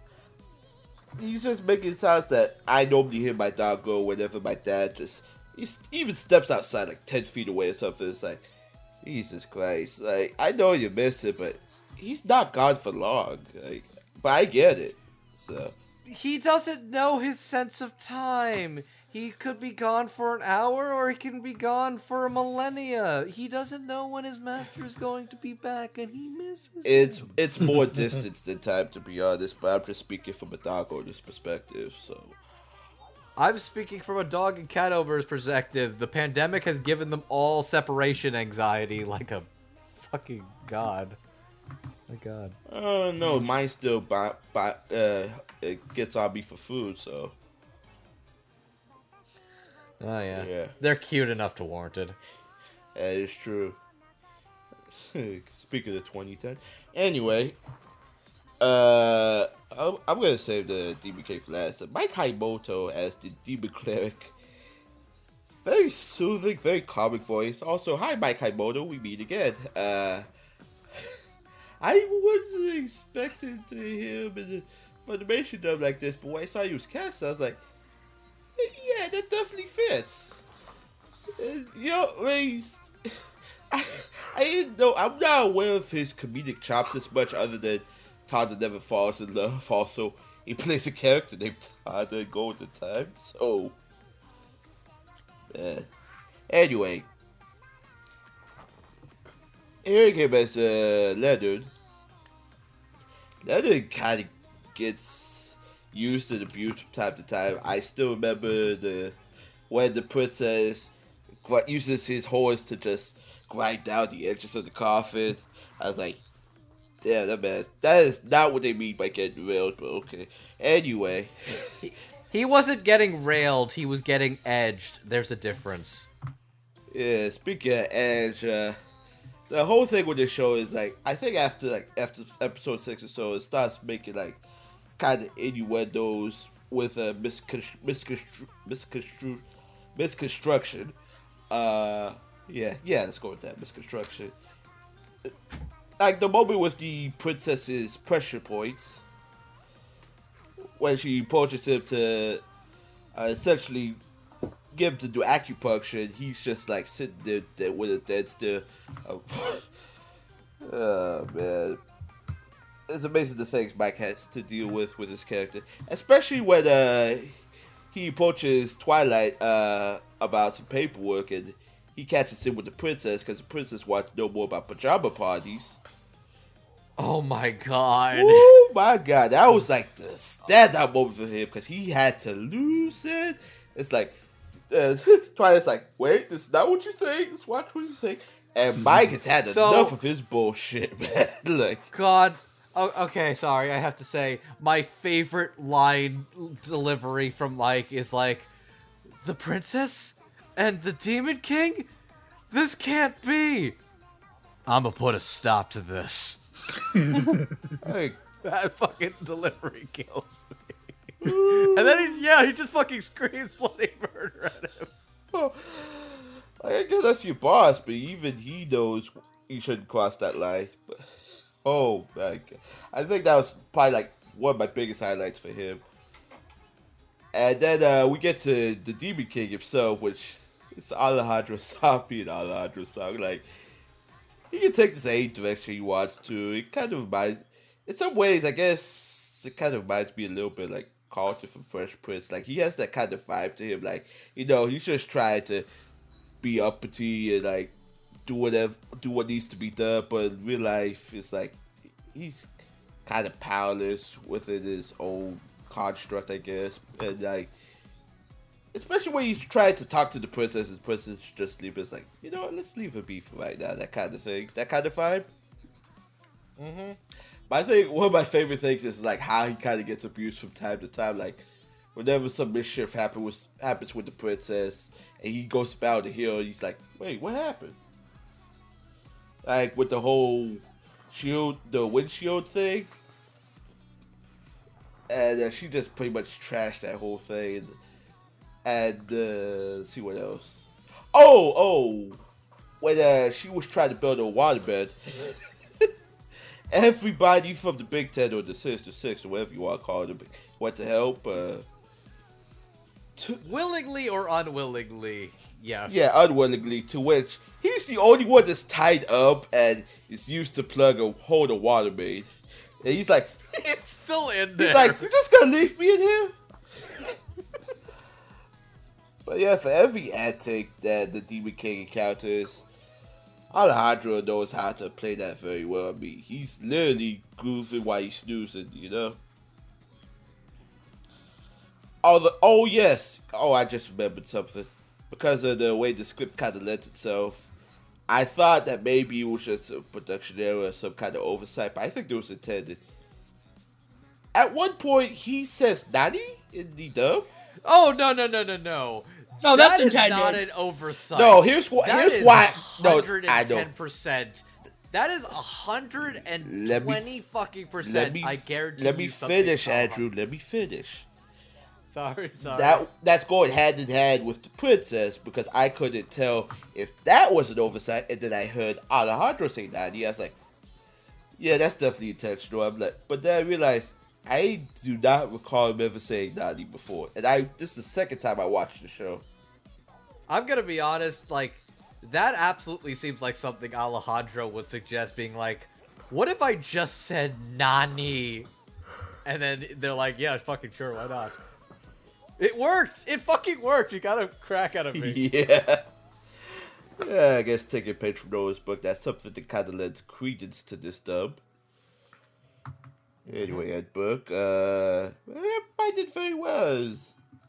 You just making sounds that I normally hear my dog go whenever my dad just he even steps outside like ten feet away or something. It's like Jesus Christ, like I know you miss it, but he's not gone for long. Like, but I get it. So He doesn't know his sense of time. He could be gone for an hour or he can be gone for a millennia. He doesn't know when his master is going to be back and he misses it's him. it's more <laughs> distance than time to be honest. But I'm just speaking from a dog owner's perspective. So I'm speaking from a dog and cat owner's perspective. The pandemic has given them all separation anxiety like a fucking god. My god. I don't know. Mine still buy, buy, uh, it gets on me for food. So Oh yeah. Yeah. They're cute enough to warrant it. That is true. <laughs> Speaking of the 2010. Anyway, uh, I'm, I'm gonna save the DBK for last. Mike Haimoto as the Demon Cleric. Very soothing, very calming voice. Also, hi Mike Haimoto, we meet again. Uh, <laughs> I wasn't expecting to hear him in the Funimation dub like this, but when I saw he was cast, I was like, yeah, that definitely fits. Uh, know, he's, <laughs> I, I didn't know. I'm not aware of his comedic chops as much, other than Todd never falls in love. <laughs> Also, he plays a character named Todd at Golden Time. So, yeah. Anyway, hearing him as uh, Leonard, Leonard kind of gets used and abused from time to time. I still remember the when the princess uses his horse to just grind down the edges of the coffin. I was like, damn, that man, that is not what they mean by getting railed, but okay. Anyway, He wasn't getting railed, he was getting edged. There's a difference. yeah, speaking of Edge, uh, the whole thing with this show is like, I think after like after episode six or so, it starts making like kind of innuendos with a miscon- misconstru- misconstru- misconstruction. Uh, yeah, yeah, let's go with that misconstruction. Like the moment with the princess's pressure points, when she approaches him to uh, essentially give him to do acupuncture, and he's just like sitting there, there with a dead stare. <laughs> Oh man it's amazing the things Mike has to deal with with his character, especially when uh, he approaches Twilight uh, about some paperwork and he catches him with the princess because the princess wants to know more about pajama parties. Oh my god. Oh my god, that was like the standout moment for him because he had to lose it. It's like uh, <laughs> Twilight's like, wait, this is not what you think. This is what you think. And <laughs> Mike has had So- enough of his bullshit, <laughs> man. like, God. Oh, okay, sorry. I have to say, my favorite line delivery from Mike is like, "The princess and the demon king. This can't be. I'm gonna put a stop to this." <laughs> hey, That fucking delivery kills me. and then he, yeah, he just fucking screams bloody murder at him. Oh, <sighs> I guess that's your boss, but even he knows he shouldn't cross that line. But oh god, I think that was probably like one of my biggest highlights for him. And then uh, we get to the Demon King himself, which is Alejandro <laughs> Saab being Alejandro Saab. Like he can take this any direction he wants to. It kind of reminds, in some ways, I guess it kind of reminds me a little bit like Carlton from Fresh Prince. Like he has that kind of vibe to him. Like you know, he's just trying to be uppity and like do whatever, do what needs to be done. But in real life, it's like he's kind of powerless within his own construct, I guess. And like, especially when he's trying to talk to the princess, his princess just sleep. It's like, you know what, let's leave her be for right now. That kind of thing, that kind of vibe. Mm-hmm. But I think one of my favorite things is like how he kind of gets abused from time to time. Like whenever some mischief happen with, happens with the princess, and he goes about the hill, he's like, "Wait, what happened?" Like with the whole shield, the windshield thing, and uh, she just pretty much trashed that whole thing. And uh, see what else. Oh, oh, when uh, she was trying to build a waterbed. <laughs> Everybody from the Big Ten or the Sinister Six or whatever you want to call it went to help. Uh, Willingly or unwillingly, yes. yeah, unwillingly. To which he's the only one that's tied up and is used to plug a hole a water main. And he's like, <laughs> It's still in there. he's like, You're just gonna leave me in here? <laughs> but yeah, for every antic that the Demon King encounters, Alejandro knows how to play that very well. I mean, he's literally grooving while he's snoozing, you know? Oh, the, oh yes. Oh, I just remembered something. Because of the way the script kind of lent itself, I thought that maybe it was just a production error or some kind of oversight, but I think it was intended. At one point, he says "Nani" in the dub. oh no no no no no. No, that's That is intended. not an oversight. No, here's why. That Here's why. No, I know. 110%. That is hundred and Let me fucking Let percent. me. I guarantee. Let me you finish, Andrew. Let me finish. <laughs> Sorry, sorry. That that's going hand in hand with the princess because I couldn't tell if that was an oversight, and then I heard Alejandro say Nani. I was like, yeah, that's definitely intentional. I'm like, but then I realized I do not recall him ever saying Nani before, and I this is the second time I watched the show. I'm gonna be honest, like that absolutely seems like something Alejandro would suggest being like, what if I just said Nani? And then they're like, yeah, fucking sure, why not? It worked! It fucking worked! You got a crack out of me. <laughs> yeah. Yeah, I guess taking a page from Noah's book, that's something that kind of lends credence to this dub. Anyway, Ed Book, uh, everybody did very well.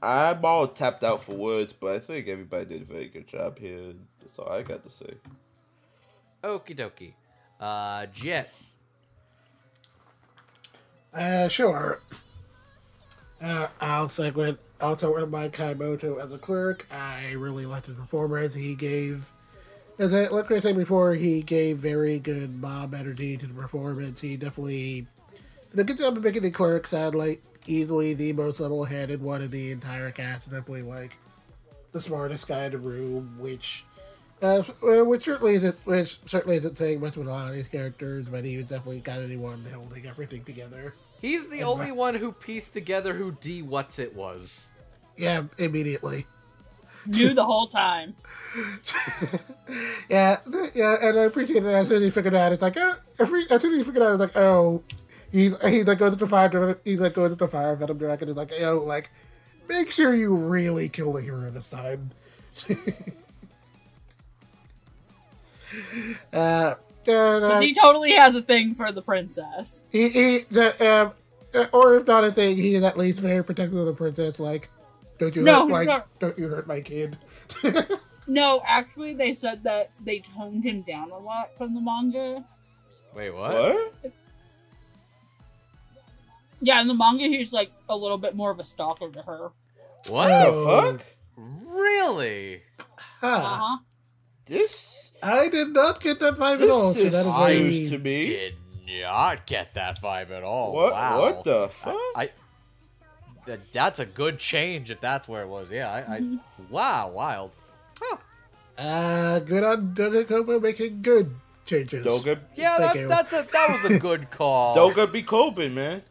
I'm all tapped out for words, but I think everybody did a very good job here. That's all I got to say. Okie dokie. Uh, Jet. Uh, sure. Uh, I'll segue. Talk about Mike Haimoto as a clerk. I really liked his performance. He gave, as I like I said before, he gave very good mom energy to the performance. He definitely did a good job of making the clerk sound like easily the most level-headed one of the entire cast. Definitely like the smartest guy in the room, which. Uh, uh, which certainly isn't, which certainly isn't saying much with a lot of these characters, but he was definitely kind of the one holding everything together. He's the only one who pieced together who D What's It was. Yeah, immediately. Knew the whole time. <laughs> Yeah, yeah, and I appreciate it as soon as he figured out. It's like, uh, every, as soon as he figured it out, it's like, oh, he's he like goes to the fire, he like goes to the fire venom dragon. Is like, oh, like, make sure you really kill the hero this time. <laughs> uh, Because he totally has a thing for the princess. he, he the, um, uh, or if not a thing, he is at least very protective of the princess. Like, don't you No, hurt, like, not. don't you hurt my kid? <laughs> No, actually, they said that they toned him down a lot from the manga. Wait, what? What? Yeah, in the manga, he's like a little bit more of a stalker to her. What? The fuck? Really? Huh. Uh huh. This I did not get that vibe at all. this So is that is I news to me. Did not get that vibe at all. What? Wow. What the fuck? I that, that's a good change if that's where it was. Yeah, I, I wow, wild. Huh. Uh, good on Doga Kobo making good changes. Doga, Yeah, that, that's a, that was a good <laughs> call. Doga be coping, man.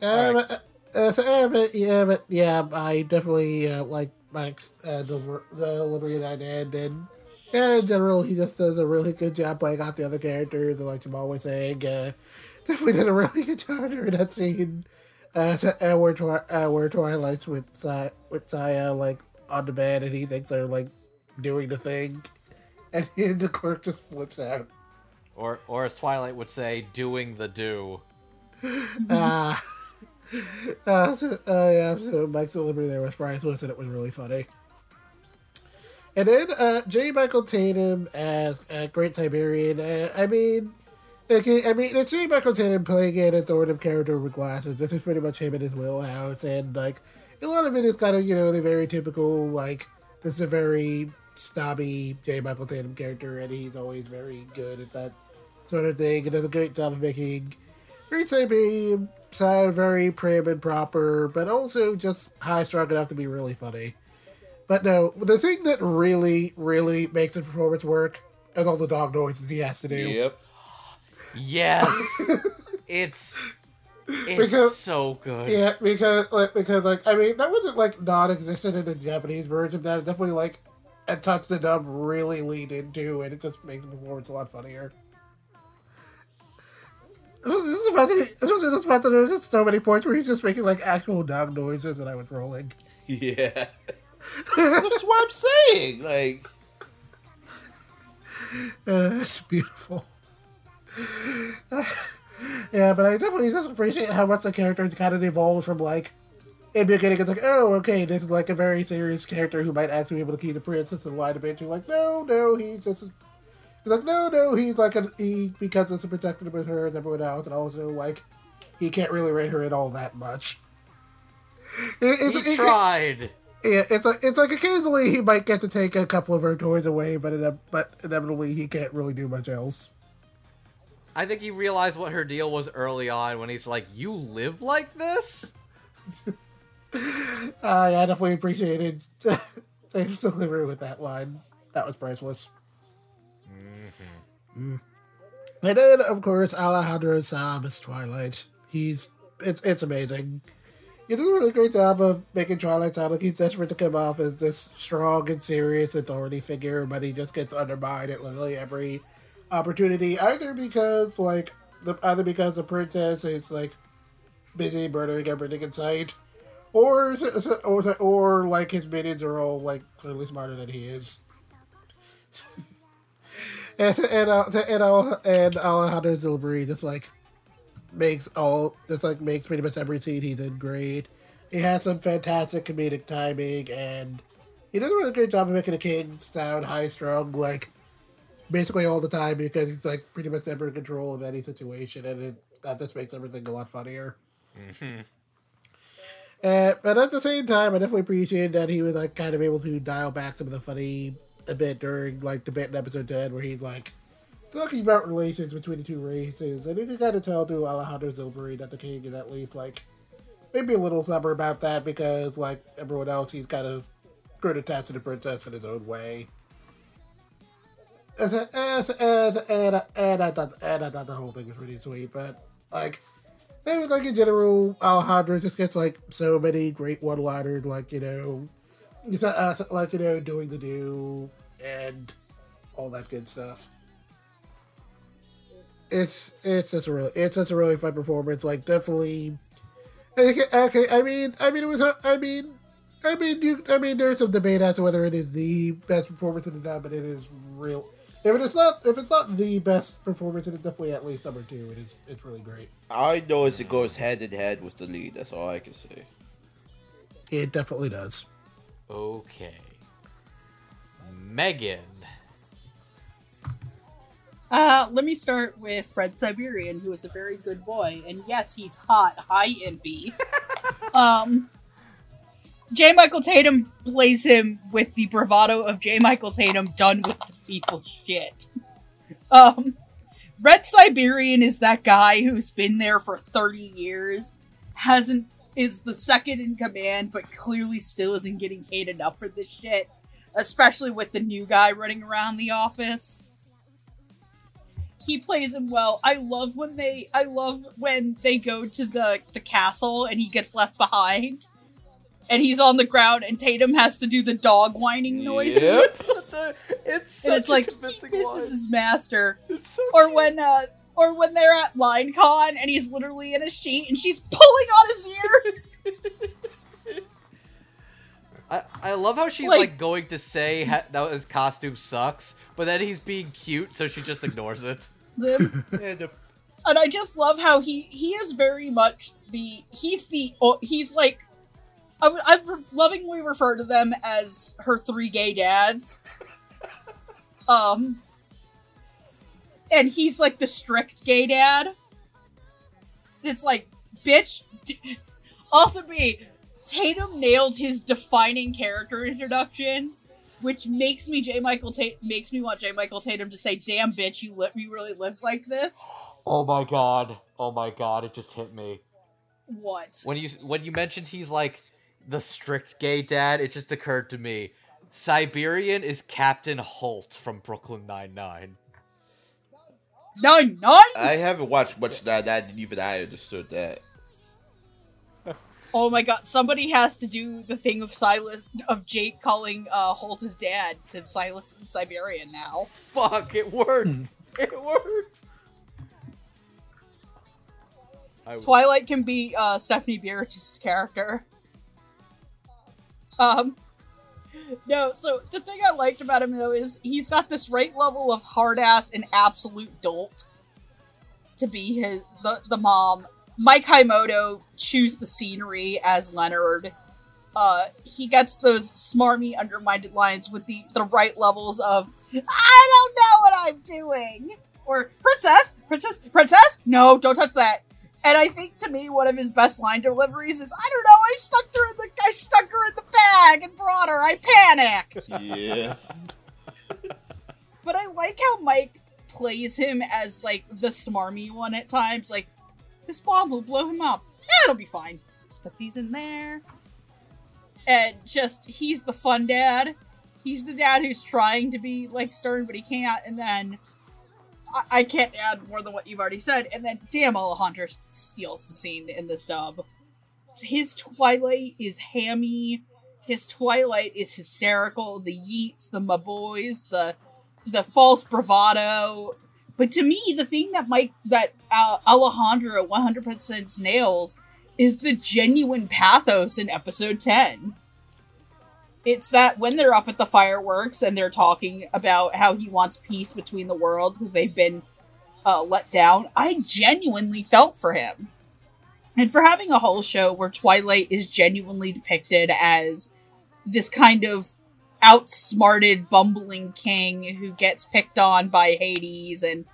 Uh, but, uh, so, uh, but, yeah, but yeah, I definitely uh, like Mike's uh, the the delivery that I did, and yeah, in general, he just does a really good job playing off the other characters. And like Jamal was saying, uh, definitely did a really good <laughs> job during that scene. Uh, uh, where, Twi- uh, where Twilight's with with Saya like on the bed, and he thinks they're like doing the thing, <laughs> and he, the clerk just flips out. Or or as Twilight would say, doing the do. Uh, <laughs> uh, so, uh, yeah, so Mike's delivery there with Brian Swiss, and it was really funny. And then uh, J. Michael Tatum as uh, Great Siberian. Uh, I mean, okay, I mean, it's J. Michael Tatum playing an authoritative character with glasses. This is pretty much him in his wheelhouse, and like a lot of it is kind of you know the very typical like this is a very snobby J. Michael Tatum character, and he's always very good at that sort of thing. And does a great job of making Great Siberian sound very prim and proper, but also just high strung enough to be really funny. But no, the thing that really, really makes the performance work is all the dog noises he has to do. Yep. Yes, <laughs> it's it's Because- so good. Yeah, because like because like I mean that wasn't like non-existent in the Japanese version. That is definitely like a touch the dub really leaned into, and it just makes the performance a lot funnier. This is, this is the fact that he, this was the fact that there's just so many points where he's just making like actual dog noises, and I was rolling. Yeah. <laughs> That's what I'm saying. Like, Uh, it's beautiful. <laughs> yeah, but I definitely just appreciate how much the character kind of evolves from like in the beginning. It's like, oh, okay, this is like a very serious character who might actually be able to keep the princess alive. Eventually, like, no, no, he's just. He's like, no, no, he's like a he because it's a protective with her and everyone else, and also like he can't really rate her at all that much. It- it's- He it- tried. yeah, it's like it's like occasionally he might get to take a couple of her toys away, but but inevitably he can't really do much else. I think he realized what her deal was early on when he's like, "You live like this." I <laughs> I definitely appreciated <laughs> Dave's delivery with that line. That was priceless. Mm. And then, of course, Alejandro Saab as Twilight. He's it's it's amazing. He does a really great job of making Twilight sound like he's desperate to come off as this strong and serious authority figure, but he just gets undermined at literally every opportunity. Either because like the either because the princess is like busy murdering everything in sight, or or or like his minions are all like clearly smarter than he is. <laughs> and and uh, and uh, and Alejandro's delivery just like makes all just like makes pretty much every scene he's in great. He has some fantastic comedic timing, and he does a really good job of making the king sound high strung like basically all the time because he's like pretty much never in control of any situation, and it, that just makes everything a lot funnier. Uh, but at the same time, I definitely appreciated that he was like kind of able to dial back some of the funny a bit during like the bit in episode ten where he's like talking about relations between the two races, and you can kind of tell to Alejandro's delivery that the king is at least like maybe a little stubborn about that because like everyone else, he's kind of grown attached to the princess in his own way. And, and, and, and, and I thought and I thought the whole thing was really sweet, but like Maybe like in general, Alejandro just gets like so many great one-liners, like you know, just, uh, like you know, doing the do and all that good stuff. It's it's just a really it's just a really fun performance. Like definitely, okay. I mean, I mean, it was. uh, I mean, I mean, you. I mean, there's some debate as to whether it is the best performance in the dub, but it is real. If it's not, if it's not the best performance, it is definitely at least number two. It is. It's really great. I know is it goes head in head with the lead. That's all I can say. It definitely does. Okay. Megan. Uh, let me start with Red Siberian, who is a very good boy, and yes, he's hot. Hi, Impy. <laughs> um, J. Michael Tatum plays him with the bravado of J. Michael Tatum done with the people shit. Um, Red Siberian is that guy who's been there for 30 years, hasn't is the second in command, but clearly still isn't getting paid enough for this shit. Especially with the new guy running around the office. He plays him well. I love when they I love when they go to the the castle and he gets left behind. And he's on the ground and Tatum has to do the dog whining noises. Yep. It's such a, it's <laughs> such And it's a like he misses line. his master. So or when uh or when they're at LineCon and he's literally in a sheet and she's pulling on his ears. <laughs> I, I love how she's Like- like, going to say ha- that his costume sucks, but then he's being cute, so she just ignores it. The- <laughs> Yeah, the- and I just love how he he is very much the he's the he's like I would- I've lovingly refer to them as her three gay dads. <laughs> Um, and he's like the strict gay dad. It's like, bitch. <laughs> also, be Tatum nailed his defining character introduction, which makes me J. Michael Tate makes me want J. Michael Tatum to say, "Damn, bitch, you li- you really live like this." Oh my god! Oh my god! It just hit me What? when you when you mentioned he's like the strict gay dad. It just occurred to me, Siberian is Captain Holt from Brooklyn Nine Nine. Nine nine. I haven't watched much now that even I understood that. Oh my god! Somebody has to do the thing of Syalis of Jake calling uh, Holt his dad to Syalis in Siberian now. Fuck! It worked. it worked. Twilight can be uh, Stephanie Beatrice's character. Um, no, so the thing I liked about him though is he's got this right level of hard ass and absolute dolt to be his the the mom. Mike Haimoto chews the scenery as Leonard. Uh, he gets those smarmy, undermined lines with the the right levels of "I don't know what I'm doing" or "Princess, princess, princess." No, don't touch that. And I think to me, one of his best line deliveries is, "I don't know, I stuck her in the, I stuck her in the bag and brought her. I panicked." <laughs> Yeah. But I like how Mike plays him as like the smarmy one at times. Like, this bomb will blow him up. It'll be fine. Just put these in there. And just he's the fun dad. He's the dad who's trying to be like stern, but he can't. And then I, can't add more than what you've already said. And then damn, Alejandro steals the scene in this dub. His Twilight is hammy. His Twilight is hysterical. The yeets, the my boys, the the false bravado. But to me, the thing that Mike that uh, Alejandro 100% nails is the genuine pathos in episode 10. It's that when they're up at the fireworks and they're talking about how he wants peace between the worlds because they've been uh, let down, I genuinely felt for him. And for having a whole show where Twilight is genuinely depicted as this kind of outsmarted bumbling king who gets picked on by Hades and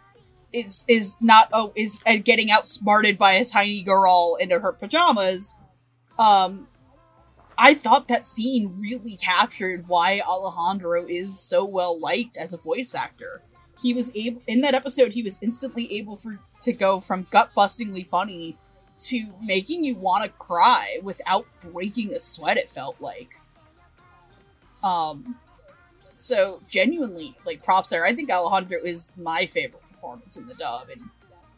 is is not oh is uh, getting outsmarted by a tiny girl into her pajamas. Um, I thought that scene really captured why Alejandro is so well liked as a voice actor. He was able in that episode. He was instantly able for to go from gut bustingly funny to making you want to cry without breaking a sweat. It felt like. Um, so genuinely, like props there. I think Alejandro is my favorite performance in the dub, and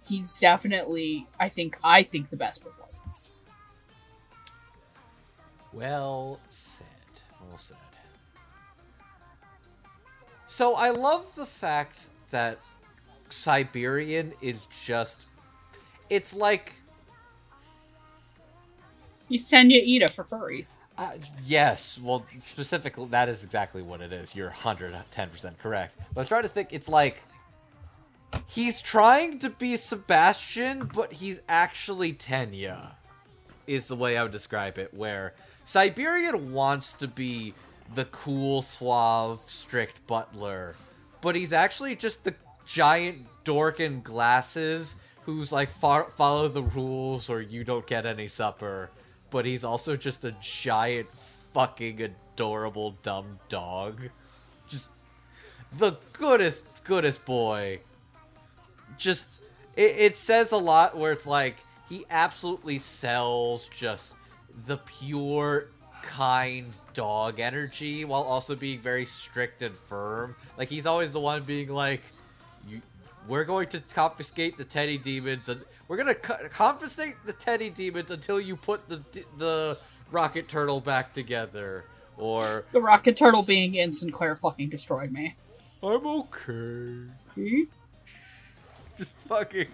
he's definitely, I think, I think the best performance. Well said. Well said. So I love the fact that Siberian is just. It's like. He's Tenya Ida for furries. Uh, yes, well, specifically, that is exactly what it is. You're 110% correct. But I was trying to think, it's like. He's trying to be Sebastian, but he's actually Tenya, is the way I would describe it. Where Siberian wants to be the cool, suave, strict butler, but he's actually just the giant dork in glasses who's like follow the rules or you don't get any supper. But he's also just a giant, fucking adorable, dumb dog. Just the goodest, goodest boy. just it, it says a lot where it's like he absolutely sells just the pure kind dog energy while also being very strict and firm like he's always the one being like you we're going to confiscate the teddy demons and we're going to co- confiscate the teddy demons until you put the the rocket turtle back together or The rocket turtle being in Sinclair fucking destroyed me. i'm okay Hmm? just fucking.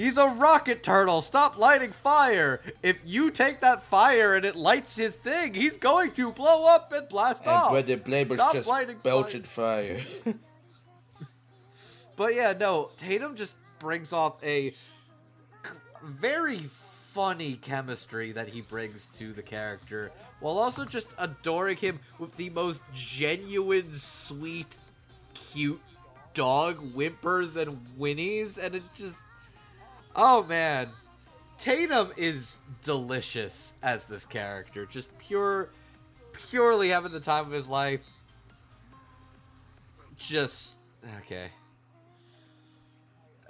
He's a rocket turtle. Stop lighting fire. If you take that fire and it lights his thing, he's going to blow up and blast And off. Brother Blaber's Stop just lighting belching fire. <laughs> But yeah, no, Tatum just brings off a very funny chemistry that he brings to the character, while also just adoring him with the most genuine, sweet, cute dog whimpers and whinnies, and it's just, oh man, Tatum is delicious as this character, just pure, purely having the time of his life. Just okay.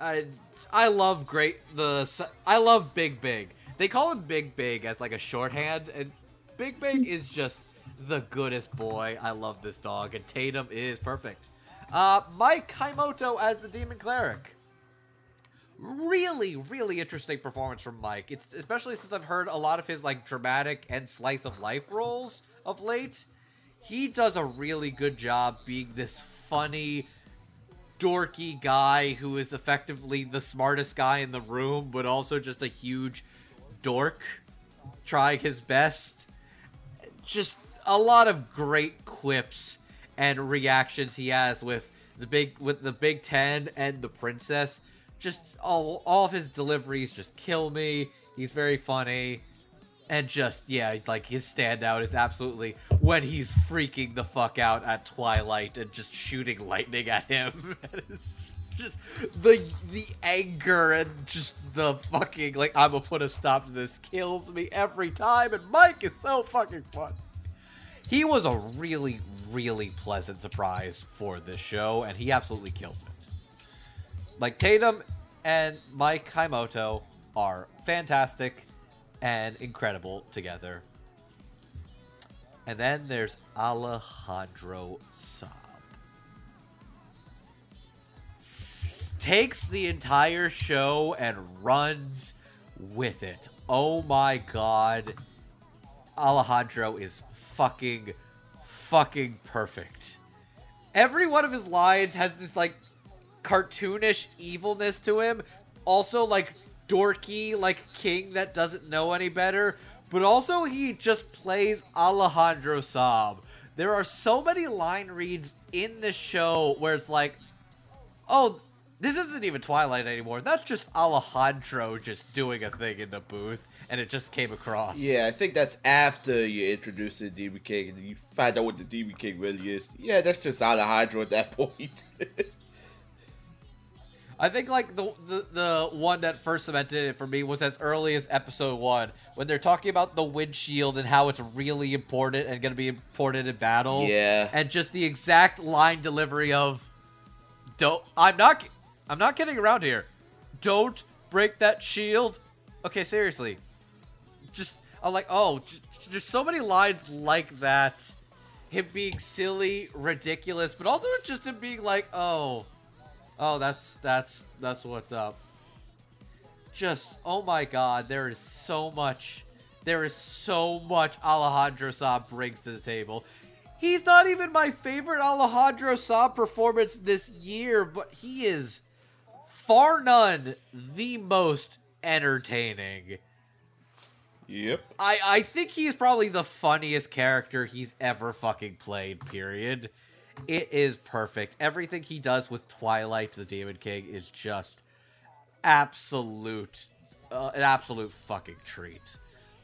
I I love great the I love Big Big. They call him Big Big as like a shorthand, and Big Big is just the goodest boy. I love this dog, and Tatum is perfect. Uh, Mike Haimoto as the Demon Cleric. Really, really interesting performance from Mike. It's especially since I've heard a lot of his like dramatic and slice of life roles of late. He does a really good job being this funny, dorky guy who is effectively the smartest guy in the room, but also just a huge dork trying his best. Just a lot of great quips and reactions he has with the big with the Big Ten and the princess. Just all all of his deliveries just kill me. He's very funny. And just yeah, like his standout is absolutely when he's freaking the fuck out at Twilight and just shooting lightning at him. <laughs> Just the the anger and just the fucking like I'm gonna put a stop to this kills me every time. And Mike is so fucking fun. He was a really really pleasant surprise for this show, and he absolutely kills it. Like Tatum and Mike Haimoto are fantastic and incredible together. And then there's Alejandro Saab. S- Takes the entire show and runs with it. Oh my god. Alejandro is fucking, fucking perfect. Every one of his lines has this, like, cartoonish evilness to him. Also, like, dorky, like, king that doesn't know any better. But also, he just plays Alejandro Saab. There are so many line reads in the show where it's like, oh, this isn't even Twilight anymore. That's just Alejandro just doing a thing in the booth, and it just came across. yeah, I think that's after you introduce the Demon King and you find out what the Demon King really is. Yeah, that's just Alejandro at that <laughs> point. I think like the, the the one that first cemented it for me was as early as episode one when they're talking about the windshield and how it's really important and going to be important in battle. Yeah. and just the exact line delivery of, "Don't I'm not I'm not kidding around here. Don't break that shield." Okay, seriously, just I'm like, oh, just, there's so many lines like that. Him being silly, ridiculous, but also just him being like, oh. Oh, that's that's that's what's up. Just oh my god, there is so much there is so much Alejandro Saab brings to the table. He's not even my favorite Alejandro Saab performance this year, but he is far none the most entertaining. yep. I, I think he's probably the funniest character he's ever fucking played, period. It is perfect. Everything he does with Twilight the Demon King is just absolute uh, an absolute fucking treat.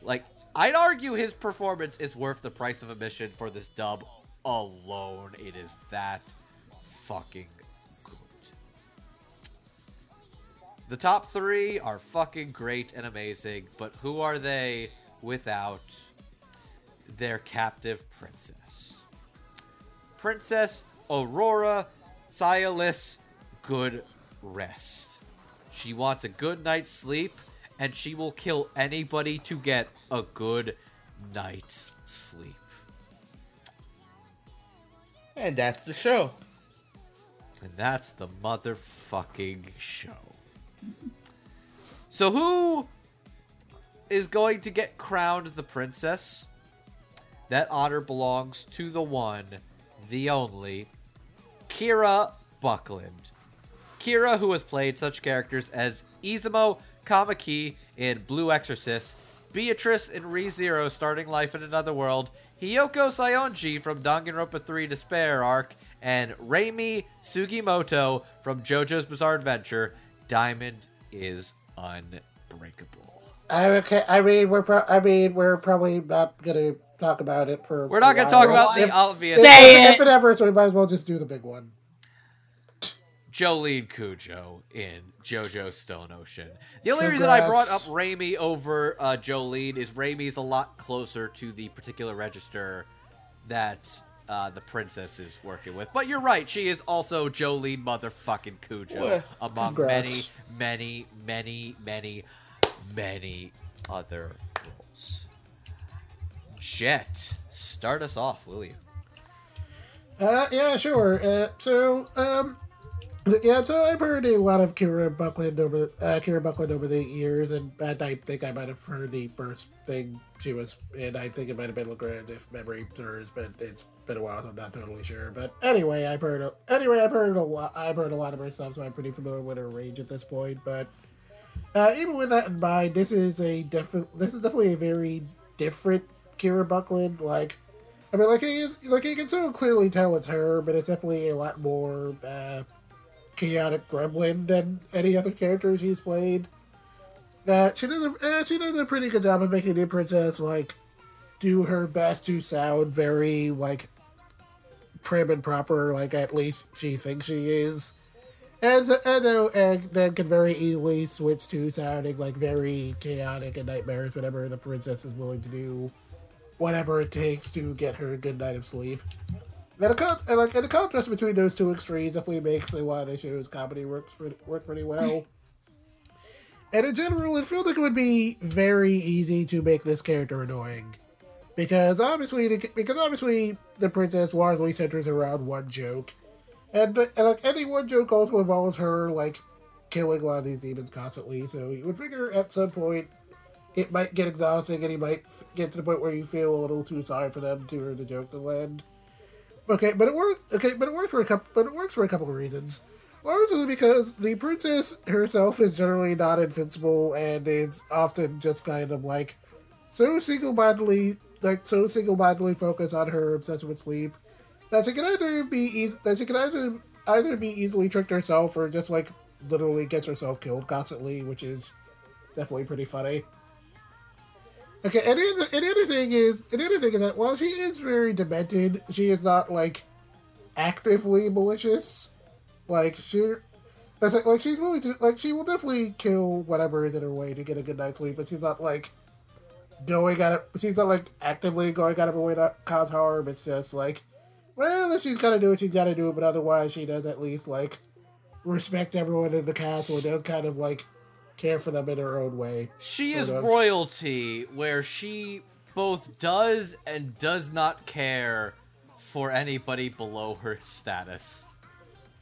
Like I'd argue his performance is worth the price of admission for this dub alone. It is that fucking good. The top 3 are fucking great and amazing, but who are they without their captive princess? Princess Aurora Syalis Good Rest. She wants a good night's sleep, and she will kill anybody to get a good night's sleep. And that's the show. And that's the motherfucking show. So who is going to get crowned the princess? That honor belongs to the one, the only, Kira Buckland. Kira, who has played such characters as Izumo Kamiki in Blue Exorcist, Beatrice in ReZero Starting Life in Another World, Hiyoko Saionji from Danganronpa 3 Despair Arc, and Reimi Sugimoto from JoJo's Bizarre Adventure, Diamond is Unbreakable. I okay. I mean, we're pro- I mean, we're probably not gonna talk about it for. We're not going to talk about If- the obvious. Say if, it. if it ever, so we might as well just do the big one. Jolyne Cujoh in JoJo Stone Ocean. The only reason I brought up Congrats. Reimi over uh, Jolyne is Reimi's a lot closer to the particular register that uh, the princess is working with. But you're right, she is also Jolyne motherfucking Cujoh Well, among congrats. many, many, many, many, many other roles. Jet, start us off, will you? Uh, yeah, sure. Uh, so, um, yeah, so I've heard a lot of Kira Buckland over uh, Kira Buckland over the years, and, I think I might have heard the first thing she was in. I think it might have been Legrand, if memory serves, but it's been a while, so I'm not totally sure. But anyway, I've heard a, anyway I've heard a lot. I've heard a lot of her stuff, so I'm pretty familiar with her range at this point. But uh, even with that in mind, this is a different. This is definitely a very different Kira Buckland. Like, I mean, like, it, like you can so clearly tell it's her, but it's definitely a lot more uh, chaotic gremlin than any other character she's played. Uh, she does a uh, she does a pretty good job of making the princess like do her best to sound very like prim and proper, like at least she thinks she is. And and, uh, and then can very easily switch to sounding like very chaotic and nightmarish whatever the princess is willing to do whatever it takes to get her a good night of sleep. And, a con- and like and the contrast between those two extremes definitely makes of the show's comedy works pretty, work pretty well. and in general, it feels like it would be very easy to make this character annoying, because obviously, the, because obviously the princess largely centers around one joke, and, and like any one joke also involves her like killing a lot of these demons constantly. So you would figure at some point it might get exhausting, and you might get to the point where you feel a little too sorry for them to the joke to land. Okay, but it works. Okay, but it works for a couple. But it works for a couple of reasons. Largely because the princess herself is generally not invincible and is often just kind of like so single-mindedly, like so single-mindedly focused on her obsession with sleep that she can either be eas- that she can either either be easily tricked herself or just like literally gets herself killed constantly, which is definitely pretty funny. Okay, and the, other, and the other thing is, and the other thing is that while she is very demented, she is not like actively malicious. Like she, that's like, like she's to, like she will definitely kill whatever is in her way to get a good night's sleep, but she's not like going at it. She's not like actively going out of her way to cause harm. It's just like, well, she's gotta do what she's gotta do, but otherwise she does at least like respect everyone in the castle and does kind of like care for them in her own way. She is of. royalty, where she both does and does not care for anybody below her status.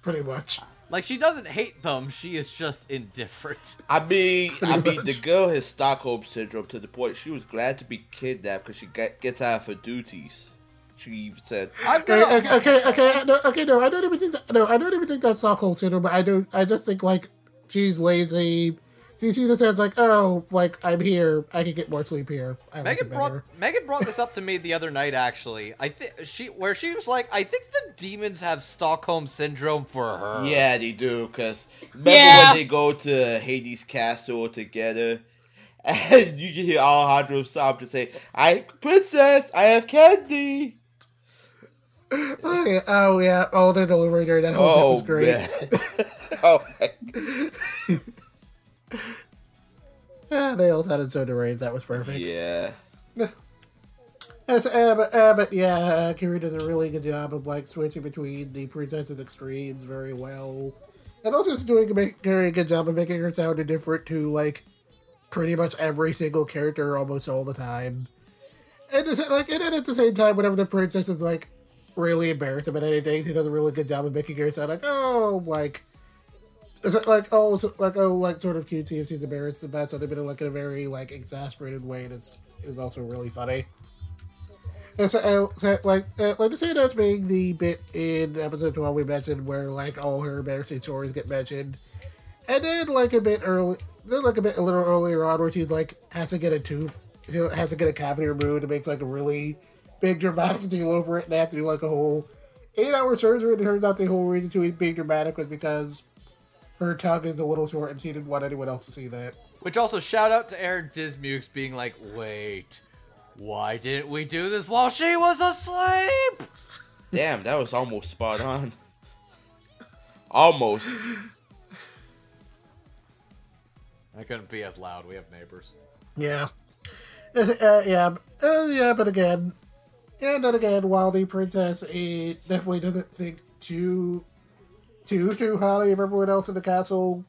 Pretty much. Like she doesn't hate them; she is just indifferent. <laughs> I mean, I Pretty mean, the girl has Stockholm syndrome to the point she was glad to be kidnapped because she get, gets out of her duties. She even said, I'm Okay, gonna. okay, okay, okay, no, okay, no, I don't even think that, no, I don't even think that's Stockholm syndrome, but I don't. I just think like she's lazy. She sees this as like, oh, like I'm here, I can get more sleep here. I like Megan it brought better. Megan brought <laughs> this up to me the other night. Actually, I think she where she was like, I think the demons have Stockholm syndrome for her. "Yeah, they do." Because remember Yeah. when they go to Hades' castle together, <laughs> and you can hear Alejandro sob to say, "I, princess, I have candy." <laughs> Oh yeah, oh yeah, oh they're delivering her. That whole bit Oh was great. man! Oh, Yeah, <laughs> they all sounded so deranged. That was perfect. yeah. But, uh, but yeah, uh, Kira does a really good job of like switching between the princess's extremes very well. and also it's doing a very good job of making her sound indifferent to like pretty much every single character almost all the time. And it's like, and then at the same time, whenever the princess is like really embarrassed about anything, she does a really good job of making her sound like, oh, like, is it like oh, like oh, like sort of cutesy if she's embarrassed about something, but in like in a very like exasperated way. That's is also really funny. And so, uh, like, uh, like to say that's being the bit in episode twelve we mentioned where like all her embarrassing stories get mentioned, and then like a bit early, then like a bit a little earlier on where she like has to get a tooth, she has to get a cavity removed and makes like a really big dramatic deal over it, and they have to do like a whole eight-hour surgery. And it turns out the whole reason to it being dramatic was because her tongue is a little short and she didn't want anyone else to see that. Which also shout out to Aaron Dismukes being like, wait, why didn't we do this while she was asleep? Damn, that was almost spot on. almost. I couldn't be as loud. We have neighbors. Yeah. Uh, yeah, uh, yeah, but again, and then again, while the princess eh, definitely doesn't think too, too, too highly of everyone else in the castle,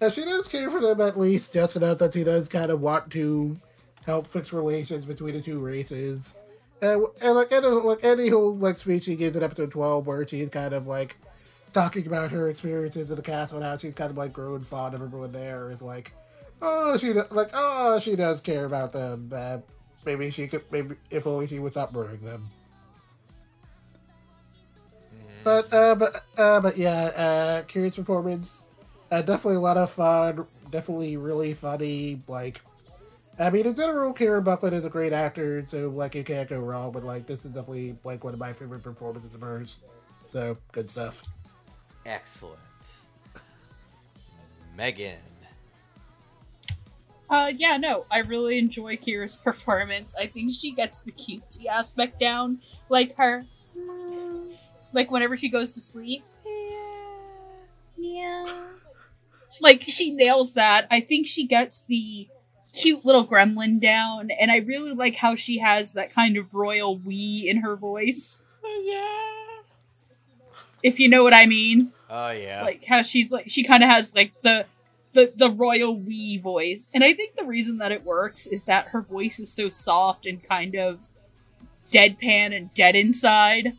And she does care for them at least just enough that she does kind of want to help fix relations between the two races. And, and like, uh, like any whole like speech she gives in episode twelve, where she's kind of like talking about her experiences in the castle and how she's kind of like grown fond of everyone there is like, oh, she like oh she does care about them. Uh, maybe she could maybe if only she would stop murdering them. But uh, but uh, but yeah, uh, curious performance. Uh, definitely a lot of fun. Definitely really funny. Like, I mean, in general, Kira Buckland is a great actor, so like you can't go wrong. But like, this is definitely like one of my favorite performances of hers. So good stuff. Excellent. Megan. Uh, yeah, no, I really enjoy Kira's performance. I think she gets the cutesy aspect down, like her, like whenever she goes to sleep. Yeah. Yeah. like she nails that. I think she gets the cute little gremlin down, and I really like how she has that kind of royal we in her voice. Yeah. If you know what I mean Oh, yeah. like how she's like she kind of has like the the the royal we voice and i think the reason that it works is that her voice is so soft and kind of deadpan and dead inside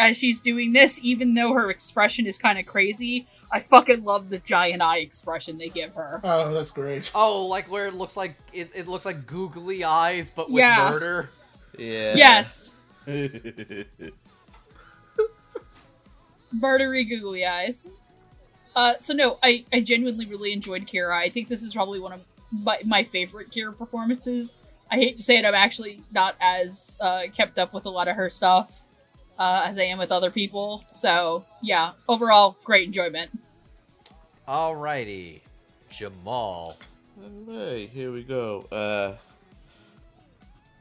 as she's doing this even though her expression is kind of crazy i fucking love the giant eye expression they give her Oh, that's great. oh, like where it looks like it, it looks like googly eyes, but with Yeah. murder. Yeah. yes <laughs> murdery googly eyes. Uh, so no, I, I genuinely really enjoyed Kira. I think this is probably one of my, my favorite Kira performances. I hate to say it, I'm actually not as uh, kept up with a lot of her stuff uh, as I am with other people. So yeah, overall, great enjoyment. Alrighty. Jamal. Hey, here we go. Uh,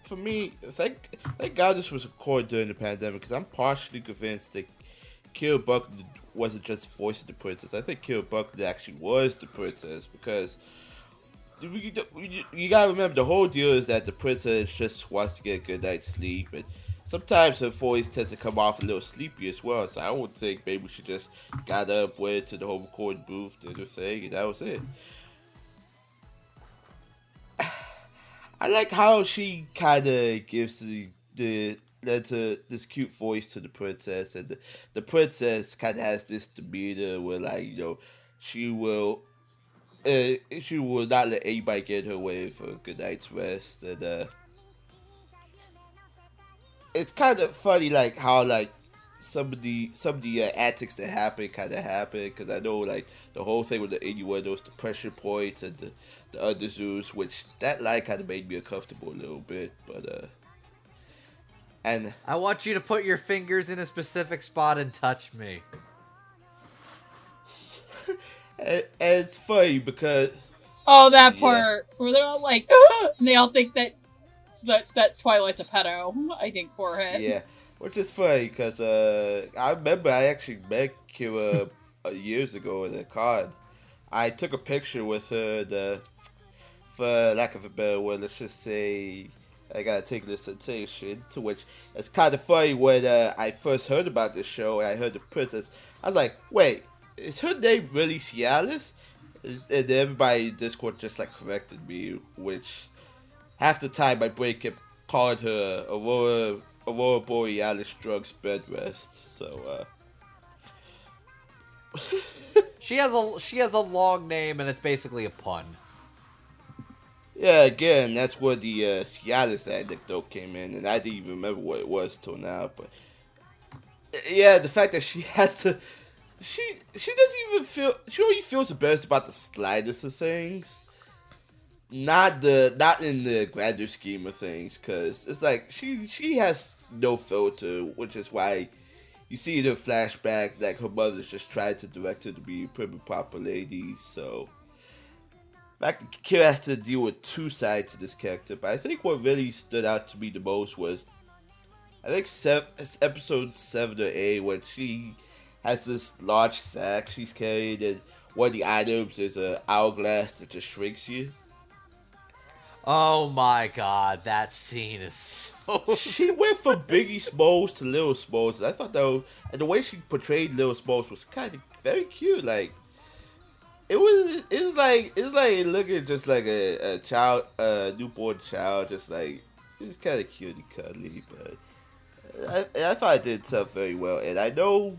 for me, thank thank God this was recorded during the pandemic because I'm partially convinced that Kira Buckland wasn't just voicing the princess. I think Kira Buckland actually was the princess because you, you, you gotta remember the whole deal is that the princess just wants to get a good night's sleep and sometimes her voice tends to come off a little sleepy as well. So I would think maybe she just got up, went to the home recording booth, did her thing, and that was it. <sighs> I like how she kind of gives the the lends a, this cute voice to the princess, and the, the princess kind of has this demeanor where, like, you know, she will. Uh, she will not let anybody get in her way for a good night's rest, and uh, it's kind of funny, like how like some of the some of the uh, antics that happen kind of happen because I know like the whole thing with the innuendos, the pressure points, and the the underzoos, which that line kind of made me uncomfortable a little bit, but uh, and I want you to put your fingers in a specific spot and touch me. <laughs> and, and it's funny because Oh, that Yeah. part where they're all like, <laughs> and they all think that that that Twilight's a pedo. I think forehead. yeah, which is funny because uh, I remember I actually met Kira <laughs> years ago at a con. I took a picture with her. The for lack of a better word, let's just say I gotta take this attention. To which it's kind of funny when uh, I first heard about the show and I heard the princess. I was like, wait, is her name really Cialis? Is- And everybody in Discord just like corrected me, which half the time my brain kept calling her Aurora Aurora Borealis drugs bed rest. So uh <laughs> She has a she has a long name and it's basically a pun. yeah, again, that's where the uh, Cialis anecdote came in, and I didn't even remember what it was till now. But yeah, the fact that she <laughs> has to, she she doesn't even feel she only feels embarrassed about the slightest of things, not the not in the grander scheme of things, because it's like she she has no filter, which is why you see the flashback like her mother's just tried to direct her to be a and proper lady, so fact Kira has to deal with two sides to this character, but I think what really stood out to me the most was I think sev- it's episode seven or eight when she has this large sack she's carrying and one of the items is a hourglass that just shrinks you. Oh my god, that scene is so <laughs> She went from Biggie Smalls to Little Smalls, I thought was, and the way she portrayed Little Smalls was kind of very cute. Like it was, it was like it's like looking just like a, a child, a newborn child, just like it was kind of cute and cuddly. But I, I thought it did stuff very well, and I know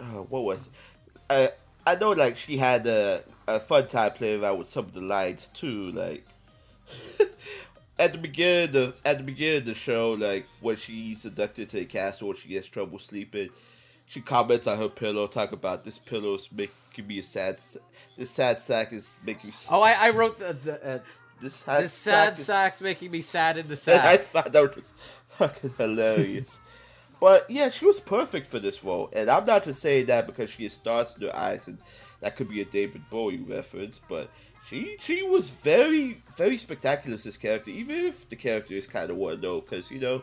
uh, what was it? I I know like she had a, a fun time playing around with some of the lines too, like <laughs> at the beginning of the at the beginning of the show, like when she's inducted to the castle and she gets trouble sleeping, she comments on her pillow, talk about this pillow is making me a sad, this sad sack is making me. s- Oh, I, I wrote the, the uh, this, sad this sad is- sack's making me sad in the <laughs> sack. I thought that was fucking hilarious. but yeah, she was perfect for this role, and I'm not just saying that because she has stars in her eyes, and that could be a David Bowie reference, but. She, she was very very spectacular as this character, even if the character is kind of one note, oh, because you know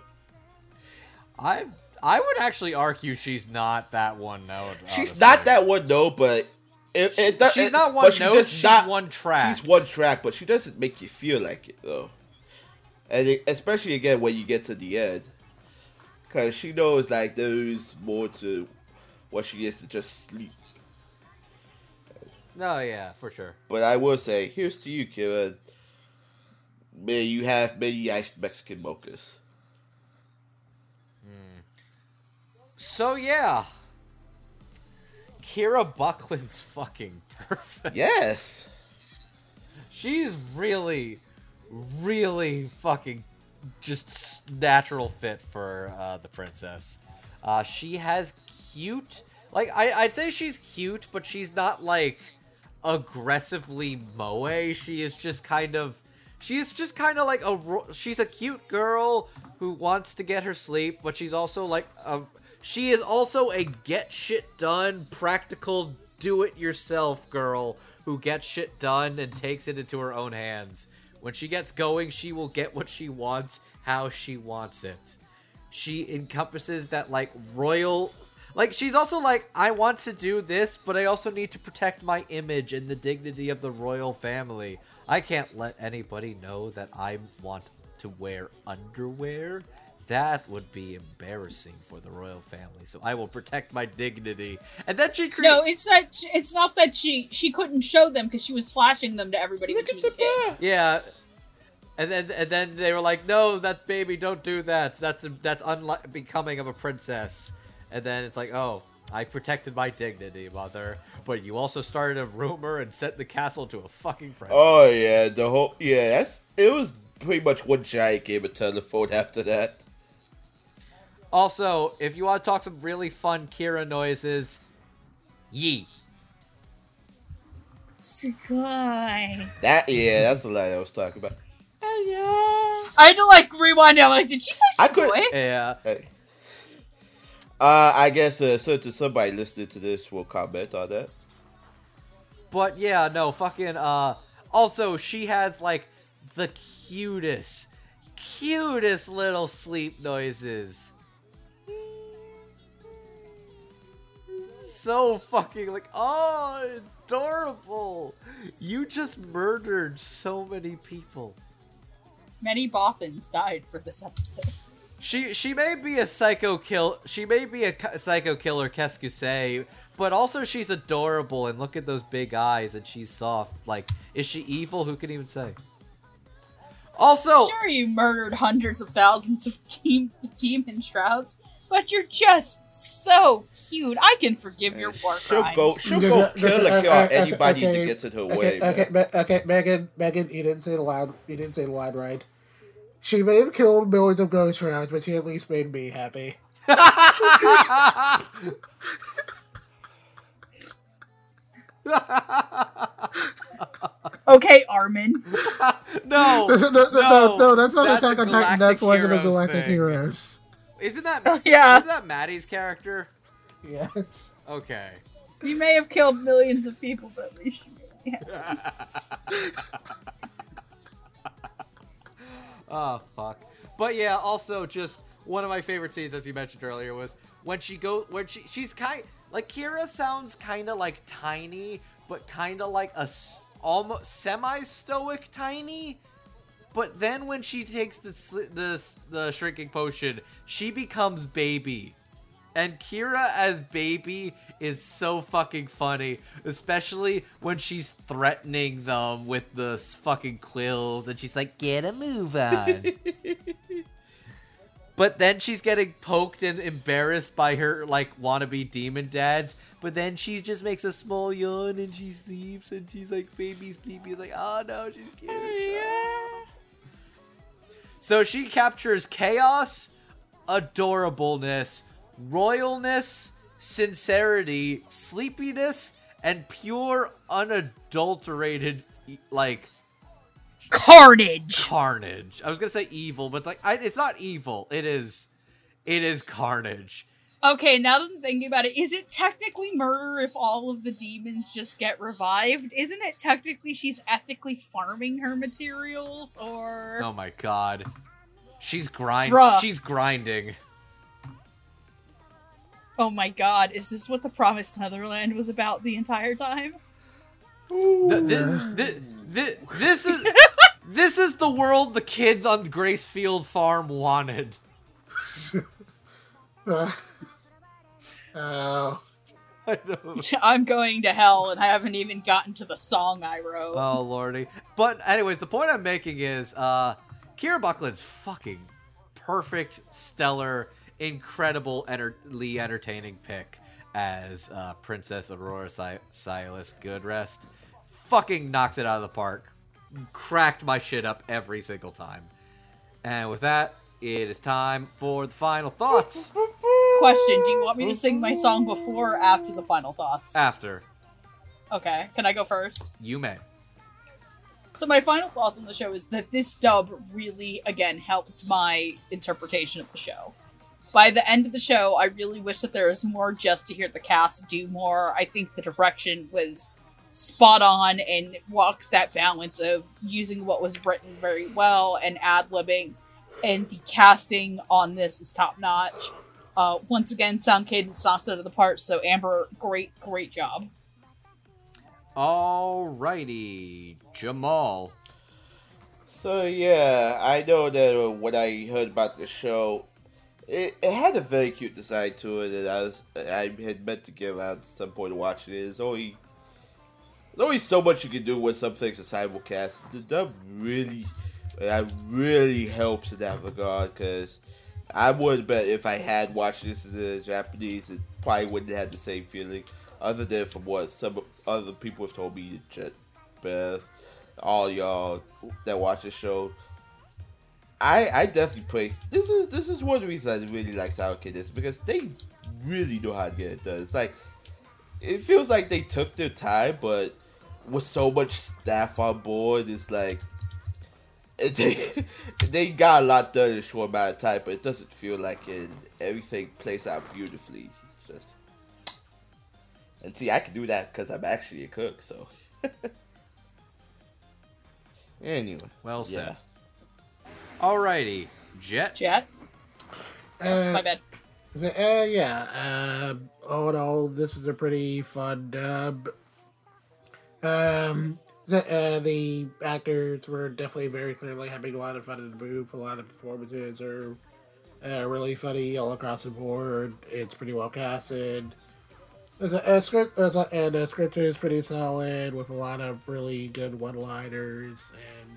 I I would actually argue she's not that one note. She's honestly. not that one note, but it, it, does- she's not one she note. she's not- one track. She's one track, but she doesn't make you feel like it though. And it, especially again when you get to the end, because she knows like there's more to what she is to just sleep. No, yeah, for sure. But I will say, here's to you, Kira. May you have many iced Mexican mochas. So yeah, Kira Buckland's fucking perfect. Yes. She's really, really fucking just natural fit for uh, the princess. Uh, she has cute, like I, I'd say she's cute, but she's not like aggressively moe. She is just kind of, she is just kind of like a. She's a cute girl who wants to get her sleep, but she's also like a. She is also a get shit done, practical, do it yourself girl who gets shit done and takes it into her own hands. When she gets going, she will get what she wants, how she wants it. She encompasses that like royal like she's also like I want to do this, but I also need to protect my image and the dignity of the royal family. I can't let anybody know that I want to wear underwear. That would be embarrassing for the royal family. So I will protect my dignity. And then she creates No, it's that sh- it's not that she she couldn't show them because she was flashing them to everybody Look when at she the was a kid. Yeah. And then and then they were like, "No, that baby, don't do that. That's that's unbecoming of a princess." And then it's like, "Oh, I protected my dignity, mother, but you also started a rumor and sent the castle to a fucking frenzy." Oh yeah, the whole yeah. That's it was pretty much one giant game of telephone after that. Also, if you want to talk some really fun Kira noises, yee. Sugoi. That yeah, that's the line I was talking about. I had to like rewind it. I'm like, did she say I could- Sugoi? Yeah. Hey. Uh, I guess uh, so to somebody listening to this will comment on that. But yeah, no, fucking uh also she has like the cutest cutest little sleep noises. So fucking like oh adorable. You just murdered so many people. Many Bothans died for this episode. She she may be a psycho kill. She may be a psycho killer, qu'est-ce but also she's adorable. And look at those big eyes, and she's soft. Like, is she evil? Who can even say? Also, Sure, you murdered hundreds of thousands of team, demon shrouds, but you're just so cute. I can forgive your war She'll crimes. go. She'll go yeah, kill yeah, or kill uh, uh, anybody okay, that gets in her way. Okay, okay, man. Okay, Megan, Megan, you didn't say the loud, you didn't say the line right. She may have killed millions of ghost rounds, but she at least made me happy. <laughs> Okay, Armin. <laughs> no, <laughs> no, no, no, no, no, that's not that's a Attack on Titan. That's Galactic one of the Heroes Galactic thing. Heroes. Isn't that Oh, yeah. Isn't that Maddie's character? Yes. Okay. You may have killed millions of people, but at least you made me happy. Oh fuck. But yeah, also just one of my favorite scenes, as you mentioned earlier, was when she go when she she's kind like Kira sounds kind of like tiny, but kind of like a almost semi stoic tiny. But then when she takes the the the shrinking potion, she becomes baby. And Kira as baby is so fucking funny, especially when she's threatening them with the fucking quills and she's like, "Get a move on." <laughs> but then she's getting poked and embarrassed by her like wannabe demon dads. But then she just makes a small yawn and she sleeps and she's like, "Baby sleepy." Like, oh no, she's cute. So she captures chaos, adorableness, royalness, sincerity, sleepiness, and pure unadulterated e- like Carnage. carnage. I was gonna say evil, but like I, it's not evil. It is, it is carnage. Okay, now that I'm thinking about it, is it technically murder if all of the demons just get revived? Isn't it technically she's ethically farming her materials, or Oh my god, she's grind. Bruh. She's grinding. Oh my god, is this what the Promised Neverland was about the entire time? Th- thi- thi- thi- this is <laughs> this is the world the kids on Gracefield Farm wanted. <laughs> Uh, oh. <laughs> I'm going to hell, and I haven't even gotten to the song I wrote. Oh lordy. But anyways, the point I'm making is uh Kira Buckland's fucking perfect, stellar, incredible, enterly entertaining pick as uh, Princess Aurora si- Syalis Goodreste. Fucking knocks it out of the park. Cracked my shit up every single time. And with that, it is time for the final thoughts. <laughs> Question: Do you want me to sing my song before or after the final thoughts? After Okay, can I go first? you may. So my final thoughts on the show is that this dub really, again, helped my interpretation of the show. By the end of the show, I really wish that there was more just to hear the cast do more. I think the direction was spot on and walked that balance of using what was written very well and ad libbing. And the casting on this is top notch. Uh, once again, sound cadence knocks it out of the part. So Amber, great, great job. Alrighty, Jamal. So yeah, I know that what I heard about the show, it, it had a very cute design to it, and I was I had meant to give out at some point watching it. There's only there's only so much you can do with some things are simulcast. The dub really, uh, really helps in that regard because I would bet if I had watched this in the Japanese, it probably wouldn't have the same feeling. Other than from what some other people have told me, just Beth, all y'all that watch the show. I I definitely praise this is this is one of the reasons I really like Sour Kid is because they really know how to get it done. It's like it feels like they took their time, but with so much staff on board, it's like <laughs> they they got a lot done in a short amount of time, but it doesn't feel like it. Everything plays out beautifully. It's just and see, I can do that because I'm actually a cook. So <laughs> anyway, Well said. yeah. Alrighty, Jet. Jet, Uh, my bad. The- Uh, yeah. Um, all in all, this was a pretty fun dub. Um, the uh, the actors were definitely very clearly having a lot of fun in the booth. A lot of performances are Uh, really funny all across the board. It's pretty well casted. There's a, a script, there's a, and the script is pretty solid with a lot of really good one-liners and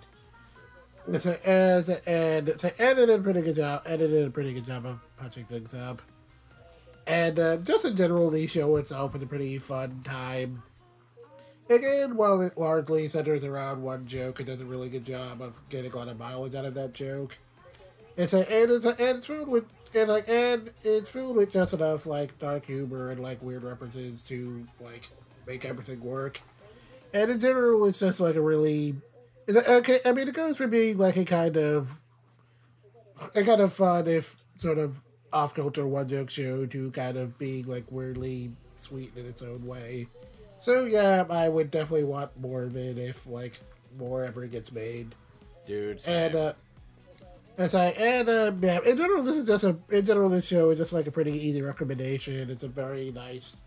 as and it's a, edited a pretty good job. Edited a pretty good job of punching things up. And uh, just in general, the show itself was a pretty fun time. Again, while it largely centers around one joke, it does a really good job of getting a lot of mileage out of that joke. It's a, and it's a, and it's filled with and like and it's filled with just enough like dark humor and like weird references to like make everything work. And in general, it's just like a really okay. I mean, it goes from being like a kind of a kind of fun, if sort of off kilter one joke show, to kind of being like weirdly sweet in its own way. So yeah, I would definitely want more of it if like more ever gets made. Dude. And uh as I and uh yeah, in general this is just a in general this show is just like a pretty easy recommendation. It's a very nice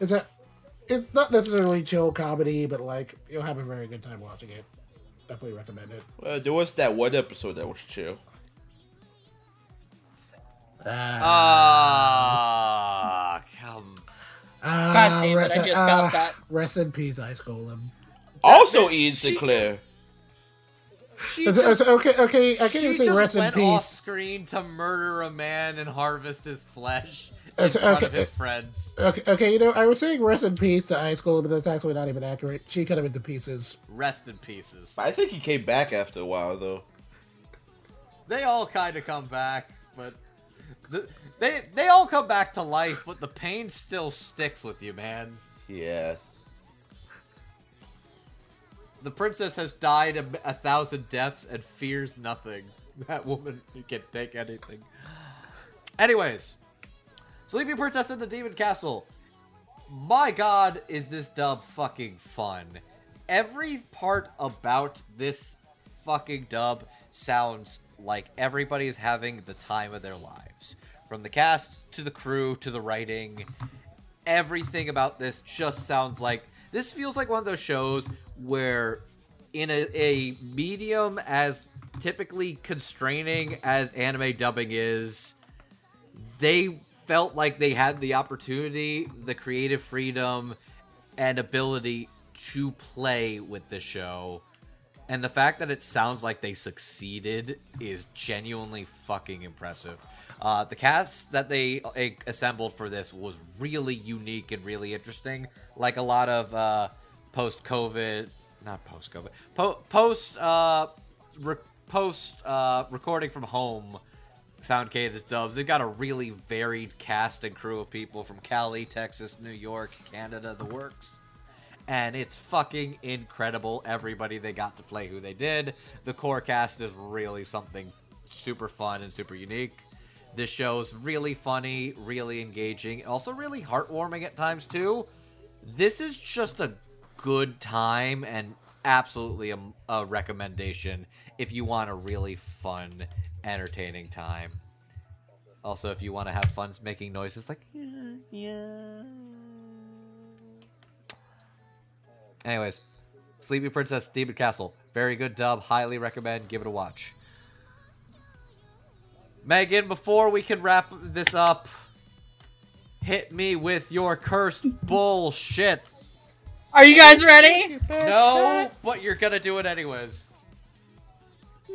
it's a it's not necessarily chill comedy, but like you'll have a very good time watching it. Definitely recommend it. Uh, there was that one episode that was chill. Ah, come. Ah, God damn it, rest, I just ah, got that. Rest in peace, Ice Golem. Also, bitch- Ian she- Sinclair. She It's- it's- just, okay, okay, I can't even say rest in peace. went off peace. screen to murder a man and harvest his flesh in It's- front of okay, his friends. Okay, okay, you know, I was saying rest in peace to Ice Golem, but that's actually not even accurate. She cut him into pieces. Rest in pieces. I think he came back after a while, though. They all kind of come back, but the, they they all come back to life, but the pain still sticks with you, man. Yes. The princess has died a, a thousand deaths and fears nothing. <laughs> That woman can take anything. Anyways, Sleepy Princess in the Demon Castle. My god, is this dub fucking fun. Every part about this fucking dub sounds like everybody is having the time of their lives. From the cast to the crew to the writing, everything about this just sounds like this feels like one of those shows where in a, a medium as typically constraining as anime dubbing is they felt like they had the opportunity the creative freedom and ability to play with the show and the fact that it sounds like they succeeded is genuinely fucking impressive. Uh, the cast that they uh, assembled for this was really unique and really interesting. Like a lot of uh, post COVID, not post COVID, po- post uh, re- post uh, recording from home sound cadence dubs. They've got a really varied cast and crew of people from Cali, Texas, New York, Canada, the works and it's fucking incredible. Everybody they got to play who they did. The core cast is really something super fun and super unique. This show's really funny, really engaging, also really heartwarming at times too. This is just a good time and absolutely a, a recommendation if you want a really fun, entertaining time. Also, if you want to have fun making noises like yeah, yeah. Anyways, Sleepy Princess Demon Castle. Very good dub. Highly recommend. Give it a watch. Megan, before we can wrap this up, hit me with your cursed <laughs> bullshit. Are you guys ready? No, but you're gonna do it anyways.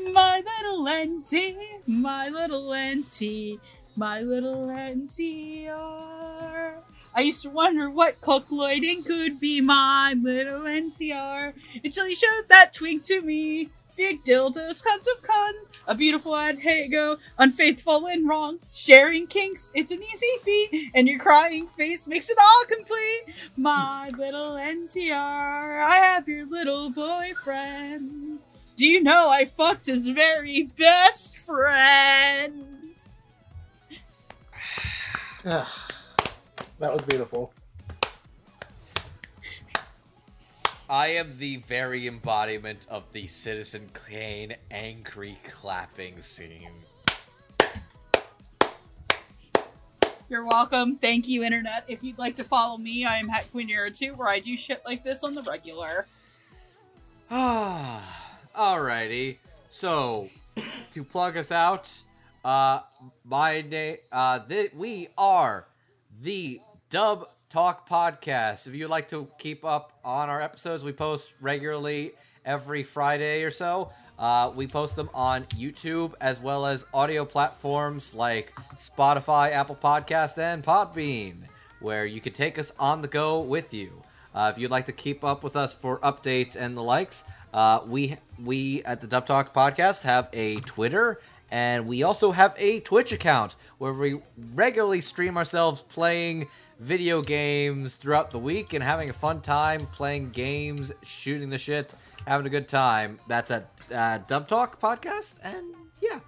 My little NT, my little NT, my little NTR. I used to wonder what calculating could be my little NTR until you showed that twink to me. Big dildos, cons of con, a beautiful ad, hey go, unfaithful and wrong, sharing kinks, it's an easy feat, and your crying face makes it all complete. My little NTR, I have your little boyfriend. Do you know I fucked his very best friend? That was beautiful. I am the very embodiment of the Citizen Kane angry clapping scene. You're welcome. Thank you, Internet. If you'd like to follow me, I am Hat Queen Era 2, where I do shit like this on the regular. <sighs> Ah, alrighty. So, to plug us out, Uh, my name. Uh, th- we are the Dub Talk Podcast. If you'd like to keep up on our episodes, we post regularly every Friday or so. Uh, we post them on YouTube as well as audio platforms like Spotify, Apple Podcast, and Podbean, where you can take us on the go with you. Uh, if you'd like to keep up with us for updates and the likes, uh, we we at the Dub Talk Podcast have a Twitter and we also have a Twitch account where we regularly stream ourselves playing video games throughout the week and having a fun time playing games, shooting the shit, having a good time. That's at uh, Dub Talk Podcast, and yeah,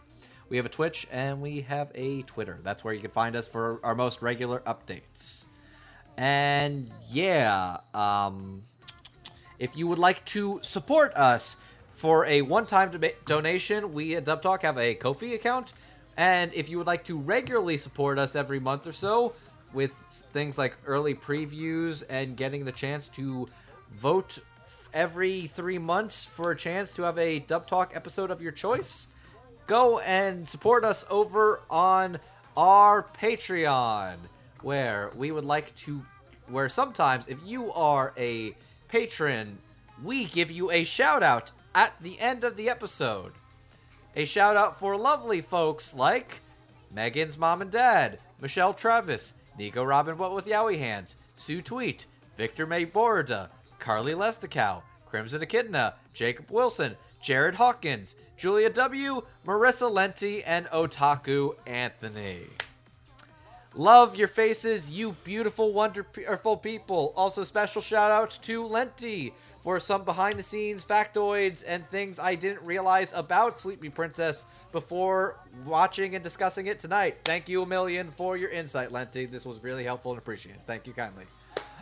we have a Twitch and we have a Twitter. That's where you can find us for our most regular updates. And yeah, um, if you would like to support us for a one-time do- donation, we at Dub Talk have a Ko-fi account. And if you would like to regularly support us every month or so with things like early previews and getting the chance to vote every three months for a chance to have a Dub Talk episode of your choice, go and support us over on our Patreon, where we would like to, where sometimes if you are a patron, we give you a shout out at the end of the episode. A shout out for lovely folks like Megan's mom and dad, Michelle Travis, Nico Robin What with Yowie Hands, Sue Tweet, Victor May Borda, Carly Lesticow, Crimson Echidna, Jacob Wilson, Jared Hawkins, Julia W, Marissa Lenti, and Otaku Anthony. Love your faces, you beautiful, wonderful people. Also, special shout outs to Lenti for some behind the scenes factoids and things I didn't realize about Sleepy Princess before watching and discussing it tonight. Thank you a million for your insight, Lenti. This was really helpful and appreciated. Thank you kindly.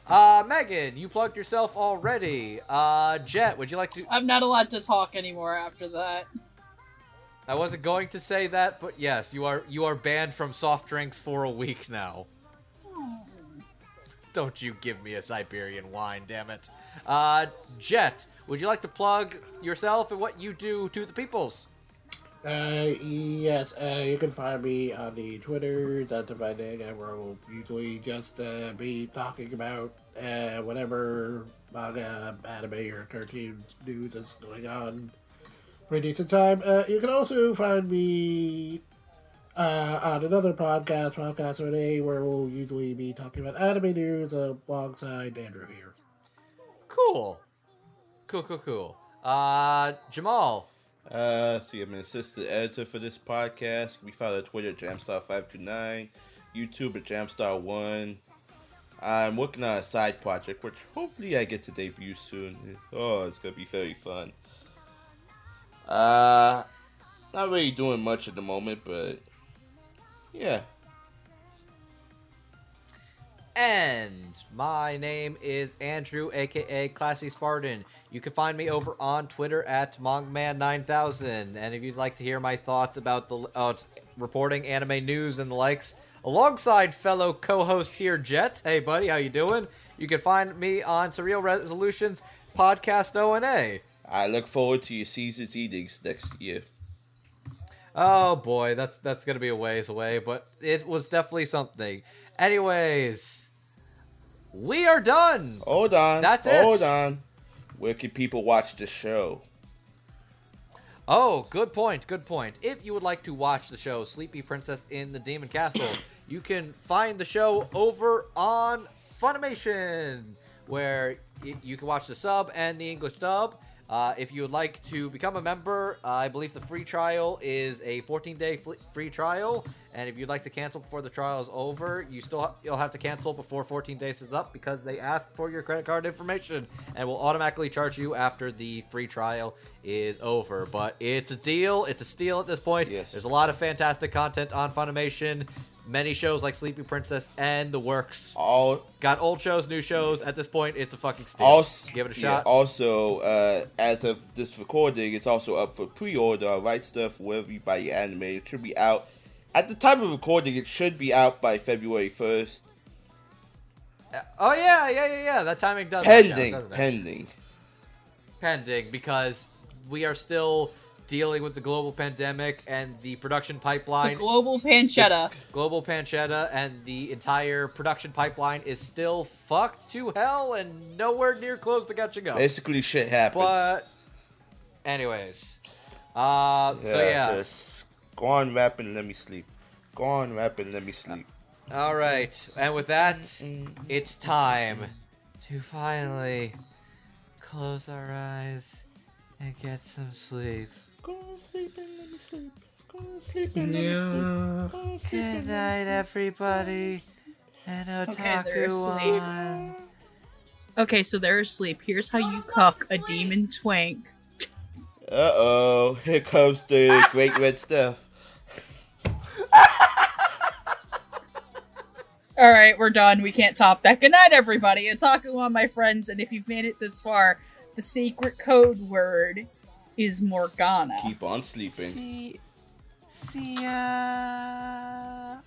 Uh, Megan, you plugged yourself already. Uh, Jet, would you like to? I'm not allowed to talk anymore after that. I wasn't going to say that, but yes, you are. You are banned from soft drinks for a week now. Don't you give me a Siberian wine, damn it. Uh, Jet, would you like to plug yourself and what you do to the peoples? Uh, yes, uh, you can find me on the Twitters at Dividing, where we'll usually just uh, be talking about uh, whatever manga, anime, or cartoon news is going on Pretty decent time. Uh, you can also find me uh, on another podcast, Podcast Renee, where we'll usually be talking about anime news alongside Andrew here. Cool. Cool, cool, cool. Uh, Jamal. Uh, see, I'm an assistant editor for this podcast. We follow Twitter at Jamstar529, YouTube at Jamstar1. I'm working on a side project, which hopefully I get to debut soon. Oh, it's gonna be very fun. Uh, not really doing much at the moment, but yeah. And my name is Andrew, aka Classy Spartan. You can find me over on Twitter at Mongman9000. And if you'd like to hear my thoughts about the uh, reporting anime news and the likes, alongside fellow co-host here, Jet. Hey, buddy, how you doing? You can find me on Surreal Resolutions Podcast O and A. I look forward to your season's eatings next year. Oh boy, that's that's gonna be a ways away, but it was definitely something. Anyways, we are done. Hold on. That's it. Hold on. Where can people watch the show? Oh, good point. Good point. If you would like to watch the show Sleepy Princess in the Demon Castle, you can find the show over on Funimation, where y- you can watch the sub and the English dub. Uh, if you would like to become a member, uh, I believe the free trial is a 14-day fl- free trial, and if you'd like to cancel before the trial is over, you still ha- you'll have to cancel before 14 days is up because they ask for your credit card information and will automatically charge you after the free trial is over. But it's a deal, it's a steal at this point. Yes. There's a lot of fantastic content on Funimation. Many shows like Sleepy Princess and The Works. All Got old shows, new shows. At this point, it's a fucking steal. Also, Give it a yeah, shot. also, uh, as of this recording, it's also up for pre-order. Right Stuf wherever you buy your anime. It should be out at the time of recording. It should be out by February first. Oh yeah, yeah, yeah, yeah. That timing does. Pending, pending. pending because we are still dealing with the global pandemic and the production The pipeline, global pancetta. global pancetta, and the entire production pipeline is still fucked to hell and nowhere near close to catching up. Basically, shit happens. But, anyways, uh, so yeah. just go on, rap and let me sleep. Go on, rap and let me sleep. All right, and with that, it's time to finally close our eyes and get some sleep. Go on, sleep and let me sleep. Go on, sleep and let me sleep. Yeah. Go sleep Good and let me night, everybody, and otaku asleep. on. Okay, so they're asleep. Here's how you cuck a demon twank. Uh oh, here comes the <laughs> great red stuff. All right, we're done. We can't top that. Good night, everybody. Otaku on my friends, and if you've made it this far, the secret code word is Morgana. Keep on sleeping. See, see ya.